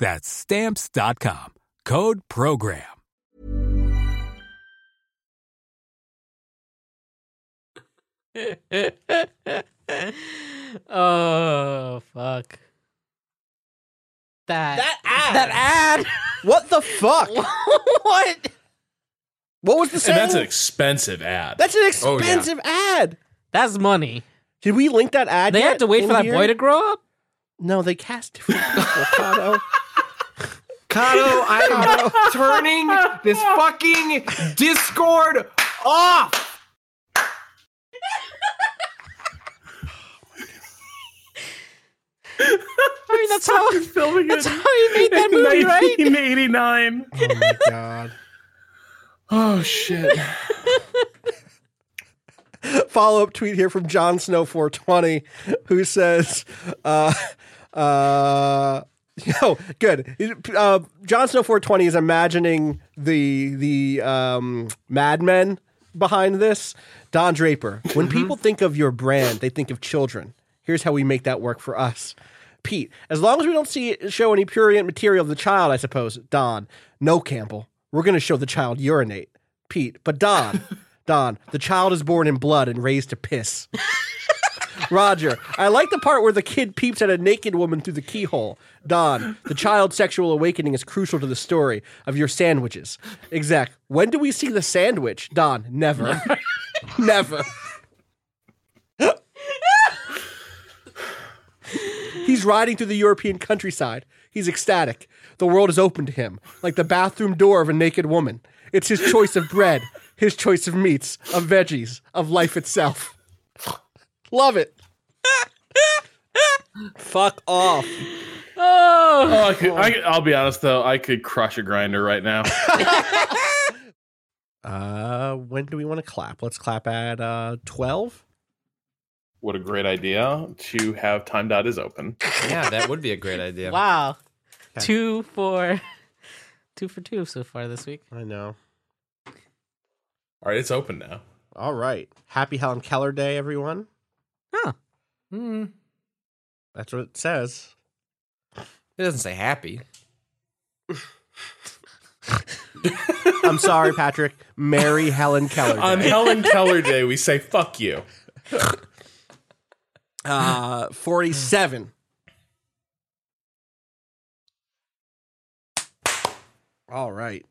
[SPEAKER 10] That's stamps.com. Code program.
[SPEAKER 3] oh fuck. That
[SPEAKER 2] That ad.
[SPEAKER 3] that ad.
[SPEAKER 2] What the fuck?
[SPEAKER 3] what?
[SPEAKER 2] What was the
[SPEAKER 6] and that's an expensive ad.
[SPEAKER 2] That's an
[SPEAKER 7] Oh, yeah.
[SPEAKER 2] expensive ad.
[SPEAKER 3] That's money.
[SPEAKER 2] Did we link that ad?
[SPEAKER 3] They
[SPEAKER 2] yet
[SPEAKER 3] had to wait
[SPEAKER 2] in
[SPEAKER 3] for that
[SPEAKER 2] here?
[SPEAKER 3] boy to grow up.
[SPEAKER 2] No, they cast different people. Kato.
[SPEAKER 7] Kato, I'm turning this fucking Discord off.
[SPEAKER 3] I mean, that's how
[SPEAKER 6] filming
[SPEAKER 3] that's how you made that movie, right?
[SPEAKER 6] 1989.
[SPEAKER 2] Oh my god.
[SPEAKER 6] Oh shit.
[SPEAKER 2] Follow up tweet here from John Snow 420 who says, uh, uh, yo, good. Uh, John Snow 420 is imagining the the um, Mad Men behind this. Don Draper. When people think of your brand, they think of children. Here's how we make that work for us. Pete, as long as we don't see show any prurient material of the child, I suppose. Don, no, Campbell. We're going to show the child urinate. Pete, but Don, Don, the child is born in blood and raised to piss. Roger, I like the part where the kid peeps at a naked woman through the keyhole. Don, the child's sexual awakening is crucial to the story of your sandwiches. Exact. When do we see the sandwich? Don, never. Never. He's riding through the European countryside. He's ecstatic. The world is open to him, like the bathroom door of a naked woman. It's his choice of bread, his choice of meats, of veggies, of life itself. Love it. Fuck off.
[SPEAKER 6] Oh, I could, I, I'll be honest though, I could crush a grinder right now.
[SPEAKER 2] Uh, when do we want to clap? Let's clap at uh 12.
[SPEAKER 6] what a great idea to have time dot is open.
[SPEAKER 7] Yeah, that would be a great idea.
[SPEAKER 3] Wow. Two for two for two so far this week.
[SPEAKER 2] I know.
[SPEAKER 6] All right, it's open now.
[SPEAKER 2] All right. Happy Helen Keller Day, everyone.
[SPEAKER 3] Huh.
[SPEAKER 7] Hmm.
[SPEAKER 2] That's what it says.
[SPEAKER 7] It doesn't say happy.
[SPEAKER 2] I'm sorry, Patrick. Mary Helen Keller Day.
[SPEAKER 6] On Helen Keller Day, we say fuck you.
[SPEAKER 2] Uh, 47. All right.